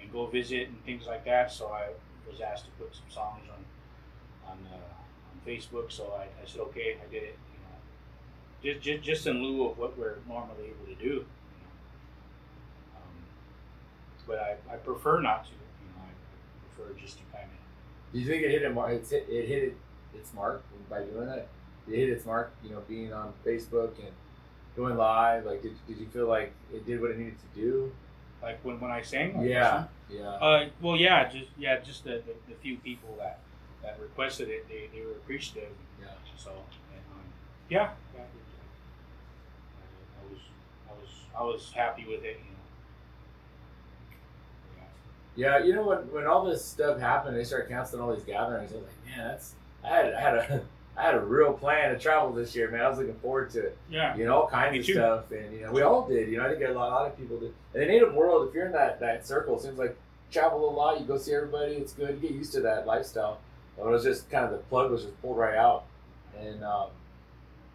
Speaker 2: and go visit and things like that. So I was asked to put some songs on on, uh, Facebook. So I, I said, okay, I did it. You know, just, just just in lieu of what we're normally able to do. You know. um, but I, I prefer not to. You know, I prefer just to kind of
Speaker 1: Do you think it hit it? It's hit, it hit its mark by doing that? It hit its mark, you know, being on Facebook and going live. Like, did, did you feel like it did what it needed to do?
Speaker 2: like when, when I sang. like
Speaker 1: Yeah, yeah.
Speaker 2: Uh, well, yeah, just yeah, just the, the, the few people that, that requested it, they, they were appreciative.
Speaker 1: Yeah.
Speaker 2: So, and, um, yeah, yeah, it, uh, I was I was I was happy with it. You know.
Speaker 1: Yeah, you know when when all this stuff happened, they started canceling all these gatherings. I was like, man, that's I had I had a I had a real plan to travel this year, man. I was looking forward to it.
Speaker 2: Yeah.
Speaker 1: You know, all kinds
Speaker 2: Me
Speaker 1: of
Speaker 2: too.
Speaker 1: stuff, and you know, we all did. You know, I think a lot, a lot of people did. And the native world, if you're in that that circle, it seems like travel a lot. You go see everybody. It's good. You get used to that lifestyle. It was just kind of the plug was just pulled right out, and um,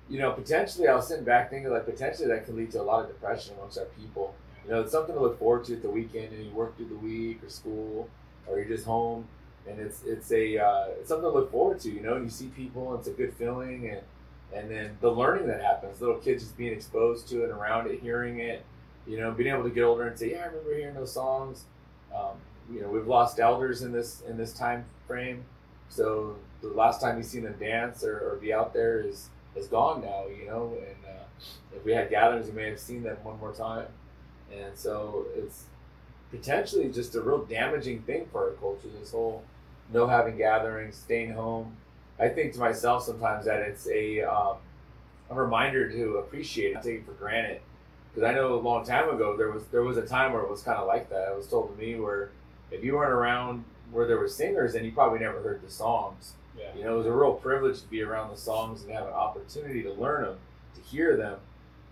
Speaker 1: you know, potentially I was sitting back thinking like potentially that could lead to a lot of depression amongst our people. You know, it's something to look forward to at the weekend, and you work through the week or school, or you're just home, and it's it's a uh, it's something to look forward to. You know, and you see people, and it's a good feeling, and and then the learning that happens, little kids just being exposed to it, around it, hearing it, you know, being able to get older and say, yeah, I remember hearing those songs. Um, you know, we've lost elders in this in this time frame, so the last time you've seen them dance or, or be out there is is gone now. You know, and uh, if we had gatherings, you may have seen them one more time, and so it's potentially just a real damaging thing for our culture. This whole no having gatherings, staying home. I think to myself sometimes that it's a um, a reminder to appreciate it, take it for granted. Because I know a long time ago there was there was a time where it was kind of like that. It was told to me where if you weren't around where there were singers, and you probably never heard the songs.
Speaker 2: Yeah.
Speaker 1: You know, it was a real privilege to be around the songs and have an opportunity to learn them, to hear them.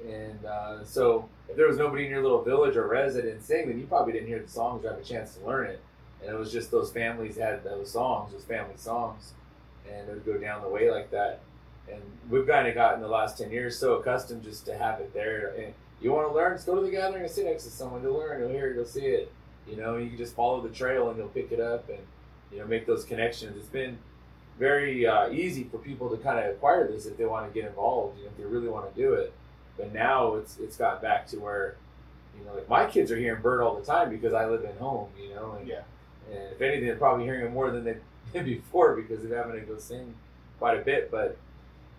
Speaker 1: And uh, so, if there was nobody in your little village or resident sing, then you probably didn't hear the songs or have a chance to learn it. And it was just those families had those songs, those family songs, and it would go down the way like that. And we've kind of gotten the last 10 years so accustomed just to have it there. And you want to learn, just go to the gathering and sit next to someone to learn. You'll hear it, you'll see it. You know, you can just follow the trail and you'll pick it up and, you know, make those connections. It's been very uh, easy for people to kind of acquire this if they want to get involved, you know, if they really want to do it. But now it's it's gotten back to where, you know, like my kids are hearing Bird all the time because I live at home, you know, and,
Speaker 2: Yeah.
Speaker 1: and if anything, they're probably hearing it more than they did before because they're having to go sing quite a bit. But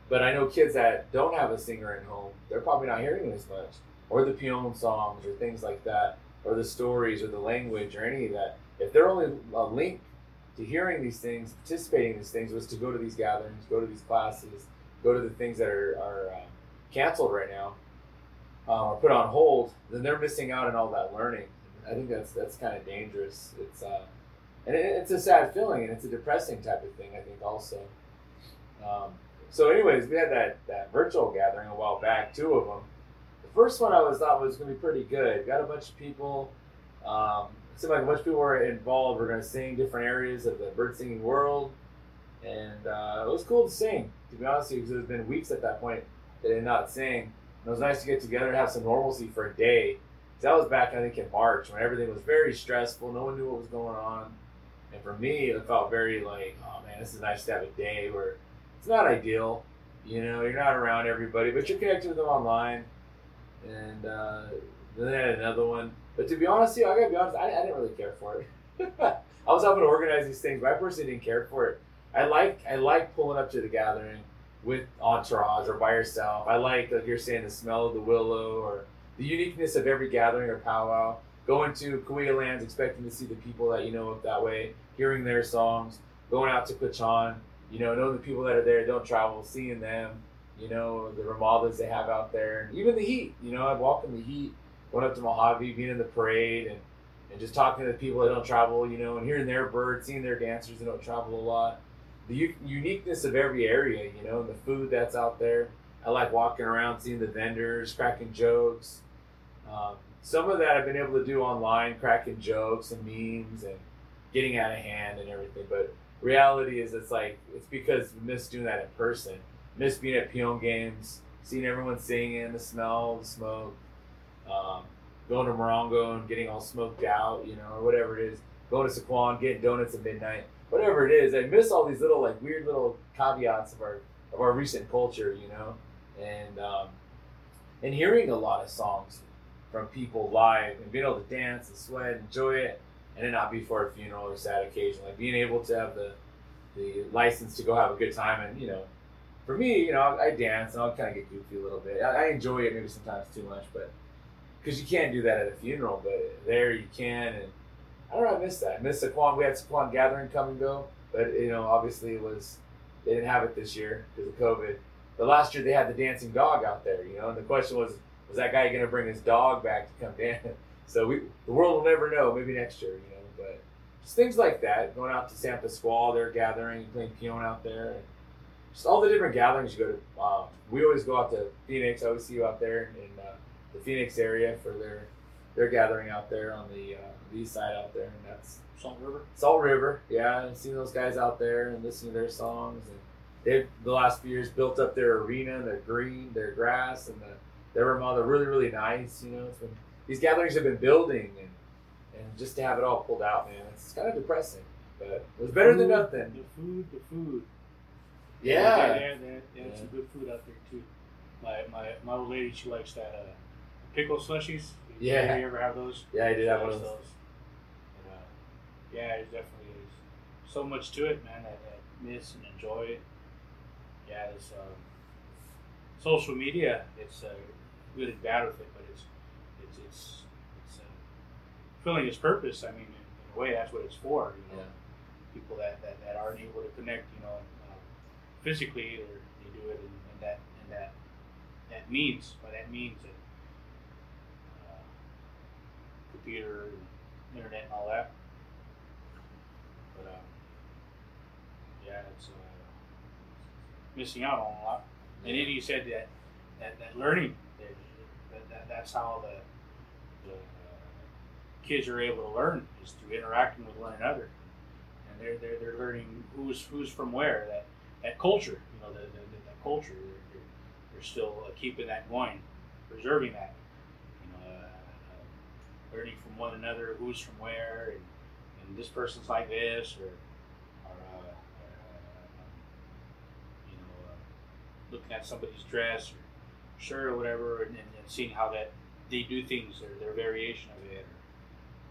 Speaker 1: but I know kids that don't have a singer at home, they're probably not hearing it as much, or the peon songs or things like that, or the stories or the language or any of that. If they're only link to hearing these things, participating in these things, was to go to these gatherings, go to these classes, go to the things that are, are uh, canceled right now, uh, or put on hold, then they're missing out on all that learning. I think that's that's kind of dangerous. It's uh, and it, it's a sad feeling, and it's a depressing type of thing. I think also. Um, so, anyways, we had that that virtual gathering a while back, two of them. First one I was thought was going to be pretty good. Got a bunch of people. Um, it seemed like a bunch of people were involved. We're going to sing different areas of the bird singing world, and uh, it was cool to sing. To be honest with you, because it has been weeks at that point that I did not sing. And it was nice to get together and have some normalcy for a day. that was back, I think, in March when everything was very stressful. No one knew what was going on. And for me, it felt very like, oh man, this is nice to have a day where it's not ideal. You know, you're not around everybody, but you're connected with them online. And uh, then I had another one. But to be honest, you, I gotta be honest, I, I didn't really care for it. I was helping to organize these things, but I personally didn't care for it. I like I like pulling up to the gathering with entourage or by yourself. I like like you're saying the smell of the willow or the uniqueness of every gathering or powwow. Going to Cahuilla Lands, expecting to see the people that you know up that way, hearing their songs. Going out to Quechan, you know, knowing the people that are there, don't travel, seeing them, you know, the Ramadas they have out there, and even the heat. You know, I'd walk in the heat, going up to Mojave, being in the parade, and, and just talking to the people that don't travel, you know, and hearing their birds, seeing their dancers that don't travel a lot. The u- uniqueness of every area, you know, and the food that's out there. I like walking around, seeing the vendors, cracking jokes. Um, some of that I've been able to do online, cracking jokes and memes and getting out of hand and everything. But reality is, it's like it's because we miss doing that in person. Miss being at Peon games, seeing everyone singing, the smell, the smoke. Um, going to Morongo and getting all smoked out, you know, or whatever it is. Going to Sycuan, getting donuts at midnight, whatever it is. I miss all these little like weird little caveats of our of our recent culture, you know, and um, and hearing a lot of songs from people live and being able to dance and sweat, enjoy it, and it not be for a funeral or sad occasion. Like being able to have the the license to go have a good time, and you know, for me, you know, I dance and I'll kind of get goofy a little bit. I, I enjoy it maybe sometimes too much, but because you can't do that at a funeral, but there you can, and I don't know, I miss that. I miss Sycuan. We had Sycuan gathering come and go, but you know, obviously it was they didn't have it this year because of COVID. But last year they had the dancing dog out there, you know, and the question was, was that guy going to bring his dog back to come dance? So we, the world will never know. Maybe next year, you know. But just things like that. Going out to San Pasqual, they're gathering, playing peon out there, and just all the different gatherings you go to. Um, we always go out to Phoenix. I always see you out there in uh, the Phoenix area for their their gathering out there on the, uh, the east side out there, and that's
Speaker 2: Salt River.
Speaker 1: Salt River. Yeah, and seeing those guys out there and listening to their songs, and they've the last few years built up their arena, their green, their grass, and the their Ramada really really nice. You know, it's been these gatherings have been building, and and just to have it all pulled out, man, it's kind of depressing. But it was better than nothing.
Speaker 2: The food, the food.
Speaker 1: Yeah.
Speaker 2: there, there, there, there's
Speaker 1: Yeah.
Speaker 2: some good food out there too. My my my old lady, she likes that uh, pickle slushies.
Speaker 1: Yeah.
Speaker 2: You ever have those?
Speaker 1: Yeah, I did have one of those.
Speaker 2: And, uh, yeah, it definitely is so much to it, man. That, that miss and enjoy it. Yeah, it's um, social media. It's uh, really bad with it, but it's it's it's it's uh, fulfilling its purpose. I mean, in, in a way, that's what it's for. You know,
Speaker 1: Yeah.
Speaker 2: people that, that, that aren't able to connect, you know, physically, or they do it in, in that in that that means. By that means that uh, computer, and internet, and all that. But um, yeah, it's uh, missing out on a lot. And then you said that that, that learning that, that, that that's how the the uh, kids are able to learn is through interacting with one another, and they're they're, they're learning who's who's from where that that culture you know the, the that culture they're, they're, still uh, keeping that going, preserving that you know uh, uh, learning from one another who's from where and, and this person's like this or or uh, uh, you know uh, looking at somebody's dress or shirt or whatever and, and, seeing how that they do things or their variation of it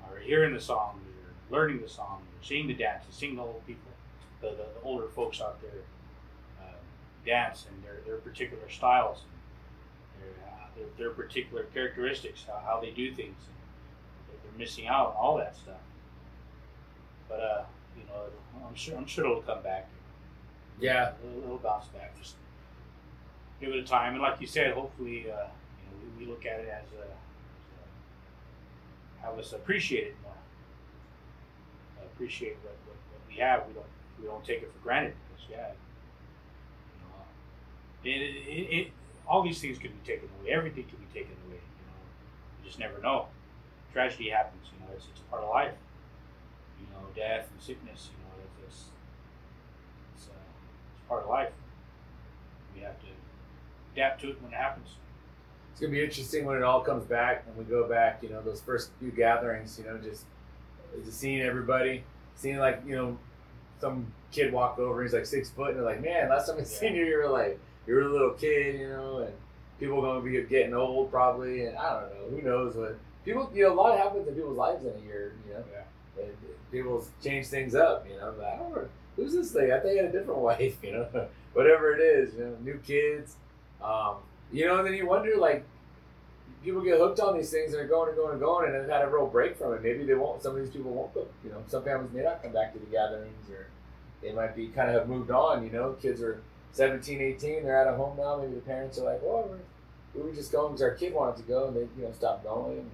Speaker 2: or, or hearing the song or learning the song or seeing the dances seeing the old people the, the, older folks out there dance and their, their particular styles and their, uh, their, their particular characteristics how, how they do things they're, they're missing out on all that stuff but uh you know I'm sure I'm sure it'll come back
Speaker 1: Yeah.
Speaker 2: it'll, it'll bounce back. Just give it a time, and like you said, hopefully, uh, you know, we, we look at it as a, as a have us appreciate it more. Appreciate what, what, what we have. We don't we don't take it for granted because yeah, it, it, it all these things can be taken away. Everything can be taken away. You know, you just never know. Tragedy happens. You know, it's, it's a part of life. You know, death and sickness. You know, it's, it's it's, uh, it's part of life. We have to adapt to it when it happens.
Speaker 1: It's gonna be interesting when it all comes back and we go back. You know, those first few gatherings. You know, just just seeing everybody, seeing like you know, some kid walk over. He's like six foot, and they're like, "Man, last time I seen you, you were like you were a little kid." You know, and people are gonna be getting old probably, and I don't know. Who knows what people? You know, a lot happens in people's lives in a year. You know,
Speaker 2: Yeah.
Speaker 1: and people change things up. You know, but I don't know. Who's this thing? I think I had a different wife. You know, whatever it is. You know, new kids. Um, you know, and then you wonder like people get hooked on these things and they're going and going and going and they've had a real break from it. Maybe they won't. Some of these people won't. Go, you know, some families may not come back to the gatherings or they might be kind of have moved on. You know, kids are 17, 18, they're at a home now. Maybe the parents are like, "Well, we were just going because our kid wanted to go, and they you know stopped going." And,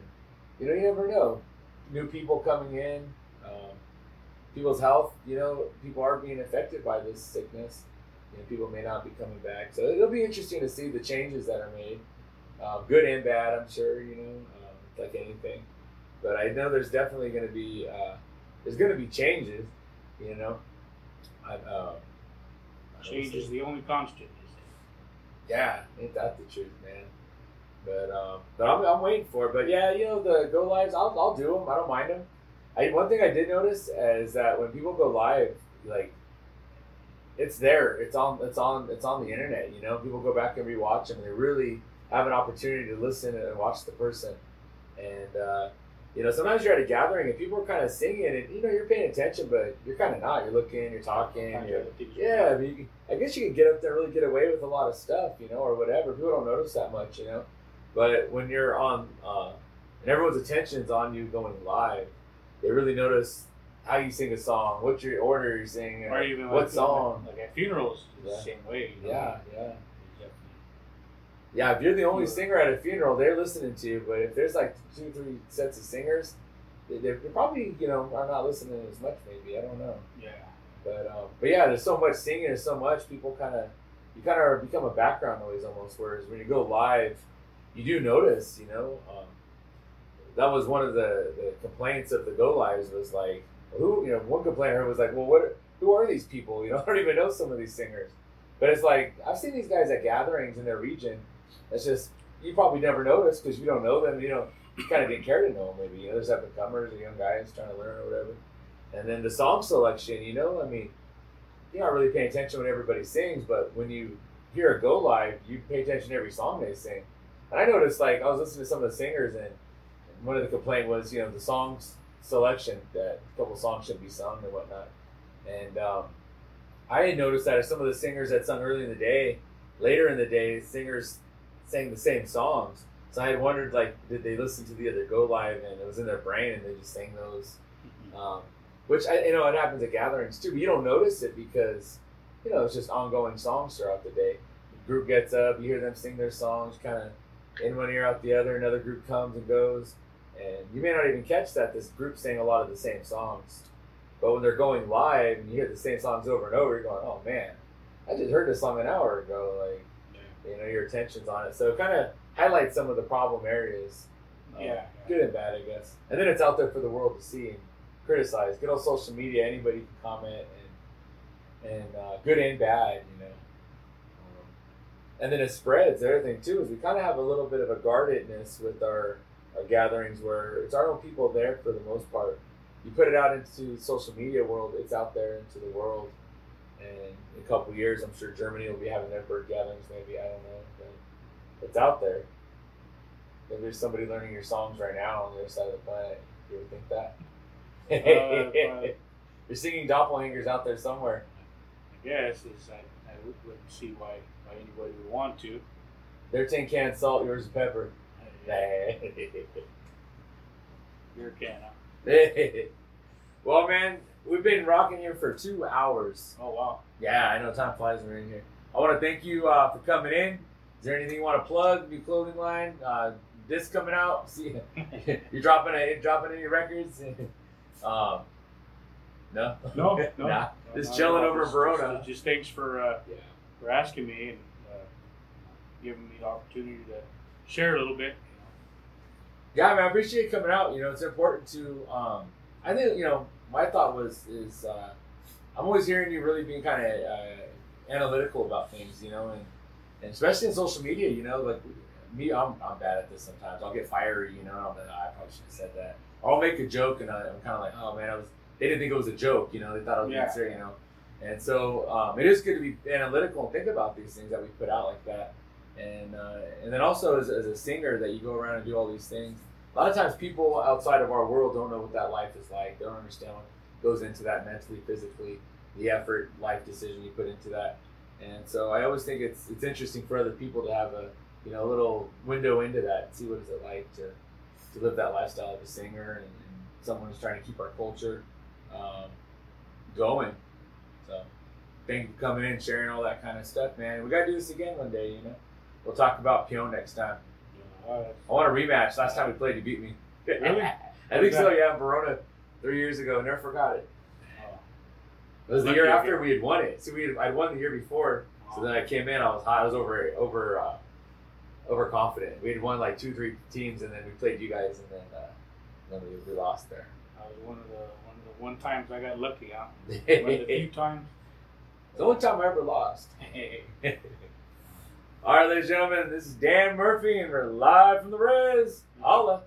Speaker 1: you know, you never know. New people coming in, um, people's health. You know, people are being affected by this sickness. You know, people may not be coming back, so it'll be interesting to see the changes that are made, um, good and bad. I'm sure you know, um, like anything. But I know there's definitely going to be uh, there's going to be changes. You know, I, uh,
Speaker 2: Change is the only constant.
Speaker 1: yeah, ain't that the truth, man? But um, but I'm, I'm waiting for it. But yeah, you know the go lives, I'll, I'll do them. I don't mind them. I one thing I did notice is that when people go live, like it's there, it's on, it's on, it's on the internet. You know, people go back and rewatch them. And they really have an opportunity to listen and watch the person. And uh, you know, sometimes you're at a gathering and people are kind of singing, and you know you're paying attention, but you're kind of not. You're looking, you're talking, you're, yeah, I mean, I guess you can get up there and really get away with a lot of stuff, you know, or whatever. People don't notice that much, you know. But when you're on, uh, and everyone's attention's on you going live, they really notice how you sing a song, what your order you're singing,
Speaker 2: Or even
Speaker 1: what
Speaker 2: like,
Speaker 1: song.
Speaker 2: Like at funerals,
Speaker 1: Yeah.
Speaker 2: the same way. you know?
Speaker 1: Yeah, yeah. Yeah. If you're the only singer at a funeral, they're listening to you. But if there's like two, three sets of singers, they're, probably, you know, are not listening as much. Maybe I don't know.
Speaker 2: Yeah.
Speaker 1: But um, but yeah, there's so much singing, there's so much people kind of you kind of become a background noise almost. Whereas when you go live, you do notice, you know. Um, that was one of the, the complaints of the go lives was like who you know one complainer was like, well, what who are these people? You know, I don't even know some of these singers. But it's like I've seen these guys at gatherings in their region. It's just you probably never noticed because you don't know them. You know, you kind of didn't care to know them. Maybe you know, there's up and comers or young guys trying to learn or whatever. And then the song selection, you know, I mean, you're not really paying attention when everybody sings, but when you hear a go live, you pay attention to every song they sing. And I noticed, like, I was listening to some of the singers, and one of the complaint was, you know, the songs selection that a couple songs should be sung and whatnot. And um, I had noticed that some of the singers that sung early in the day, later in the day, singers sang the same songs. So I had wondered, like, did they listen to the other go live and it was in their brain and they just sang those? Um, which I, you know, it happens at gatherings too, but you don't notice it because, you know, it's just ongoing songs throughout the day. The group gets up, you hear them sing their songs, kind of in one ear out the other. Another group comes and goes, and you may not even catch that this group sang a lot of the same songs. But when they're going live and you hear the same songs over and over, you're going, "Oh man, I just heard this song an hour ago." Like. You know, your attention's on it, so it kind of highlights some of the problem areas. Um,
Speaker 2: Yeah.
Speaker 1: good and bad, I guess. And then it's out there for the world to see and criticize. Good on social media, anybody can comment, and and uh, good and bad, you know. Um, and then it spreads. The other thing too is we kind of have a little bit of a guardedness with our our gatherings, where it's our own people there for the most part. You put it out into social media world, it's out there into the world. And in a couple years, I'm sure Germany will be having their bird gatherings. Maybe I don't know, but it's out there. Maybe there's somebody learning your songs right now on the other side of the planet. You ever think that?
Speaker 2: Uh, uh,
Speaker 1: You're singing doppelgangers out there somewhere.
Speaker 2: I guess is I, I would- wouldn't see why why anybody would want to.
Speaker 1: Their tin can salt, yours is pepper.
Speaker 2: Beer can. Huh?
Speaker 1: well, man, we've been rocking here for two hours.
Speaker 2: Oh wow.
Speaker 1: Yeah, I know time flies when we're in here. I want to thank you uh, for coming in. Is there anything you want to plug? New clothing line, uh, disc coming out. See, you're dropping a dropping any records? um, no,
Speaker 2: No, no.
Speaker 1: Nah.
Speaker 2: No,
Speaker 1: Just chilling over in
Speaker 2: Just-
Speaker 1: Barona.
Speaker 2: Just, just thanks for uh,
Speaker 1: Yeah.
Speaker 2: for asking me and uh, giving me the opportunity to share a little bit.
Speaker 1: Yeah, man, I appreciate you coming out. You know, it's important to. Um, I think you know my thought was is uh, I'm always hearing you really being kind of uh, analytical about things. You know, and, and especially in social media. You know, like me, I'm, I'm bad at this sometimes. I'll get fiery. You know, and I'll be, I probably should have said that. Or I'll make a joke, and I, I'm kind of like, oh man, I was. They didn't think it was a joke. You know, they thought I was being
Speaker 2: Yeah.
Speaker 1: serious. You know, and so um, it is good to be analytical and think about these things that we put out like that. And uh, and then also as, as a singer that you go around and do all these things. A lot of times people outside of our world don't know what that life is like. They don't understand what goes into that mentally, physically, the effort, life decision you put into that. And so I always think it's it's interesting for other people to have a you know a little window into that and see what is it like to to live that lifestyle of a singer and, and someone who's trying to keep our culture um, going. So thank you for coming in, sharing all that kind of stuff, man. We gotta do this again one day, you know. We'll talk about Peon next time.
Speaker 2: You know, uh,
Speaker 1: I want a rematch. Last time we played, you beat me.
Speaker 2: Really?
Speaker 1: I think so. Yeah, Barona, three years ago. Never forgot it.
Speaker 2: oh,
Speaker 1: It was the year after we had won it. So we had, I'd won the year before. So then I came in. I was high. I was over over uh, overconfident. We had won like two, three teams, and then we played you guys, and then uh, then we, we lost there.
Speaker 2: I was one of the one of the one times I got lucky, huh? One of the
Speaker 1: the
Speaker 2: few times.
Speaker 1: The only time I ever lost. All right, ladies and gentlemen, this is Dan Murphy, and we're live from the res. Holla.